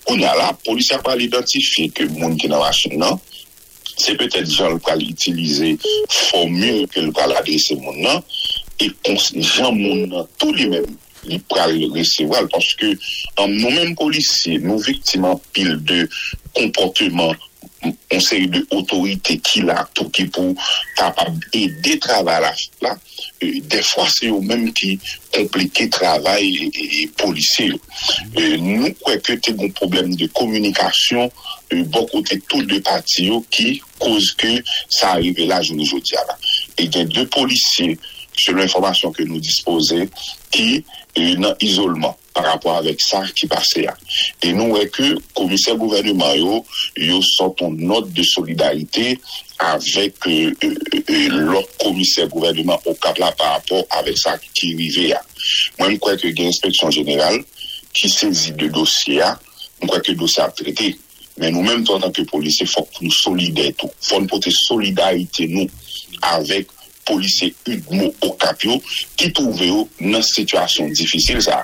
Speaker 29: On a là, policier va pas identifier que le monde c'est peut-être le va utiliser formule que le va adresser mon nom et gens mon nom mêmes ils pourra le recevoir parce que nous-mêmes policiers nous victimes pile de comportements on de autorités qui l'a tout qui pour capable aider travail là, des fois c'est eux même qui compliquer travail et, policier Euh, nous croyons que c'est un problème de communication bon côté tous deux parties yo, qui cause que ça arrive là je aujourd'hui et il y a deux policiers selon l'information que nous disposons qui euh, dans isolement par rapport avec ça qui passait là. Et nous, ouais que commissaire gouvernement, yo, yo sort une note de solidarité avec euh, euh, euh, l'autre commissaire gouvernement au cap là par rapport avec ça qui arrivait là. Moi, je crois que il y a une inspection générale qui saisit de dossier. Je crois que le dossier a traité. Men nou menm ton tanke polise fok nou solide etou. Fon pote solidarite nou avek polise Udmo Okapyo ki touve yo nan situasyon difisil sa.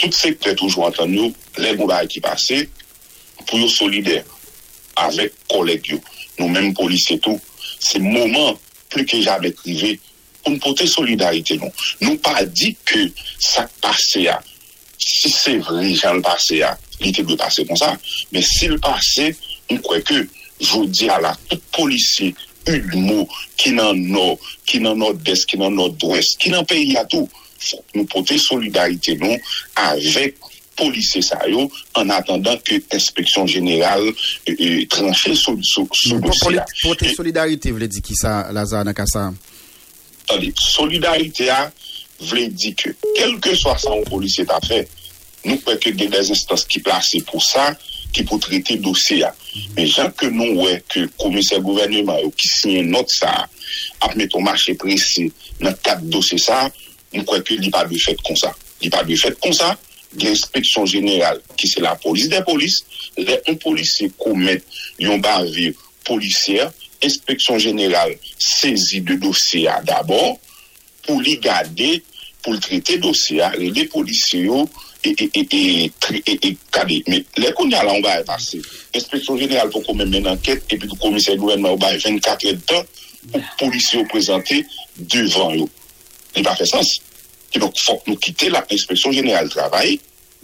Speaker 29: Tout sekte toujou antan yo, le gouda ki pase pou yo solide avek kolek yo. Nou menm polise tou, se mouman pli ke jabek rive pou nou pote solidarite nou. Nou pa di ke sak pase ya. Si se vri jan pase ya, li te dwe pase kon sa, men si l pase, m kwe ke jodi ala tout polisi ulmo ki nan nor, ki nan nord-est, ki nan nord-ouest, ki nan peyi atou, fok nou pote solidarite nou avek polise sa yo an atendan ke inspeksyon general e, e, tranche sou dosi
Speaker 1: la. Pote solidarite vle di ki sa Lazare Nakasa?
Speaker 29: Tade, solidarite a vle di ke kelke swa sa an polise ta fey, nous croyons que des des instances qui placées pour ça, qui pour traiter dossier. a. Mais gens que nous, ouais, que commissaire gouvernement ou qui signe note ça, à mettre au marché précis dans le cadre dossier ça, nous croyons que il pas de fait comme ça. Il pas de fait comme ça. L'inspection générale, qui c'est la police des polices, les un policier commet une bavure policière, inspection générale saisit de dossier a d'abord, pour les garder, pour le traiter dossier, a, les policiers E, e, e, e kade. Men, lè kon yal an ba e pase. Inspeksyon jeneral pou kon men men anket epi pou komisey gouvernement ou ba e 24 et dan pou polisi ou prezante devan yo. Li ba fe sens. Ki donk fok nou kite la inspeksyon jeneral travay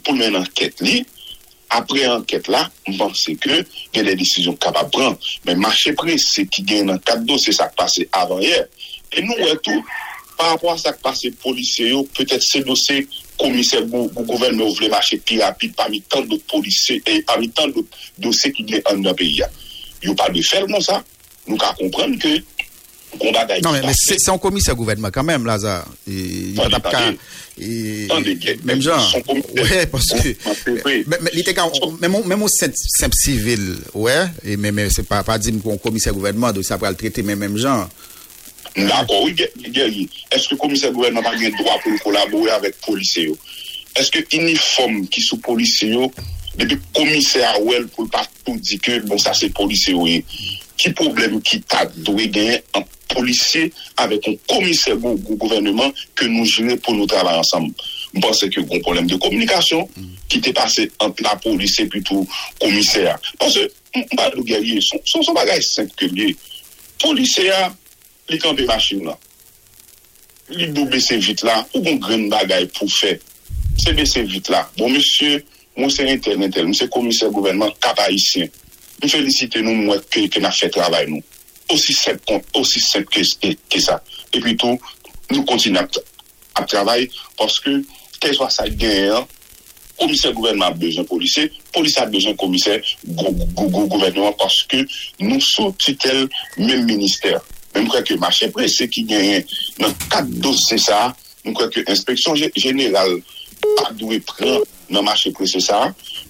Speaker 29: pou men anket li. Apre anket la, mpense ke gen de disisyon kaba bran. Men mache pre, se ki gen nan kat do, se sa kpase avan yer. E nou etou, par apwa sa kpase polisye yo, petet se do se komiser gou gouverne ou vle mache pi rapide pa mi tan de polise e pa mi tan de dosye ki gne an nan peyi ya. Yo pa de fer non sa. Nou ka komprende ke
Speaker 1: Non, mais, mais c'est un commissaire gouvernement quand même, Lazare. Il va
Speaker 29: taper.
Speaker 1: Même genre. Ouais, parce que. Même au simple civil, ouais. Et même, c'est pas, pas dire qu'on commissaire gouvernement, donc ça va le traiter, mais même genre.
Speaker 29: D'accord, oui, Guy, est-ce que le commissaire gouvernement a le droit pour collaborer avec les policiers? Est-ce que uniforme qui sous policiers depuis le commissaire Well pour pas tout dire que bon ça c'est policier oui. Qui problème qui t'a doué gagner un policier avec un commissaire gou- gou- gouvernement que nous gérons pour nous travailler ensemble? Je pense que un problème de communication qui était passé entre la police et plutôt commissaire. Parce que, va nous guerrier, son, son, son bagage simple que lié. Policier, li kampe machine la. Li dou bese vite la, ou gon gren bagay pou fe. Se bese vite la. Bon, monsieur, mwen se intel, intel, mwen se komiser gouvernement kap haïtien. Mwen felicite nou mwen ke, ke na fe travay nou. Aussi simple, kon- puis tout, nous continuons à, à travailler parce que, quel soit ça gain, commissaire gouvernement a besoin de policier, police a besoin de commissaire gou- gou- gou- gouvernement parce que nous sous tutelle même ministère. Mwen kwe ke machè presè ki genyen nan kat dosè sa, mwen kwe ke inspeksyon jeneral pa dwe pran nan machè presè sa,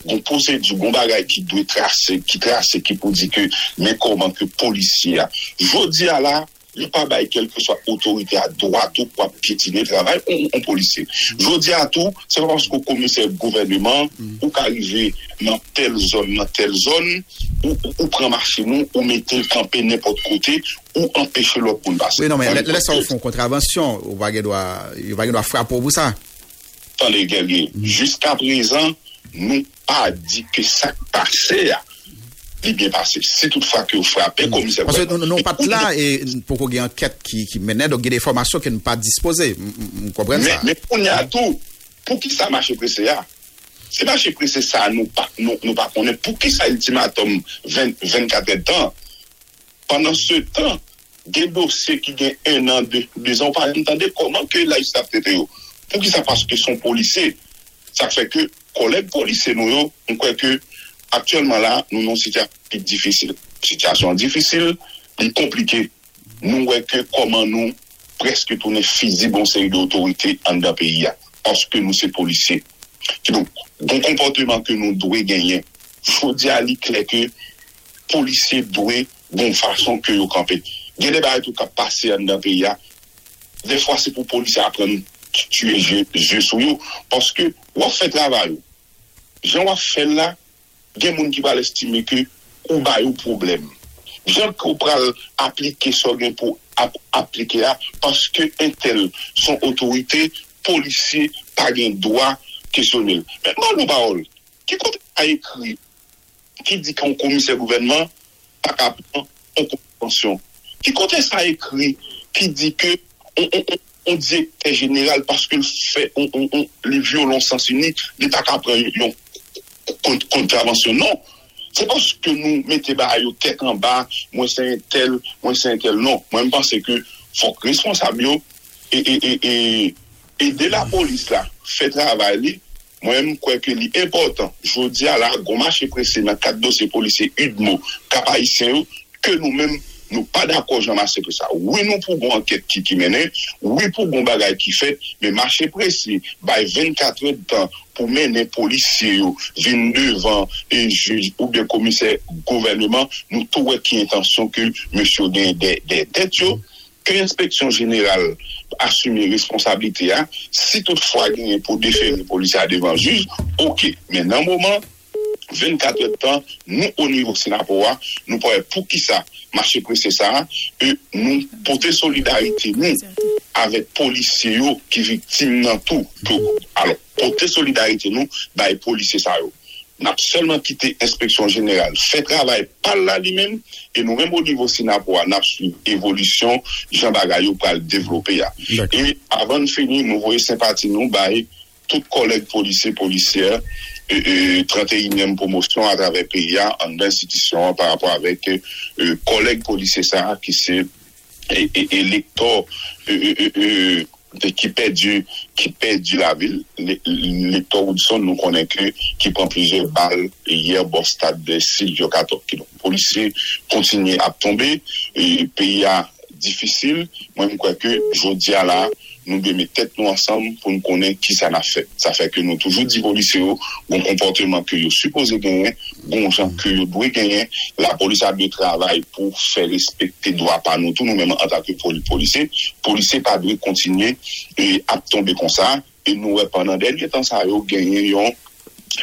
Speaker 29: mwen pose di bon bagay ki dwe trase, ki trase, ki pou di ke men koman ke polisi ya. Jodi ya la, là, il pas bail quelle que soit autorité à droite ou pour piétiner le travail, on, on policier. Je dis à tout, c'est pas parce qu'au commissaire gouvernement, ou qu'arriver dans telle zone, dans telle zone, ou, prend marché ou mettez le camper n'importe côté, ou pour nous passer.
Speaker 1: Oui, non, mais
Speaker 29: Dans le
Speaker 1: laisse ça au
Speaker 29: côté.
Speaker 1: fond, contravention, ou va doit, il va doit frapper pour ça.
Speaker 29: Attendez, guerrier, jusqu'à présent, nous pas dit que ça passait, li bien
Speaker 1: pase. Se toutfwa ki ou frape, komise... Pase nou pat la, pou kou gen anket ki menen, do gen informasyon ki
Speaker 29: nou
Speaker 1: pat
Speaker 29: dispose. Mou kompren sa. Men pou ni atou, pou ki sa mache prese ya? Se mache prese sa, nou pa konen. Pou ki sa ultimatum 24 etan, panan se tan, gen borsye ki gen 1 an, 2 an, pa entende koman ke la yusaf tete yo. Pou ki sa paske son polise, sa fe ke koleb polise nou yo, mwen kwe ke aktuelman la, nou nou sityasyon difisil. Sityasyon difisil, li komplike. Nou weke koman nou preske toune fizi bonseri de otorite an da peyi ya. Paske nou se polise. Don komporteman ke nou dwe genyen, fodi a li kleke, polise dwe bon fason ke yo kampe. Gede ba etou ka pase an da peyi ya, de fwa se pou polise apren tue je sou yo, paske wafet la va yo. Jan wafet la, gen moun ki bal estime ke ou bay ou problem. Jan ki ou pral aplike so gen pou ap, aplike a, paske entel son otorite polisye pa gen doa kesyonel. Mètman nou baol, ki kote a ekri, ki di kon komise gouvenman, pa kap an konpensyon. Ki kote sa ekri, ki di ke on, on, on, on di e general paske l fè, on li violonsansi ni, li pa kap an yon kontravensyon. Non, se paske nou mette ba a yo tek an ba, mwen se entel, mwen se entel, non. Mwen mpense ke fok responsabyo e, e, e, e de la polis la fe travay li, mwen mkweke li important. Jodi ala, gomache prese nan kat do se polise yudmo kapa isen yo, ke nou men nou pa d'akor jan mase pre sa. Oui nou pou goun anket ki ki menen, oui pou goun bagay ki fet, men mache prese, bay 24 etan, de pour mener policiers, yo, vin devant et juge ou bien commissaire gouvernement, nous trouvons qui intention que monsieur des, des, yo, que l'inspection générale assume les responsabilités, hein, si toutefois il y pour déférer les policiers devant le juge, ok. Mais dans le moment, 24 heures de nous, au niveau Sinapoa, nous pourrions, pour qui ça, marcher pressé ça, et avec policiers yo, qui victimes dans tout. Alors, porter solidarité, nous, bah, les policiers ça, yo. N'a seulement quitté inspection générale, fait travail par là lui-même, et nous même au niveau Sinapoa, n'a suivi évolution, Jean Bagayou pour le développer. ya. Et avant de finir, nous voyons sympathie, nous, bah, tous collègues policiers, policières, et, et 31e promotion à travers PIA en institution par rapport avec euh, euh, collègues policiers ça qui et, électeurs euh, euh, euh, qui perdu qui perdu la ville Les- l'électeur Woodson nous connaît que qui prend plusieurs balles hier au stade de Silvio 14 kg policiers continuent à tomber et PIA difficile. Moi je crois que je dis à la nou dwe met tèt nou ansam pou nou konen ki sa na fè. Sa fè ke nou toujou di polise yo, goun komportèman ke yo suppose genyen, goun jan ke yo dwe genyen, la polise a dwe travay pou fè respektè dwa pa nou tou, nou mèman an takè polise, polise pa dwe kontinye e ap tombe kon sa, e nou wè panan den, etan sa yo genyen yon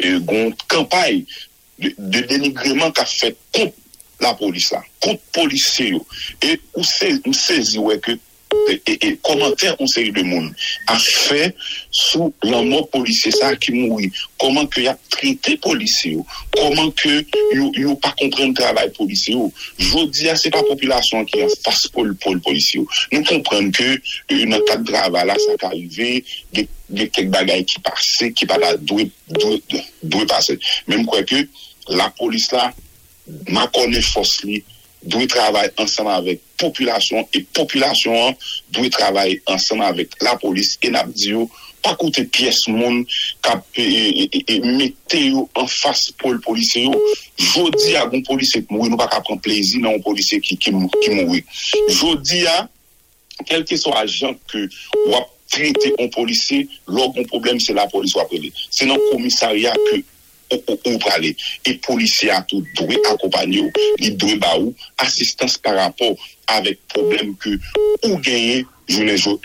Speaker 29: e, goun kampay de, de denigreman ka fè kont la polise la, kont polise yo. E ou sezi se wè ke et, et, commentaire une série de monde a fait sous la mort policier ça qui mourit. Comment que y a traité policier comment que yo, yo pas comprendre travail policier je dis c'est pas population qui est face pour le le policier nous comprenons que le cadre de travail là ça qui arrivé des quelques bagailles qui passaient qui pas passer. Même quoi que la police là ma connaît force dwe travay ansanman avèk populasyon, e populasyon an dwe travay ansanman avèk la polis, e nap diyo pa koute piyes moun kap e, e, e, e, e mette yo an fas pou l polise yo. Jodi a goun polise ki moui, nou pa kap an plezi nan polise ki, ki, ki moui. Jodi a, kelke so ajan ke wap trete an polise, log an problem se la polis wap ele. Se nan komisarya ke ou, prale. Et policier a tout doit accompagner li doit ba ou assistance par rapport avec problème que ou gagner jo-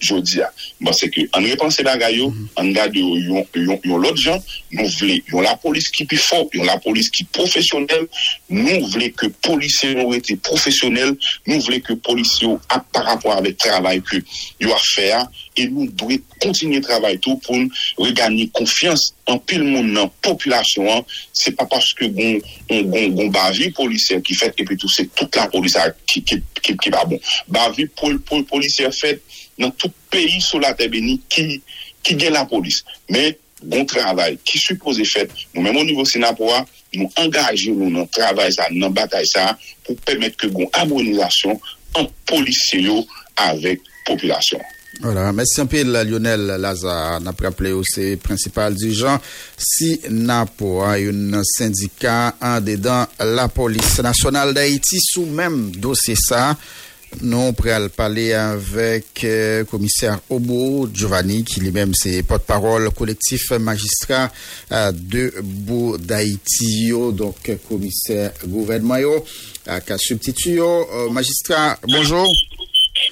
Speaker 29: jodi a. Bon, c'est que, en repense bagay yo, en gade yo yon, yon, yon lot jan, nou vle, yon la polis ki pi fort, yon la polis ki profesyonel, nou vle ke polisye nou ete profesyonel, nou vle ke polisye yo ap par rapport avec travail que yo a fait, e nou dwe kontinye travay tou pou nou regani konfians an pil moun nan populasyon an, se pa paske goun bavi polisyen ki fet, epi tou se tout la polisyen ki, ki, ki, ki ba bon. Bavi pol, pol, polisyen fet nan tout peyi sou la tebeni ki gen la polis. Men, goun travay ki supose fet, nou men moun nivou senapwa, nou angaje nou nan travay sa, nan batay sa, pou pemet ke goun abonizasyon an polisyen yo avek populasyon.
Speaker 1: Voilà, merci un peu Lionel Lazare. N'a pas rappelé aussi principal dirigeant si Napo a un syndicat en dedans la police nationale d'Haïti sous même dossier ça. Nous pourrons parler avec euh, commissaire Obo Giovanni, qui lui-même c'est porte-parole collectif magistrat euh, de Beau d'Haïti, donc commissaire gouvernement, yo, euh, a. Euh, magistrat, bonjour.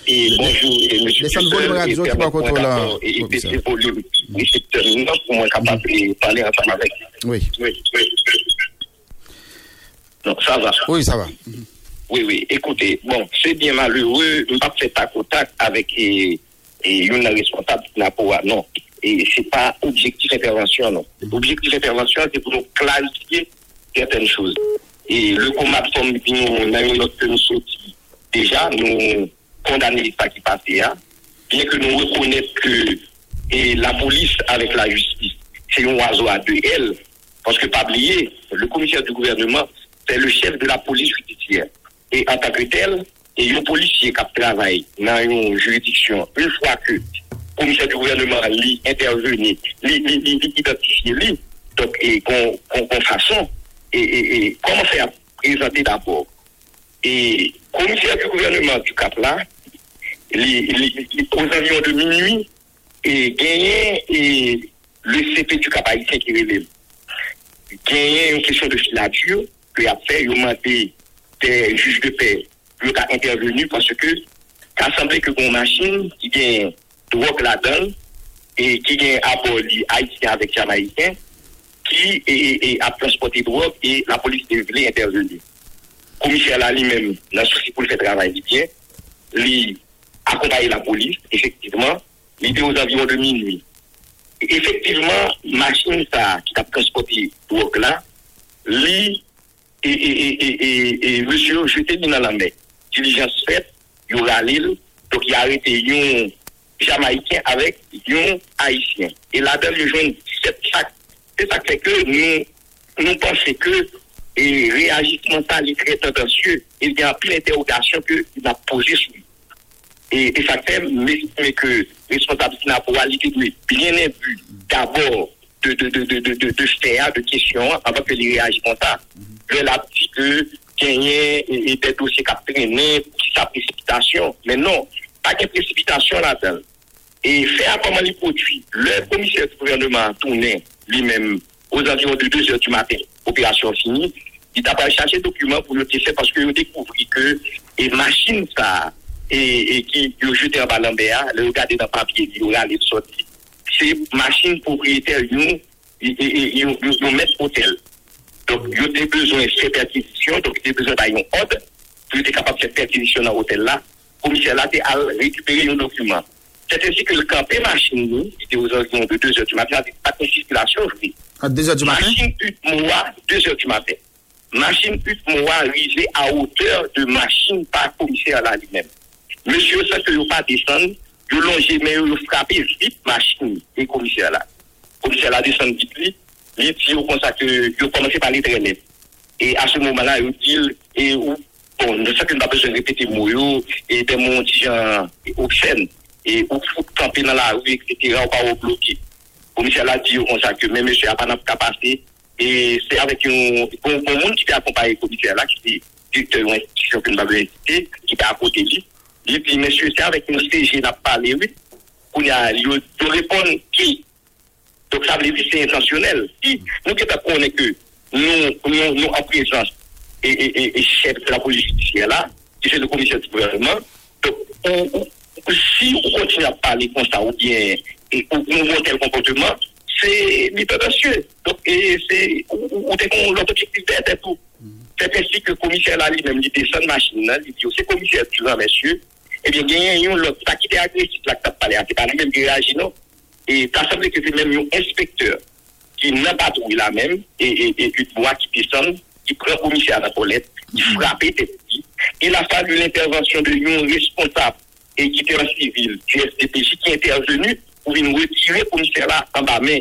Speaker 34: Et bonjour, et monsieur
Speaker 1: volume
Speaker 34: Dussel,
Speaker 1: radio,
Speaker 34: et le volume du secteur non pour moi capable de parler ensemble avec.
Speaker 1: Oui.
Speaker 34: Oui, oui. Non, ça va.
Speaker 1: Oui, ça va.
Speaker 34: Oui, oui. Écoutez, bon, c'est bien malheureux. Je ne pas faire tac au tac avec une responsable de la POA. Non. Et c'est pas objectif d'intervention, non. Objectif d'intervention, c'est pour nous clarifier certaines choses. Et le combat comme nous, dans une note que nous sortis, déjà, nous condamner ça qui passait, hein. bien que nous reconnaissons que et la police avec la justice, c'est un oiseau à deux ailes. Parce que, pas oublier, le commissaire du gouvernement, c'est le chef de la police judiciaire. Et en tant que tel, et un policier qui travaille dans une juridiction, une fois que commissaire du gouvernement li intervenu, li identifié li, donc, et qu'on façon, et, et, et comment faire présenter d'abord. Et commissaire du gouvernement du Cap là, aux environs de minuit, et gagné et le CP du Cap haïtien qui relève. Gagné une question de filature, que a fait, il a demandé des juges de paix, le cas intervenu parce que, il a semblé que une machine qui gagne drogue là-dedans, et qui gagne à bord haïtien avec jamaïcain, qui est, est- est- a transporté drogue et la police devait intervenir. Commissaire là lui-même, dans souci pour le faire travailler bien, lui accompagner la police, effectivement, était aux environs de minuit. Et effectivement, machine ça, qui a transporté drogue là, lui et, et, et, et, monsieur jeté dans la mer. Diligence faite, il y aura l'île, donc il a arrêté un Jamaïcain avec un Haïtien. Et là-dedans, il y a 17 sacs. C'est ça qui fait que nous, nous pensons que et réagissement ça est très tendancieux. Il y a plein d'interrogations qu'il a posées sur lui. Et, et ça fait mais, mais que responsable sénatorialité doit bien vu d'abord de, de, de, de, de, de, de faire de questions avant que les réagissent comme ça. Elle a dit que gagner et, des dossiers qui ont traîné, qui sa précipitation. Mais non, pas de précipitation là-dedans. Et faire comment les produits. Le commissaire du gouvernement a tourné lui-même aux environs de 2 heures du matin, opération finie. Il t'a pas cherché document pour le tester parce qu'il a découvert que et machine ça et, qui a jeté en bas l'embéa, le regarder dans le papier, il a allé sortir. C'est machine propriétaire, ils ils ils mettent hôtel. Donc, il y a des besoins de faire perquisition, donc il y a besoin d'avoir un ordre, pour être capable de faire perquisition dans l'hôtel là. Le commissaire là, a récupéré un document. C'est ainsi que le campé machine, nous, il était aux environs de 2 heures du matin, avec pas de circulation, je dis.
Speaker 1: À 2 heures du matin?
Speaker 34: Machine 8 mois, 2 heures du matin. Machine 8 mois arrivée à hauteur de machine par commissaire là lui-même. Monsieur, ça que vous pas descendre, vous longez, mais vous frappez vite machine et commissaire là. Commissaire là descend vite, lui, il dit au comme ça que vous commencez par les traîner. Et à ce moment-là, il dit, et ou- bon, ne sais que pas besoin de répéter mot, yo, et des mots obscènes, et ou faut camper dans la rue, etc., ou pas au bloqué. Commissaire là dit comme ça que même monsieur a pas de capacité, et c'est avec un, monde qui t'a accompagné le commissaire là, qui est directeur d'une institution que nous avons incité, qui est à côté de lui. Il dit, monsieur, c'est avec un CG n'a parlé, oui, qu'on a, il il répond qui? Donc ça veut dire que c'est intentionnel. Si nous qui connaissons que nous, nous, nous en présence et, et, et, et chef de la police judiciaire là, qui c'est le commissaire du gouvernement, donc on- on- si on continue à parler comme ça ou bien et on on voit tel comportement, c'est tendancieux. Donc et c'est ou- ou- ou l'objectif d'être et tout. C'est ainsi que le commissaire là lui-même il descend de machine là, il dit c'est commissaire tu vois messieurs, eh bien il y a un l'autre pas qui était agressif là que t'as parlé, c'est pas lui-même qui réagit non? Et ça semblé que c'est même un inspecteur qui n'a pas trouvé la même, et, et, et une voix qui descend, qui prend le commissaire à la toilette, qui frappe tête petit. Il a fallu l'intervention de un responsable et qui était en civil du SDPJ qui est intervenu pour venir retirer le commissaire là en bas main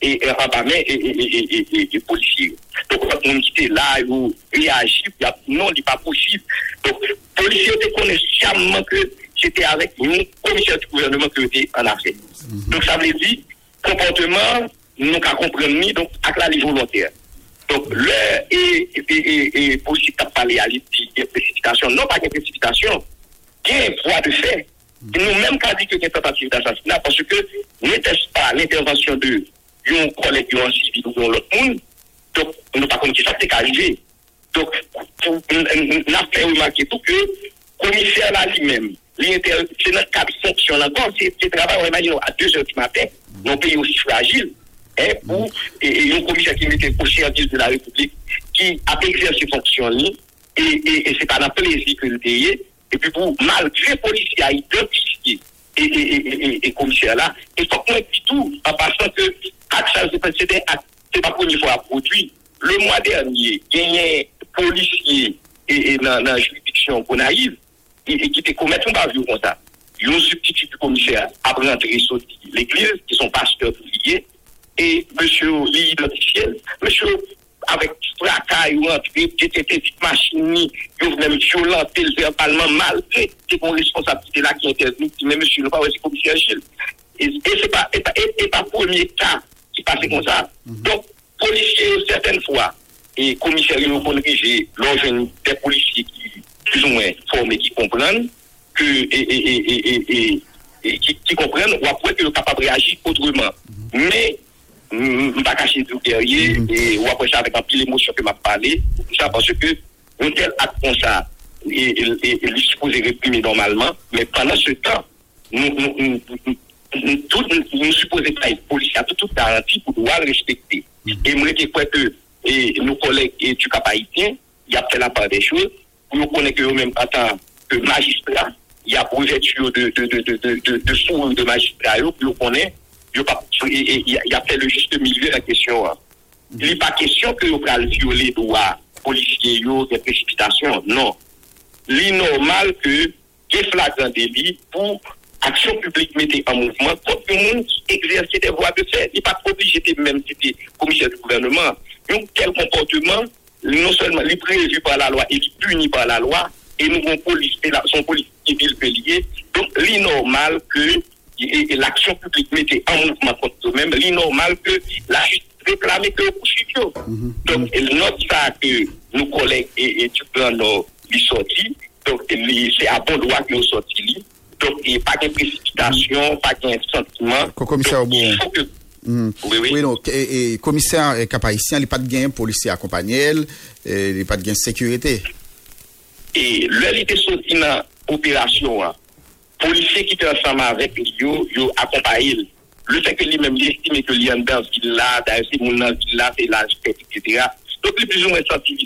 Speaker 34: et et en bas main et, et, et, et, et, et policier. Donc, quand on était là, il réagit, il y a, non, il n'est pas possible. Donc, policier te connaît sciemment que c'était avec un commissaire du gouvernement qui était en affaire. Donc, ça veut dire, comportement, nous qu'à comprendre, donc, avec la volontaire. Donc, le, et, et, et, et, à y a précipitation. Non, pas de précipitation. Un poids de fait. Nous-mêmes, qu'à dit que c'est tentative d'assassinat, parce que n'était-ce pas l'intervention de un collègue en civil ou l'autre monde, donc, on n'a pas comme qui ça c'est arrivé. Donc, on on a fait remarquer tout que le commissaire là lui-même, c'est notre cadre fonction encore, c'est c'est travail, on imagine, à 2 heures du matin, dans un pays aussi fragile, hein, pour, et, un commissaire qui mettait au service de la République, qui a exercé fonction là, et, et, et c'est pas un plaisir que le pays, et puis pour, malgré policiers à identifier, et, et, et, et, commissaire là, il faut qu'on tout, en passant que, c'était c'est pas la première fois produit. Le mois dernier, il y a un policier dans, la juridiction qu'on arrive et, qui te commettent un bavure comme ça. Il y a un substitut du commissaire après rentrer sur l'église, qui sont pasteurs priviers, et monsieur l'identifié, monsieur avec fracas, il rentre, il était petite machine, il venait violenter verbalement malgré que mon responsabilité là qui intervient, qui mais monsieur, ne pas commissaire Gilles. et, et c'est pas, pas, premier cas qui passe comme ça. Donc, policiers, certaines fois, et commissaires, ils vont diriger, l'on des policiers qui, plus ou moins formés, qui comprennent, que, et, qui, comprennent, ou après qu'ils sont capables de réagir autrement. Mais, ne vais pas cacher du guerrier, et ou après ça, avec un pile émotion que m'a parlé, tout ça parce que, un tel acte comme ça, et lui supposé réprimer normalement, mais pendant ce temps, nous, nous, nous, nous, nous, tout- nous, nous supposons pas être policiers à toute, toute garantie pour le respecter. Et moi, je crois que et nos collègues et du cap haïtien, il y a fait la part des choses, pour nous connaître que eux-mêmes en tant que magistrats, il y a projection de, de, de, de, de, de, de sourds de magistrats, pour nous connaître, il y a il il fait le juste milieu de la question. hein. Il n'est pas question que vous allez violer les droits policiers, des précipitations. Non. L'innormal que, des flagrant délit pour action publique mettez en mouvement contre le monde qui exerçait des voies de fait. Il n'est pas obligé de même citer commissaire du gouvernement. Donc, quel comportement, non seulement il est prévu par la loi, il est puni par la loi, et nous avons police, et la- son police civil lié. Donc, l'innormal que et, et l'action publique mettait en mouvement contre eux-mêmes, l'innormal que la justice réclamait que le poursuivre. Donc, il note ça que nos collègues et, nos les sorties, donc c'est à bon droit que nous sortis. Donc, il n'y a pas de précipitation, pas de sentiment.
Speaker 1: Commissaire
Speaker 34: il faut que
Speaker 1: Mhm.
Speaker 34: Oui, oui.
Speaker 1: donc, et, et commissaire et cap haïtien, il n'y a pas de gain policier accompagné, elle, il n'y a pas de gain sécurité.
Speaker 34: Et le était sorti dans l'opération, hein, policier qui était ensemble avec lui, yo accompagné. Le fait que lui-même estime que est dans ville là, d'ailleurs c'est mon dans ville là, c'est là, etc. Donc il est plus ou moins senti.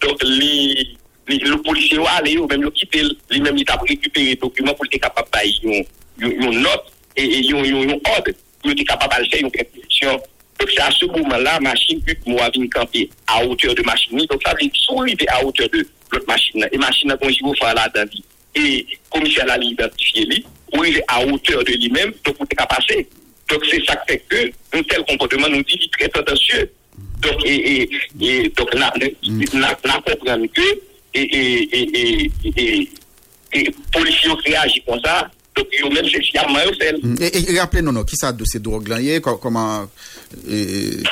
Speaker 34: Donc lui- le policier va aller, ou même le quitter, lui-même il a récupéré les documents pour être capable de une note et une ordre pour être capable de faire une perquisition. Donc c'est à ce moment-là, machine puis moi vient camper à hauteur de machine. Donc ça veut dire à hauteur de l'autre machine. Et machine a bon faire là-dedans. Et commissaire l'a identifié lui, ou il est à hauteur de lui-même, donc pour être passer. Donc c'est ça qui fait que un tel comportement nous dit très tendancieux. Donc, et, et, donc, là, comprendre que, et, et, et, et, comme ça, donc, ils ont même sciemment fait.
Speaker 1: Mhm. Et, et, rappelez-nous, qui ça de ces drogues là, y est, co- comment,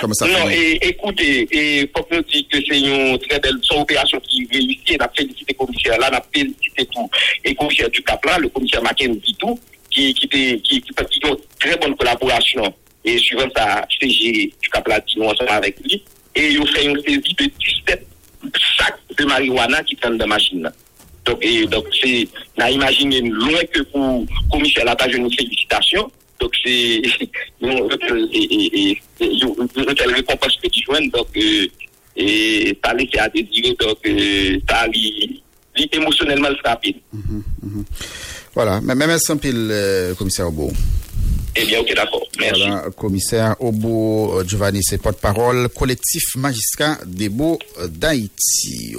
Speaker 1: comment ça
Speaker 34: Non, et écoutez, et faut que nous dire que c'est une très belle opération qui réussit. On a félicité le commissaire là, on a félicité tout. Et le commissaire du Cap là, le commissaire Mackenzie tout, qui, qui, qui, qui, ont très bonne collaboration. Et suivant sa CG du Cap là, qui nous ensemble avec lui. Et ils ont fait une saisie de 17 sacs de marijuana qui prennent dans la machine. Donc, et, donc c'est, on a imaginé loin que pour commissaire là, pas une félicitation. Donc, c'est, nous, une telle récompense que tu joins, donc, euh, et ça laissé à désirer, donc, euh, ça lui émotionnellement frappé.
Speaker 1: Voilà, mais même sans pile, euh, commissaire Obo.
Speaker 34: Eh bien, ok, d'accord. Merci.
Speaker 1: Voilà, commissaire Obo euh, Giovanni, c'est porte-parole collectif magistrat des Beaux euh, d'Haïti.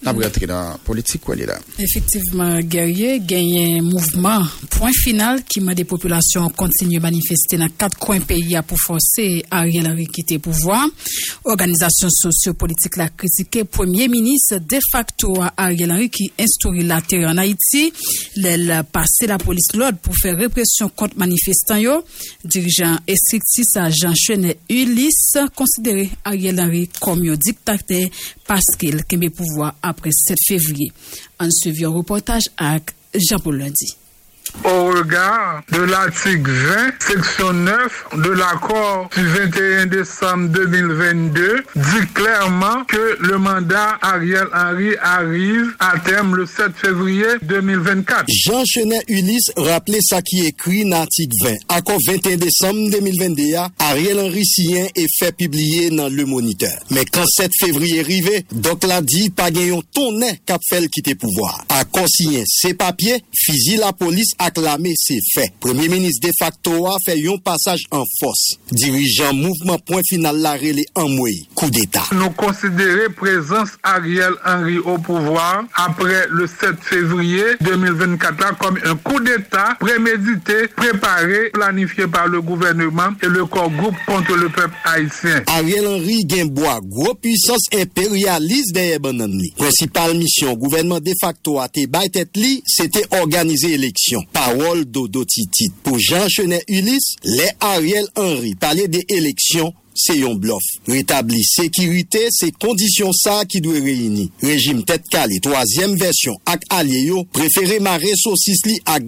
Speaker 1: Dans la politique, quoi, là.
Speaker 2: Effectivement, guerrier, gagne un mouvement. Point final qui m'a des populations continuent à manifester dans quatre coins pays pour forcer Ariel Henry quitter pouvoir. Organisation sociopolitique l'a critiqué. Premier ministre de facto Ariel Henry qui instaure la terre en Haïti. Elle passé la police l'ordre pour faire répression contre manifestants yo. Dirigeant estrictis à Jean Chenet Ulysse considéré Ariel Henry comme un dictateur parce qu'il kembe pouvoir après 7 février. En suivi un reportage avec Jean-Paul Lundi.
Speaker 35: Au regard de l'article 20, section 9 de l'accord du 21 décembre 2022 dit clairement que le mandat Ariel Henry arrive à terme le 7 février 2024.
Speaker 36: Jean Chenet Ulysse rappelait ça qui est écrit dans l'article 20. Accord 21 décembre 2022, Ariel Henry sien et fait publier dans Le Moniteur. Mais quand 7 février arrivé, donc l'a dit pas gagnant tonnet cap fait pouvoir. Accord signé ses papiers, fusil la police acclamé c'est fait. Premier ministre de facto a fait un passage en force. Dirigeant mouvement point final la relé en mouille. Coup d'état.
Speaker 35: Nous considérons présence Ariel Henry au pouvoir après le 7 février 2024 là comme un coup d'État prémédité, préparé, planifié par le gouvernement et le corps groupe contre le peuple haïtien.
Speaker 36: Ariel Henry gen bois gros puissance impérialiste derrière banan li. Principale mission gouvernement de facto a te bay tête li, c'était organiser élection. Parole Dodo Titit. Pour Jean Chenet Ulysse, les Ariel Henry parlaient des élections c'est yon bluff. Rétablir sécurité, c'est conditions ça qui doit réunir. Régime tête calé, troisième version, ak allié yo, préféré marrer saucisse li ak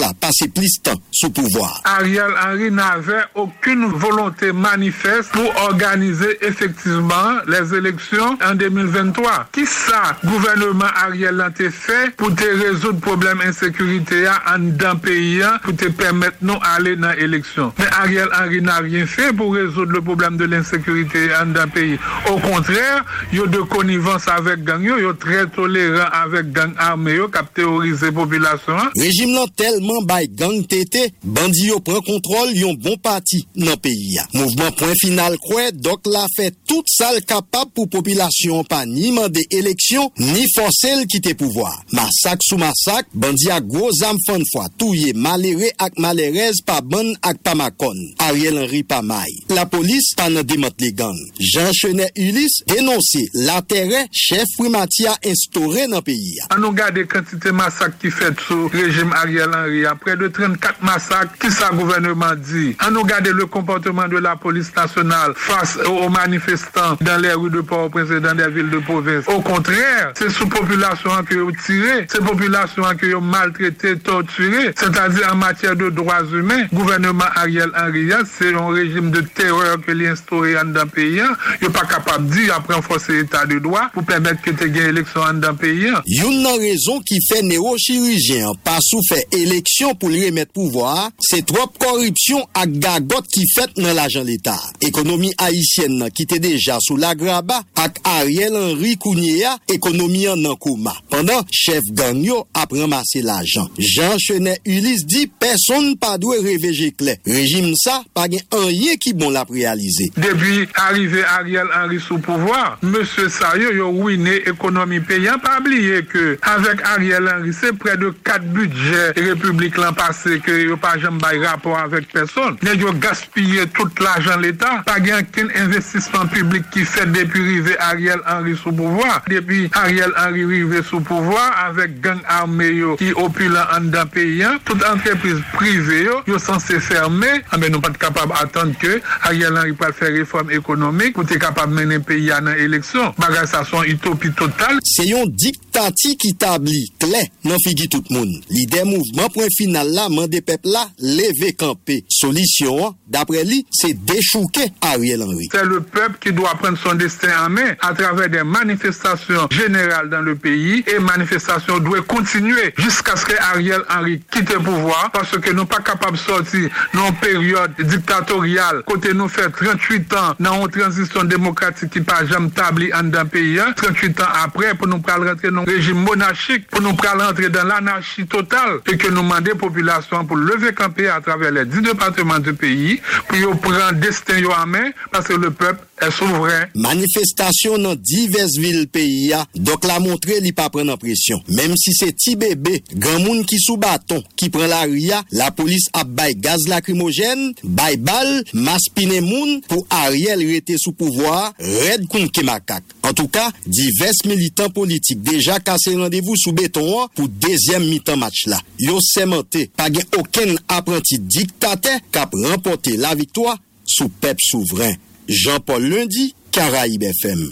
Speaker 36: là passer plus de temps sous pouvoir.
Speaker 35: Ariel Henry n'avait aucune volonté manifeste pour organiser effectivement les élections en 2023. Qui ça, gouvernement Ariel l'a fait pour te résoudre problème insécurité en d'un pays pour te permettre nous aller dans l'élection? Mais Ariel Henry n'a rien fait pour le problème de l'insécurité en d'un pays. Au contraire, yo de connivence avec gang yo, yo très tolérant avec gang armé yo, kap terroriser population.
Speaker 36: Régime là tellement bay gang tété, bandi yo prend contrôle yon bon parti dans pays ya. Mouvement point final quoi, donc la fait toute salle capable pour population pas ni demander élection, ni forcer le quitter pouvoir. Massacre sous massacre, bandi a gros âme fan fois, touye malheureux ak malheureuse pas bonne ak pas macon. Ariel Henry pas maille. La police pas nan démonte les gangs. Jean Chenet Ulysse dénoncé l'intérêt chef primati a instauré dans pays ya.
Speaker 35: On nous garde quantité massacre qui fait sous régime Ariel Henry. Après de 34 massacres, qui ça gouvernement dit? On nous garde le comportement de la police nationale face aux manifestants dans les rues de Port-au-Prince et dans des villes de province. Au contraire, c'est sous population que vous tirez, c'est population que vous maltraité, torturé. C'est-à-dire en matière de droits humains, gouvernement Ariel Henry, c'est un régime de wè an ke li instore an dan peyi an, yo pa kapab di apre an fose etat de doa pou pèmèt ke te gen eleksyon an dan peyi an.
Speaker 36: Yon nan rezon ki fè neurochirurgien pa sou fè eleksyon pou li remèt pouvoar, se trop korripsyon ak gagot ki fèt nan l'ajan l'Etat. Ekonomi Haitienne nan ki te deja sou la graba ak Ariel Henry Kounia ekonomi an nan kouma. Pendan, chef ganyo ap remase l'ajan. Jean Chenet Ulysse di, person pa dwe reveje kle. Rejim sa, pa gen anye ki bon la réaliser.
Speaker 35: Depuis arrivé Ariel Henry sous pouvoir, monsieur Sayo yo ruiné économie paysan. Pas oublier que avec Ariel Henry, c'est près de 4 budgets République l'an passé que yo pas jamais rapport avec personne. Mais yo gaspillé tout l'argent de l'État. Pas aucun investissement public qui fait depuis arrivé Ariel Henry sous pouvoir. Depuis Ariel Henry arrivé sous pouvoir avec gang armé qui opulent en d'un pays, toute entreprise privée yo, yo fermer. Ah ben nous pas capable d'attendre que Ariel Ariel Henry pral fè reform ekonomik pou te kapab menen peyi an an eleksyon. Bagay sa son utopi total.
Speaker 36: Se yon diktati ki tabli, klen nan figi tout moun. Li de mouvman pou en final la mande pep la leve kampe. Solisyon, dapre li, se dechouke Ariel Henry.
Speaker 35: Se le pep ki do apren son destin an men a traver de manifestasyon general dan le peyi e manifestasyon dwe kontinue jiska skre Ariel Henry kite pouvoi parce ke nou pa kapab sorti nan peryode diktatorial kote nou nou fè 38 an nan ou transisyon demokratik ki pa jam tabli an dan peyi an, 38 an apre pou nou pral rentre nan rejim monachik, pou nou pral rentre dan l'anarchi total, e ke nou mande populasyon pou leve kampe a travè le 10 departement de peyi, pou yo pran desten yo amè, paske le pep e souvren.
Speaker 36: Manifestasyon nan divers vil peyi a, dok la montre li pa pren an presyon. Mem si se ti bebe, gran moun ki sou baton, ki pren la ria, la polis ap bay gaz lakrimogen, bay bal, mas pine gen moun pou Ariel rete sou pouvoar red kon ke makak. En tou ka, divers militant politik deja kase randevou sou beton an pou dezyem mitan match la. Yo semente, pa gen oken apranti diktate kap rempote la viktwa sou pep souveren. Jean-Paul Lundi, Karaib FM.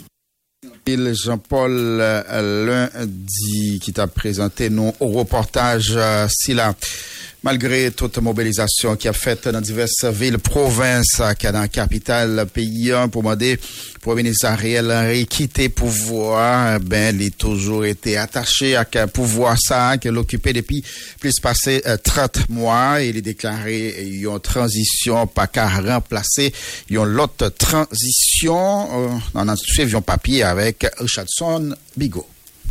Speaker 1: Jean-Paul euh, Lundi ki ta prezante nou reportaj euh, si la. Malgré toute mobilisation qui a faite dans diverses villes, provinces, dans la capitale, pays pour demander pour ministre Ariel Henry quitter pouvoir, ben, il a toujours été attaché à un pouvoir ça, qu'il occupé depuis plus passé euh, 30 mois. Il a déclaré une transition pas qu'à remplacer une autre transition. Euh, on a suivi un papier avec Richardson Bigot.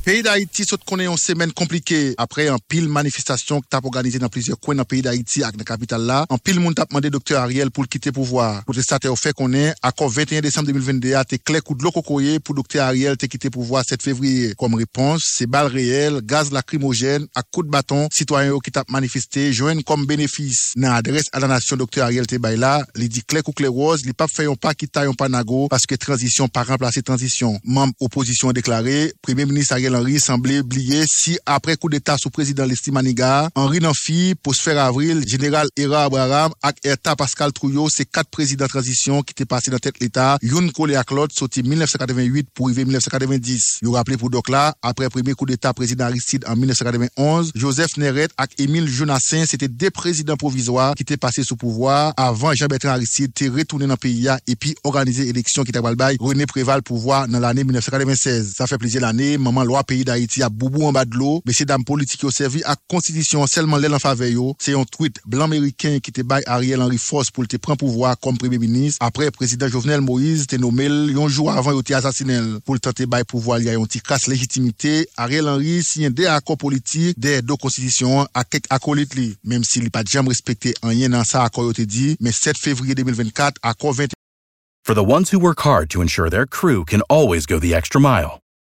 Speaker 37: Pays d'Haïti saute connaît une semaine compliquée après un pile manifestation qui t'a organisé dans plusieurs coins dans le pays d'Haïti avec la capitale là. Un pile monde t'a demandé docteur Ariel pour le quitter pouvoir. Pour te au fait qu'on est, accord 21 décembre 2022, t'es clair coup de l'eau cocoyer pour docteur Ariel te quitter pouvoir 7 février. Comme réponse, c'est balles réelles, gaz lacrymogène, à coup de bâton, citoyens qui t'a manifesté, joignent comme bénéfice dans adresse à la nation docteur Ariel te là, il dit clair ou clair rose, il pas fait un pas qui taille un pas nago parce que transition pas remplacer transition. Membre opposition déclaré, premier ministre Ariel Henry semblait oublier si après coup d'état sous président Lesti Maniga, Henri Nanfi, faire avril, général Hera Abraham et Erta Pascal Trouillot, c'est quatre présidents transition qui étaient passés dans tête l'État, Youn collé à Claude, sorti 1988 pour arriver 1990. Vous rappelez pour donc là, après premier coup d'état président Aristide en 1991, Joseph Neret et Émile Jonassin, c'était des présidents provisoires qui étaient passés sous pouvoir avant Jean-Bertrand Aristide était retourné dans le pays et puis organisé élection qui était René Préval pouvoir dans l'année 1996. Ça fait plaisir l'année, maman loi pays d'Haïti a boubou en bas de l'eau, mais ces dames politiques ont servi à constitution seulement l'aile en faveur C'est un tweet blanc américain qui était bail Ariel Henry Force pour le prendre pouvoir comme premier ministre. Après, président Jovenel Moïse était nommé un jour avant il était assassiné pour le tenter bail pouvoir. Il y a un petit casse légitimité. Ariel Henry signe des accords politiques, des deux constitutions à quelques acolytes même s'il n'a pas jamais respecté rien dans ça accord dit, mais 7 février 2024, accord 20
Speaker 38: For the ones who work hard to ensure their crew can always go the extra mile,